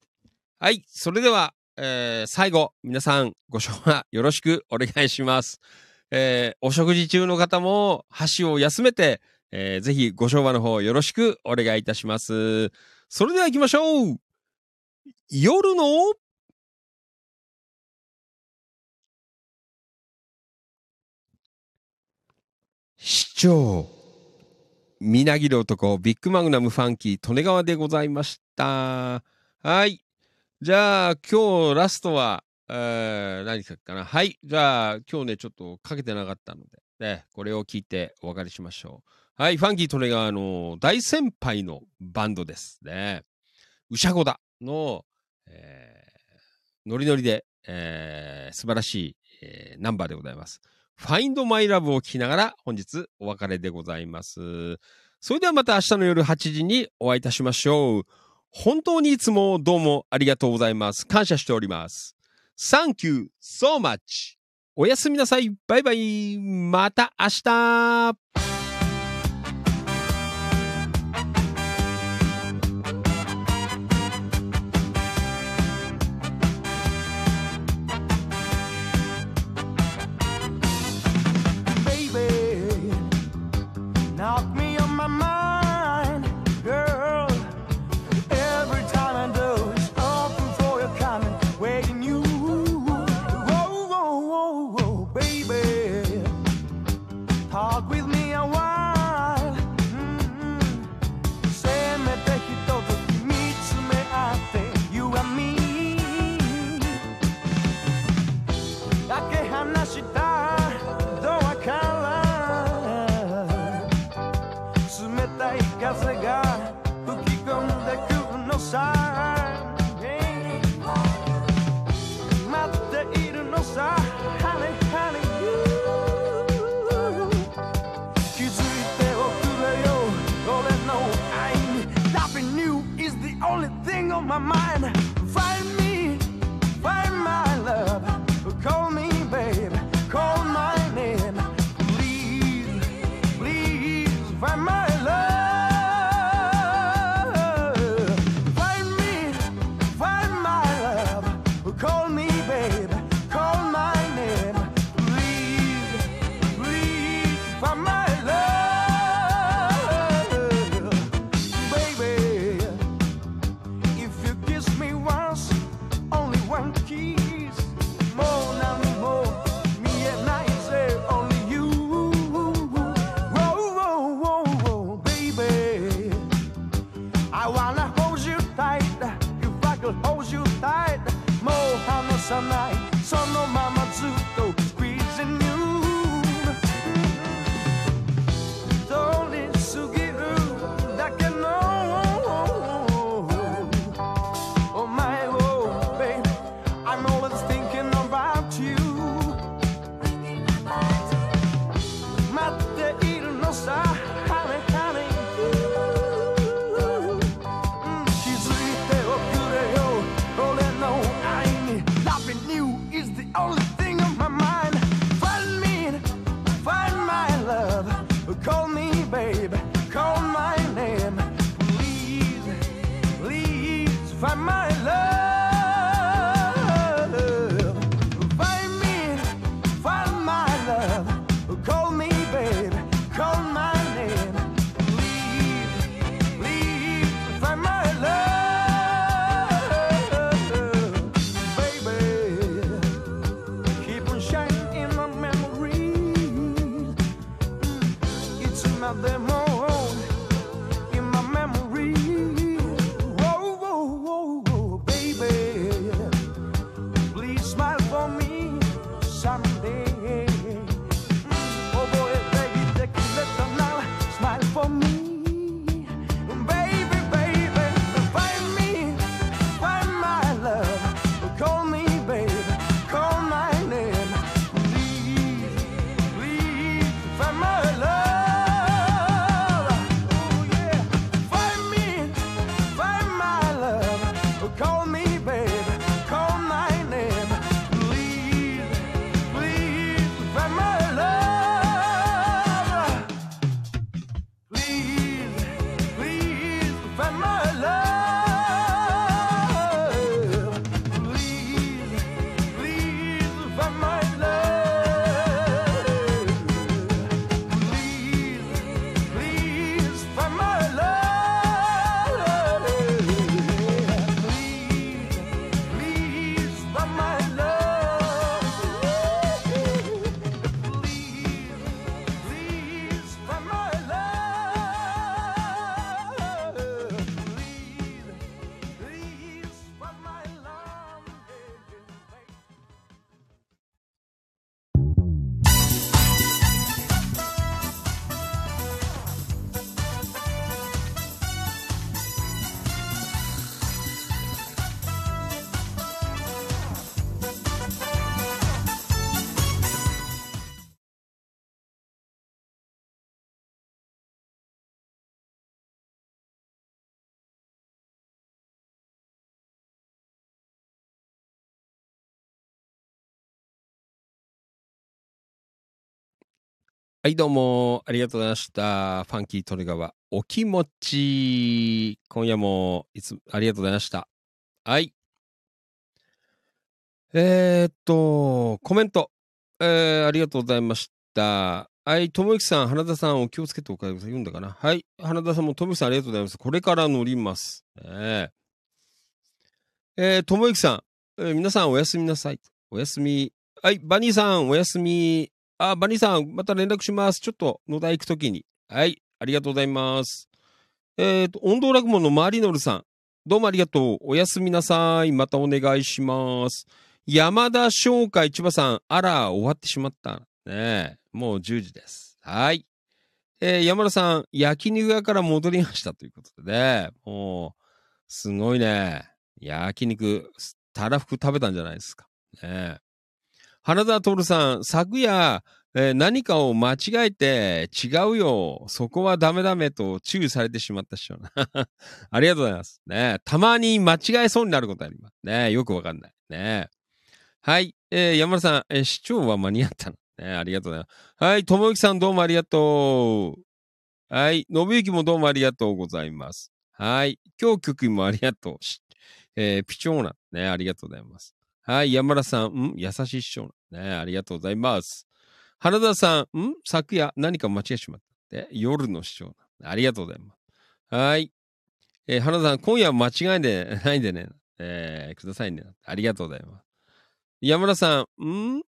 はい、それでは、えー最後、皆さんご唱和よろしくお願いします。えーお食事中の方も箸を休めて、えーぜひご唱和の方よろしくお願いいたします。それでは行きましょう夜の長みなぎる男ビッグマグナムファンキー利根川でございました。はい。じゃあ今日ラストは、えー何かかな。はい。じゃあ今日ねちょっとかけてなかったので、ね、これを聞いてお別れしましょう。はい。ファンキー利根川の大先輩のバンドです。ね。うしゃごだの、えーノリノリで、えー素晴らしい、えーナンバーでございます。Find My Love を聞きながら本日お別れでございます。それではまた明日の夜8時にお会いいたしましょう。本当にいつもどうもありがとうございます。感謝しております。Thank you so much. おやすみなさい。バイバイ。また明日。はい、どうも、ありがとうございました。ファンキートレガワ、お気持ち。今夜も、いつも、ありがとうございました。はい。えー、っと、コメント。えー、ありがとうございました。はい、ともゆきさん、花田さん、お気をつけてお帰りください。読んだかなはい、花田さんもともゆきさん、ありがとうございます。これから乗ります。えー、えー、ともゆきさん、えー皆さん、おやすみなさい。おやすみ。はい、バニーさん、おやすみ。あ、バニーさん、また連絡します。ちょっと野田行くときに。はい、ありがとうございます。えっ、と、音頭落語のマリノルさん、どうもありがとう。おやすみなさい。またお願いします。山田商会千葉さん、あら、終わってしまった。ねえ、もう10時です。はい。えー山田さん、焼肉屋から戻りましたということでね、もう、すごいね。焼肉、たらふく食べたんじゃないですか。ねえ花田徹さん、昨夜、えー何かを間違えて、違うよ、そこはダメダメと注意されてしまったっしょ。[laughs] ありがとうございます。ねたまに間違えそうになることあります。ねよくわかんない。ねはい。えー山田さん、えー市長は間に合ったの。ねありがとうございます。はい。ともゆきさんどうもありがとう。はい。のぶゆきもどうもありがとうございます。はい。今日曲もありがとう。えーピチョーナ。ねありがとうございます。はい。山田さん、ん？優しい師匠。ねありがとうございます。花田さん、ん？昨夜何か間違えてしまった？で夜の師匠。ありがとうございます。はい。えー花田さん、今夜は間違いで [laughs] ないでね。えーくださいね。ありがとうございます。山田さん、ん？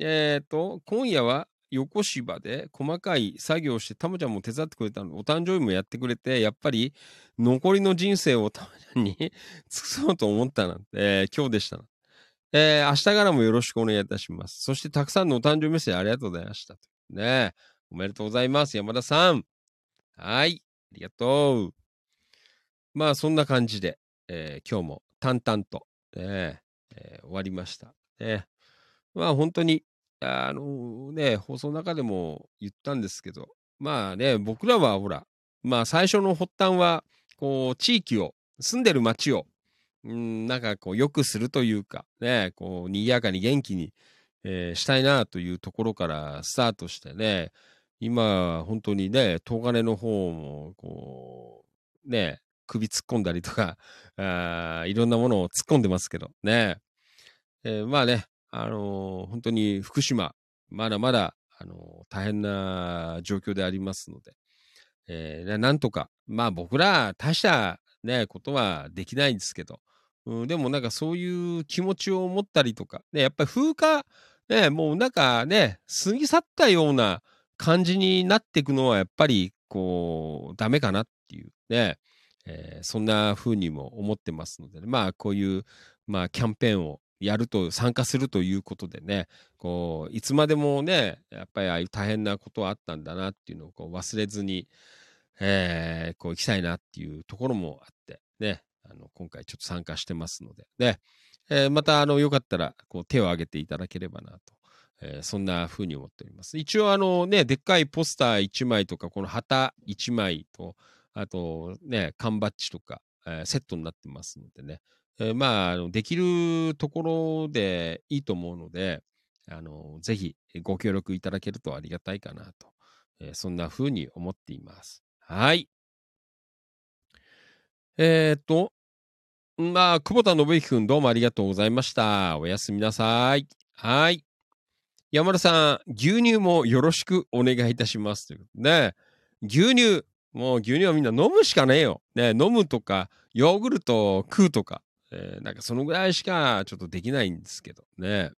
えっ、と、今夜は横芝で細かい作業をして、たまちゃんも手伝ってくれたの、お誕生日もやってくれて、やっぱり残りの人生をたまちゃんに [laughs] 尽くそうと思ったなんて、えー今日でした。えー明日からもよろしくお願いいたします。そしてたくさんのお誕生日メッセージありがとうございました。ねおめでとうございます。山田さん。はい。ありがとう。まあ、そんな感じで、えー今日も淡々と、ねえー終わりました。ねまあ、本当に、あのね、放送の中でも言ったんですけど、まあね、僕らはほら、まあ、最初の発端は、こう、地域を、住んでる町を、うん、なんかこう、良くするというか、ね、こう、賑やかに元気に、えーしたいなというところからスタートしてね、今、本当にね、東金の方も、こう、ね、首突っ込んだりとか、[laughs] あいろんなものを突っ込んでますけどね。えーまあね、あのー本当に福島、まだまだ、あのー大変な状況でありますので、えーなんとか、まあ僕ら大したね、ことはできないんですけど、うん、でもなんかそういう気持ちを持ったりとか、ね、やっぱり風化、ね、もうなんかね、過ぎ去ったような感じになっていくのはやっぱりこう、ダメかなっていうね、えーそんな風にも思ってますので、ね、まあこういう、まあキャンペーンをやると、参加するということでね、こう、いつまでもね、やっぱりああいう大変なことはあったんだなっていうのをこう忘れずに、えーこう行きたいなっていうところもあって、ね、あの、今回ちょっと参加してますので、ね、えーまた、あの、よかったら、こう、手を挙げていただければなと。えーそんな風に思っております。一応、あのね、でっかいポスター1枚とか、この旗1枚と、あとね、缶バッジとか、えーセットになってますのでね、えーまあ、あのできるところでいいと思うので、あの、ぜひご協力いただけるとありがたいかなと、えそんな風に思っています。はい。えーっと、まあ、久保田信之くんどうもありがとうございました。おやすみなさい。はい。山田さん、牛乳もよろしくお願いいたします。ということでね、牛乳、もう牛乳はみんな飲むしかねえよ。ね、飲むとか、ヨーグルト食うとか、えーなんかそのぐらいしかちょっとできないんですけどね。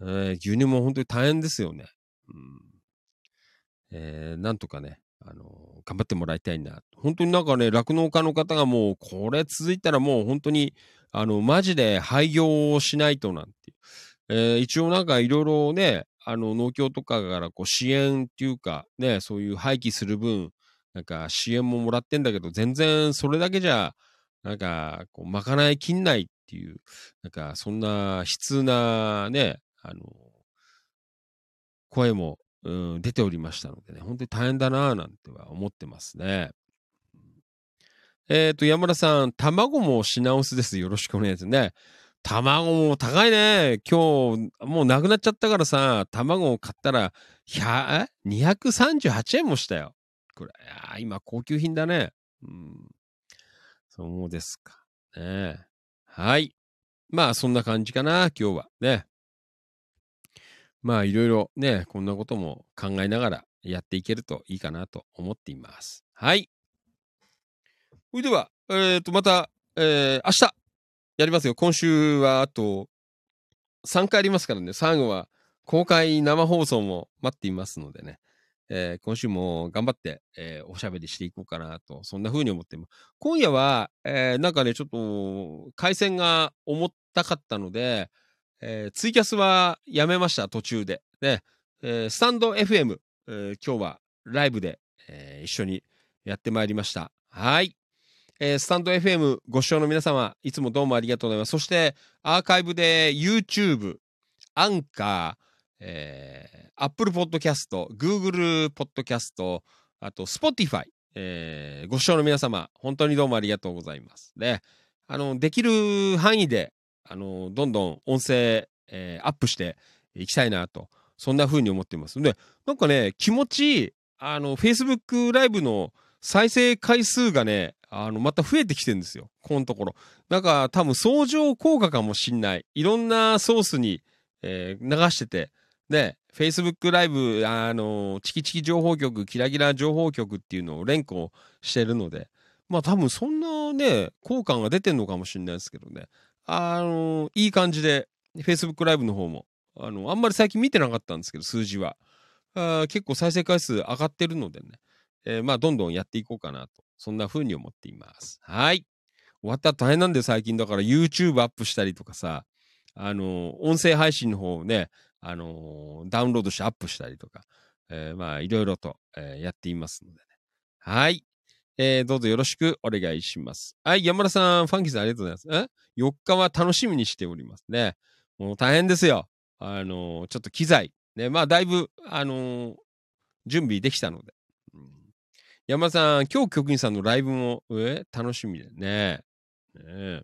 えー牛乳も本当に大変ですよね。うんえーなんとかね、あの頑張ってもらいたいな。本当になんかね、酪農家の方がもう、これ続いたらもう本当に、あの、マジで廃業をしないとなんていう。えー一応なんかいろいろね、あの、農協とかからこう支援っていうか、ね、そういう廃棄する分、なんか支援ももらってんだけど、全然それだけじゃ、なんか、こう、まかないきんないっていう、なんか、そんな悲痛なね、あの、声も、うん、出ておりましたのでね、本当に大変だなぁなんては思ってますね。えっ、と、山田さん、卵も品薄です。よろしくお願いしますね。卵も高いね。今日、もうなくなっちゃったからさ、卵を買ったら、100 238円もしたよ。これ、いや今高級品だね。うん。そうですか。ねはい。まあ、そんな感じかな、今日は。ね。まあ、いろいろね、こんなことも考えながらやっていけるといいかなと思っています。はい。それでは、えっ、と、また、えー明日、やりますよ。今週はあと3回ありますからね。最後は公開生放送も待っていますのでね。えー今週も頑張って、えーおしゃべりしていこうかなと、そんな風に思っています。今夜は、えーなんかね、ちょっと、回線が重たかったので、えーツイキャスはやめました、途中で。で、えースタンド FM、えー今日はライブで、えー一緒にやってまいりました。はい。えースタンド FM ご視聴の皆様、いつもどうもありがとうございます。そして、アーカイブで YouTube、アンカー、えー、Apple Podcast、Google Podcast、あと Spotify、えーご視聴の皆様、本当にどうもありがとうございます。で、あの、できる範囲で、あの、どんどん音声、えーアップしていきたいなと、そんな風に思っています。で、なんかね、気持ちいい、あの、Facebook ライブの再生回数がね、あの、また増えてきてるんですよ。このところ。なんか多分相乗効果かもしんない。いろんなソースに、えー流してて、で、Facebook ライブ、あの、チキチキ情報局、キラキラ情報局っていうのを連呼してるので、まあ多分そんなね、効果が出てんのかもしれないですけどね。あの、いい感じで、Facebook ライブの方も、あの、あんまり最近見てなかったんですけど、数字は。あ結構再生回数上がってるのでね。えーまあ、どんどんやっていこうかなと。そんな風に思っています。はい。終わったら大変なんで最近だから YouTube アップしたりとかさ、あのー音声配信の方をね、あのダウンロードしてアップしたりとか、えまあ、いろいろと、えやっていますのでね。はい。えーどうぞよろしくお願いします。はい、山田さん、ファンキーさんありがとうございます。?4 日は楽しみにしておりますね。もう大変ですよ。あのーちょっと機材。ね、まあ、だいぶ、あのー準備できたので。うん山田さん、今日局員さんのライブも、え楽しみでね。ねえ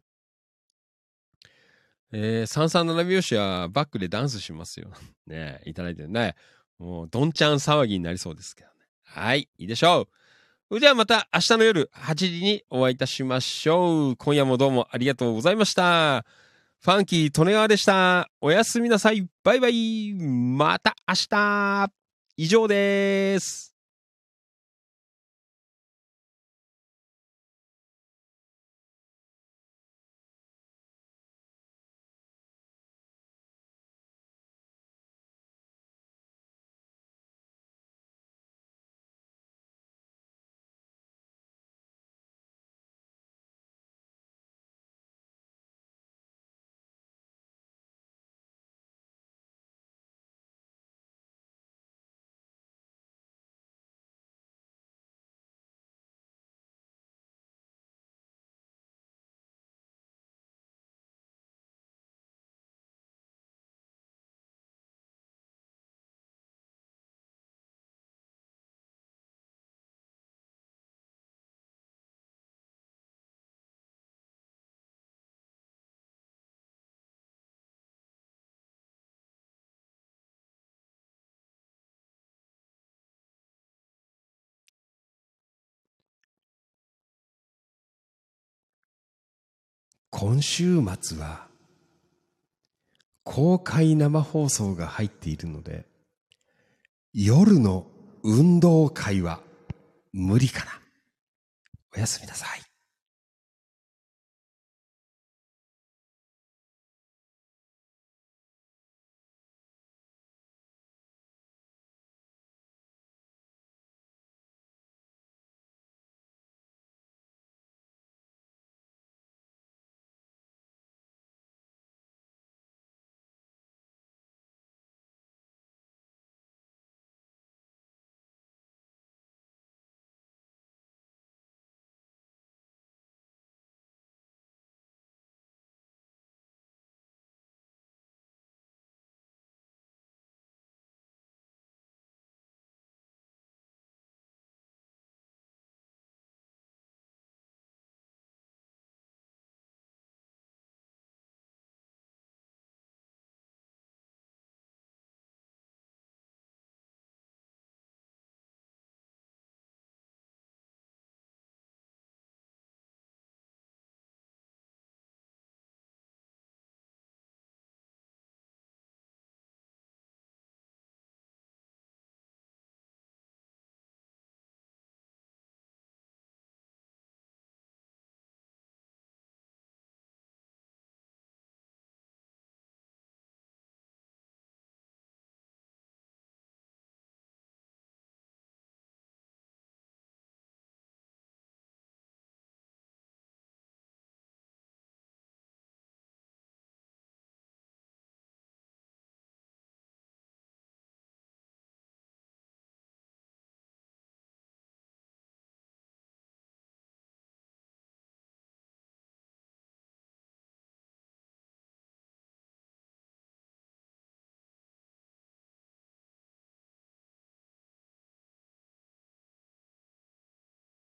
えー、337拍子はバックでダンスしますよ。[laughs] ねえいただいてね。もう、どんちゃん騒ぎになりそうですけどね。はい、いいでしょう。それではまた明日の夜8時にお会いいたしましょう。今夜もどうもありがとうございました。ファンキー利根川でした。おやすみなさい。バイバイ。また明日。以上です。今週末は公開生放送が入っているので夜の運動会は無理かな。おやすみなさい。